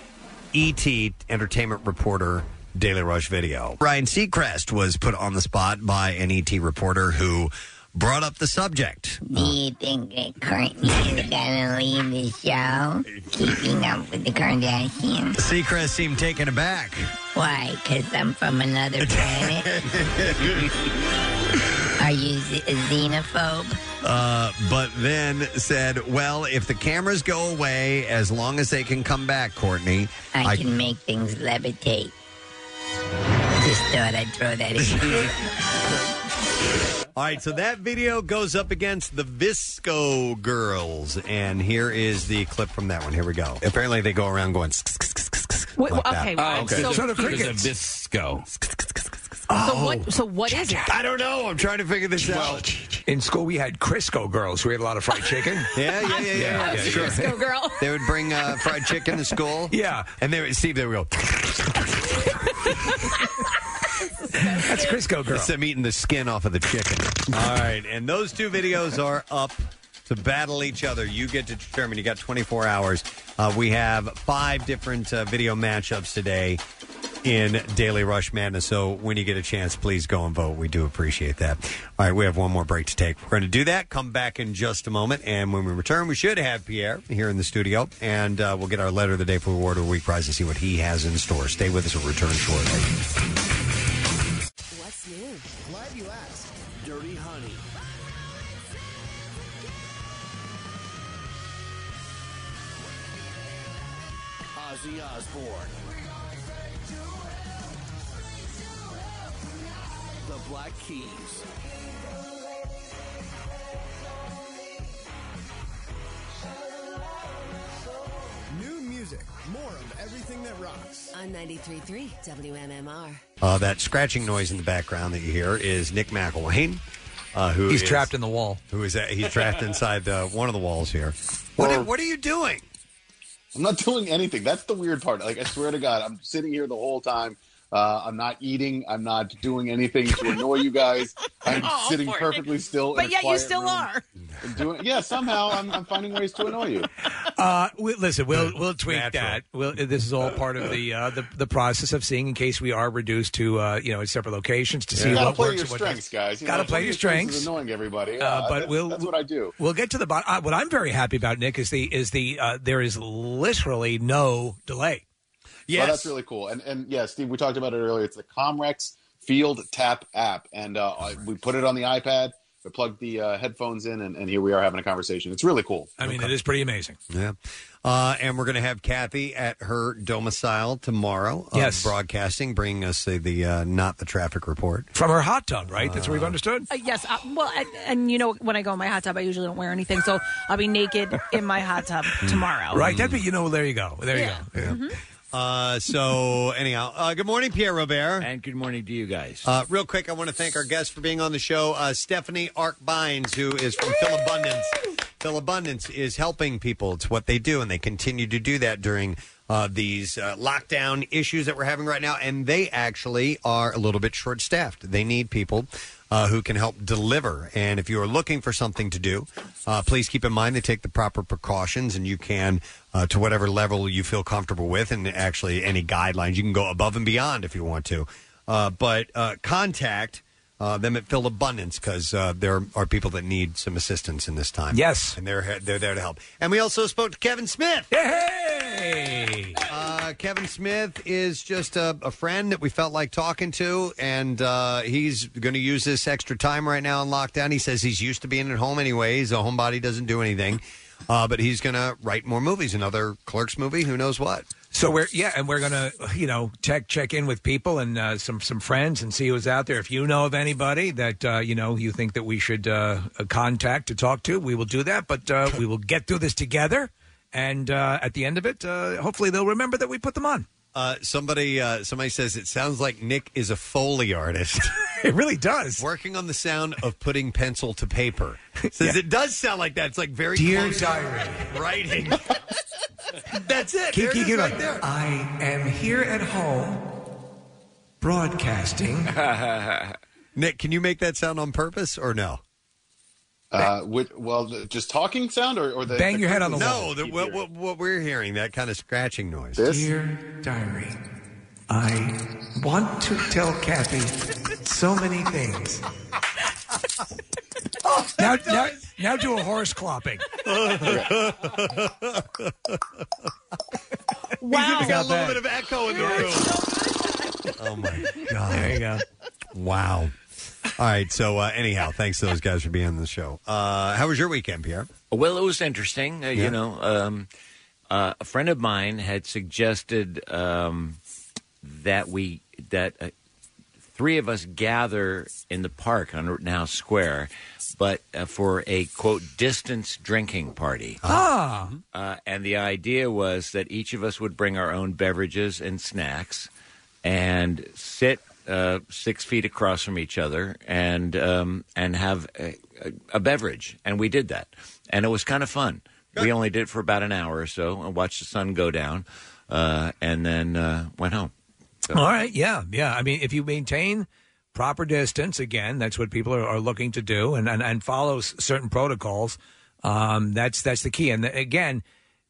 E.T. entertainment reporter Daily Rush video. Ryan Seacrest was put on the spot by an ET reporter who brought up the subject. Do you think that Courtney is gonna leave the show? Keeping up with the Kardashians? Seacrest seemed taken aback. Why? Because I'm from another planet? [LAUGHS] Are you z- a xenophobe? Uh, but then said, "Well, if the cameras go away, as long as they can come back, Courtney, I, can make things levitate. Just thought I'd throw that in. [LAUGHS] All right, so that video goes up against the VSCO Girls, and here is the clip from that one. Here we go. Apparently, they go around going. Wait, like that. okay, Oh, okay. so- So the crickets. There's a VSCO. So what? So what is it? I don't know. I'm trying to figure this out. In school, we had Crisco girls who ate a lot of fried [LAUGHS] chicken. Yeah, yeah, yeah, yeah. yeah, sure. Crisco girl. [LAUGHS] They would bring uh, fried chicken to school. [LAUGHS] Yeah, and they would Steve. They would go. That's Crisco girl. It's them eating the skin off of the chicken. All right, and those two videos are up to battle each other. You get to determine. You got 24 hours. Uh, we have five different uh, video matchups today in Daily Rush Madness. So when you get a chance, please go and vote. We do appreciate that. All right, we have one more break to take. We're going to do that. Come back in just a moment, and when we return, we should have Pierre here in the studio, and uh, we'll get our letter of the day for Award of the Week prize and see what he has in store. Stay with us. We'll return shortly. What's new? Glad you asked. Dirty Honey. Ozzy Osbourne. Black Keys. New music, more of everything that rocks. On 93.3 WMMR. Uh, that scratching noise in the background that you hear is Nick McIlwain. Uh, who He's is- trapped in the wall. Who is that? He's trapped [LAUGHS] inside uh, one of the walls here. What, are, what are you doing? I'm not doing anything. That's the weird part. Like I swear to God, I'm sitting here the whole time. Uh, I'm not eating. I'm not doing anything to annoy you guys. I'm [LAUGHS] Oh, sitting poor perfectly still. in But a yet you still room are. and Doing, yeah, somehow I'm, I'm finding ways to annoy you. Uh, we, listen, we'll we'll tweak that. We'll, this is all part of the, uh, the the process of seeing in case we are reduced to uh, you know separate locations to see you gotta what play works your what strengths, doesn't. guys. You Gotta know, play your of these things is strengths. Annoying everybody. Uh, Uh, but that's- we'll that's what I do. We'll get to the bottom. Uh, what I'm very happy about, Nick, is the is the uh, there is literally no delay. Well, that's really cool. And and yeah, Steve, we talked about it earlier. It's the Comrex Field Tap app, and uh, I- we put it on the iPad. We plugged the uh, headphones in, and, and here we are having a conversation. It's really cool. I mean, it is pretty amazing. Yeah. Uh, and we're going to have Kathy at her domicile tomorrow. uh, Yes. Broadcasting, bringing us uh, the uh, Not the Traffic Report. From her hot tub, right? That's what we've understood. Uh, yes. Uh, well, and, and you know, when I go in my hot tub, I usually don't wear anything, so I'll be naked in my hot tub [LAUGHS] tomorrow. Right. That'd be, you know, there you go. There you go. Mm-hmm. Uh, so, anyhow, uh, good morning, Pierre Robert. And good morning to you guys. Uh, real quick, I want to thank our guests for being on the show. Uh, Stephanie Arkbines, who is from Philabundance. Phil Abundance is helping people. It's what they do, and they continue to do that during uh, these uh, lockdown issues that we're having right now. And they actually are a little bit short staffed. They need people uh, who can help deliver. And if you are looking for something to do, uh, please keep in mind they take the proper precautions, and you can, uh, to whatever level you feel comfortable with, and actually any guidelines, you can go above and beyond if you want to. Uh, but uh, contact uh, them at Philabundance because uh, there are people that need some assistance in this time. Yes, and they're they're there to help. And we also spoke to Kevin Smith. Hey, uh, Kevin Smith is just a, a friend that we felt like talking to, and uh, he's going to use this extra time right now in lockdown. He says he's used to being at home anyway. He's a homebody, doesn't do anything, uh, but he's going to write more movies. Another Clerks movie, who knows what. So we're yeah, and we're gonna you know check check in with people and uh, some some friends and see who's out there. If you know of anybody that uh, you know you think that we should uh, contact to talk to, we will do that. But uh, we will get through this together, and uh, at the end of it, uh, hopefully they'll remember that we put them on. Uh, somebody uh, somebody says it sounds like Nick is a foley artist. [LAUGHS] it really does. Working on the sound of putting pencil to paper. [LAUGHS] Says it does sound like that. It's like very Dear close to diary. writing. [LAUGHS] That's it. Keep- There it keep right there. I am here at home broadcasting. Nick, can you make that sound on purpose or no? Uh, which, well, the- just talking sound or, or the Bang the your head on the curtains wall. No, the, what, what, what we're hearing, that kind of scratching noise. Dear diary, I want to tell Kathy so many things. now, now, now do a horse clopping. [LAUGHS] Wow. He's got a little bit of echo in the room. Oh my god! There you go. Wow. All right. So uh, anyhow, thanks to those guys for being on the show. Uh, how was your weekend, Pierre? Well, it was interesting. Uh, Yeah. You know, um, uh, a friend of mine had suggested um, that we that uh, three of us gather in the park on Now Square, but uh, for a quote distance drinking party. Ah. Uh, and the idea was that each of us would bring our own beverages and snacks and sit uh, six feet across from each other and um, and have a, a, a beverage. And we did that. And it was kind of fun. We only did it for about an hour or so and watched the sun go down uh, and then uh, went home. So- All right, yeah, yeah. I mean, if you maintain proper distance, again, that's what people are, are looking to do, and and, and follow s- certain protocols. Um, that's that's the key. And again,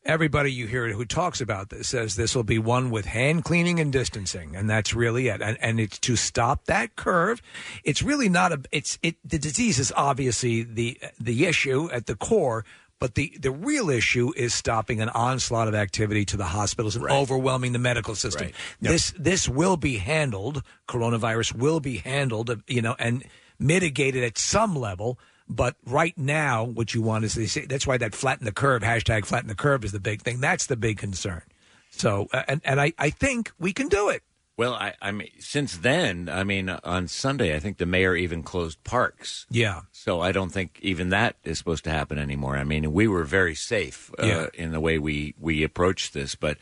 everybody you hear who talks about this says this will be one with hand cleaning and distancing, and that's really it. And, and it's to stop that curve. It's really not a. It's it. The disease is obviously the the issue at the core. But the, the real issue is stopping an onslaught of activity to the hospitals and overwhelming the medical system. This this will be handled. Coronavirus will be handled, you know, and mitigated at some level. But right now, what you want is they say that's why that flatten the curve hashtag flatten the curve is the big thing. That's the big concern. So uh, and and I, I think we can do it. Well, I, I mean, since then, I mean, on Sunday, I think the mayor even closed parks. Yeah. So I don't think even that is supposed to happen anymore. I mean, we were very safe uh, Yeah. in the way we we approached this, but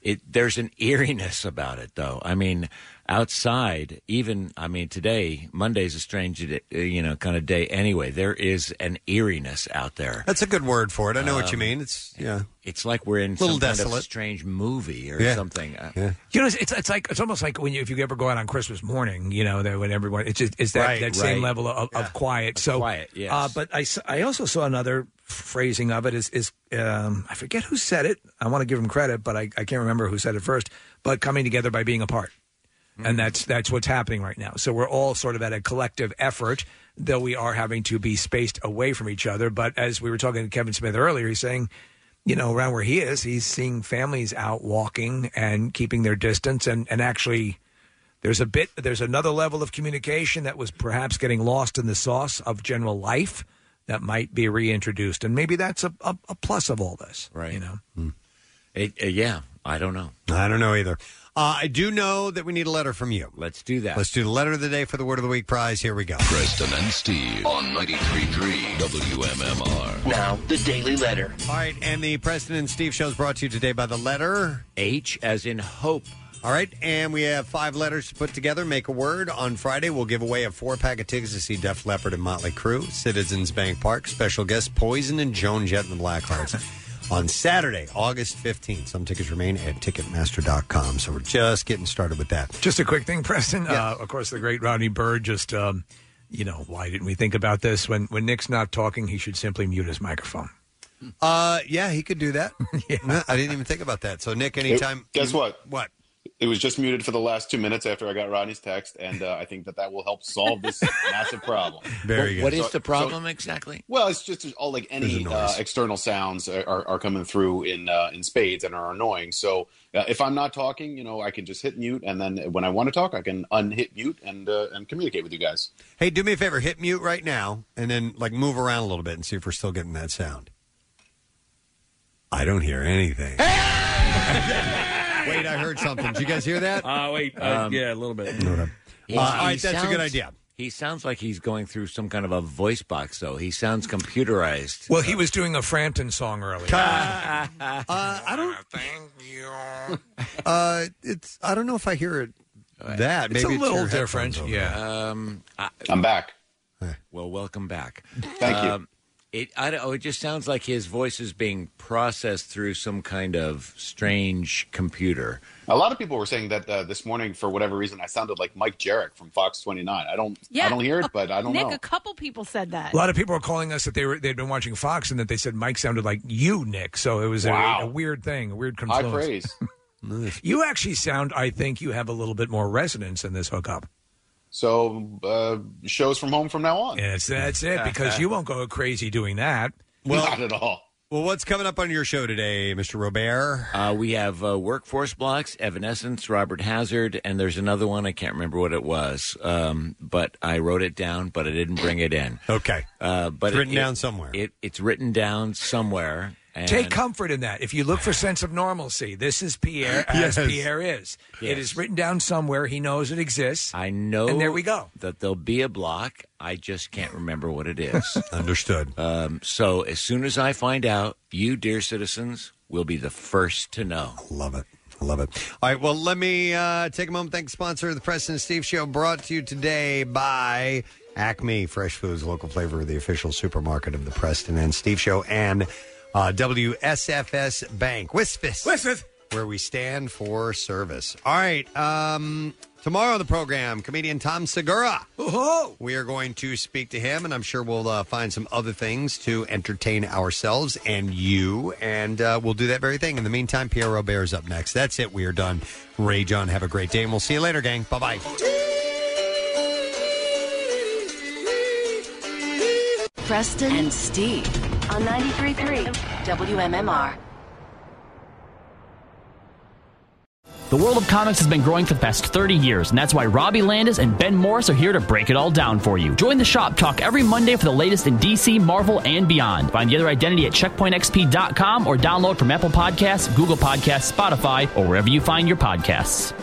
it there's an eeriness about it, though. I mean, outside, even I mean, today Monday's a strange, uh, you know, kind of day. Anyway, there is an eeriness out there. That's a good word for it. I know what you Um, mean. It's yeah. It's like we're in a Little some kind of desolate. strange movie or Yeah. something. Uh, You know, it's, it's it's like it's almost like when you if you ever go out on Christmas morning, you know, that when everyone it's just, it's that, Right, that same right. level of, of quiet. So quiet, yes. Uh, but I, s- I also saw another phrasing of it is is um, I forget who said it. I want to give him credit, but I, I can't remember who said it first. But coming together by being apart. And that's that's what's happening right now. So we're all sort of at a collective effort, though we are having to be spaced away from each other. But as we were talking to Kevin Smith earlier, he's saying, you know, around where he is, he's seeing families out walking and keeping their distance, and and actually, there's a bit, there's another level of communication that was perhaps getting lost in the sauce of general life that might be reintroduced, and maybe that's a a, a plus of all this, Right. You know. It, uh, yeah, I don't know. I don't know either. Uh, I do know that we need a letter from you. Let's do that. Let's do the letter of the day for the Word of the Week prize. Here we go. Preston and Steve on 93.3 WMMR. Now, the Daily Letter. All right, and the Preston and Steve show is brought to you today by the letter H as in hope. All right, and we have five letters to put together. Make a word. On Friday, we'll give away a four pack of tickets to see Def Leppard and Motley Crue, Citizens Bank Park, special guest Poison and Joan Jett and the Blackhearts. On Saturday, August 15th. Some tickets remain at Ticketmaster.com. So we're just getting started with that. Just a quick thing, Preston. Uh, of course, the great Rodney Bird just um, You know, why didn't we think about this? When when Nick's not talking, he should simply mute his microphone. Uh, yeah, he could do that. [LAUGHS] No, I didn't even think about that. So, Nick, anytime. Guess what? What? It was just muted for the last two minutes after I got Rodney's text, and uh, I think that that will help solve this [LAUGHS] massive problem. Very good. What is So- the problem so- exactly? Well, it's just all like any uh, external sounds are, are, are coming through in uh, in spades and are annoying. So uh, if I'm not talking, you know, I can just hit mute, and then when I want to talk, I can unhit mute and uh, and communicate with you guys. Hey, do me a favor, hit mute right now, and then like move around a little bit and see if we're still getting that sound. I don't hear anything. [LAUGHS] [LAUGHS] Wait, I heard something. Did you guys hear that? Uh, wait, uh, Um, yeah, a little bit. He- Uh, all he right, that's a good sounds- idea. He sounds like he's going through some kind of a voice box, though. He sounds computerized. Well, he was doing a Frampton song earlier. [LAUGHS] Uh, I don't. Thank you. [LAUGHS] Uh, it's. I don't know if I hear it. That It's maybe a little your different, over yeah. Um, I, I'm back. well, welcome back. Thank you. Um, it, I don't, oh, it just sounds like his voice is being processed through some kind of strange computer. A lot of people were saying that uh, this morning, for whatever reason, I sounded like Mike Jerrick from Fox 29. I don't, Yeah. I don't hear it, but I don't know. Nick, know. a couple people said that. A lot of people were calling us that they were they'd been watching Fox and that they said Mike sounded like you, Nick. So it was a- Wow. a, weird thing, a weird High confluence. praise. [LAUGHS] You actually sound, I think, you have a little bit more resonance in this hookup. So uh, shows from home from now on. Yes, that's it. [LAUGHS] Because you won't go crazy doing that. Well- Not at all. Well, what's coming up on your show today, Mr. Robert? Uh, we have uh, workforce blocks, Evanescence, Robert Hazard, and there's another one. I can't remember what it was, um, but I wrote it down, but I didn't bring it in. Okay. Uh, but It's written it- down somewhere. It, it's written down somewhere. And Take comfort in that. If you look for sense of normalcy, this is Pierre [LAUGHS] as Yes. Pierre is. It is written down somewhere. He knows it exists. I know. And there we go. That there'll be a block. I just can't remember what it is. [LAUGHS] Understood. Um, so as soon as I find out, you, dear citizens, will be the first to know. Love it. I love it. All right. Well, let me uh, take a moment. Thank sponsor of the Preston and Steve Show, brought to you today by Acme Fresh Foods, local flavor, the official supermarket of the Preston and Steve Show, and uh, WSFS Bank, WISFIS, where we stand for service. All right. Um, tomorrow on the program, comedian Tom Segura. We are going to speak to him, and I'm sure we'll uh, find some other things to entertain ourselves and you, and uh, we'll do that very thing. In the meantime, Pierre Robert is up next. That's it. We are done. Ray John, have a great day, and we'll see you later, gang. Bye bye. Preston and Steve on 93.3 WMMR. The world of comics has been growing for the past 30 years, and that's why Robbie Landis and Ben Morris are here to break it all down for you. Join the shop talk every Monday for the latest in DC, Marvel, and beyond. Find the other identity at checkpointxp.com or download from Apple Podcasts, Google Podcasts, Spotify, or wherever you find your podcasts.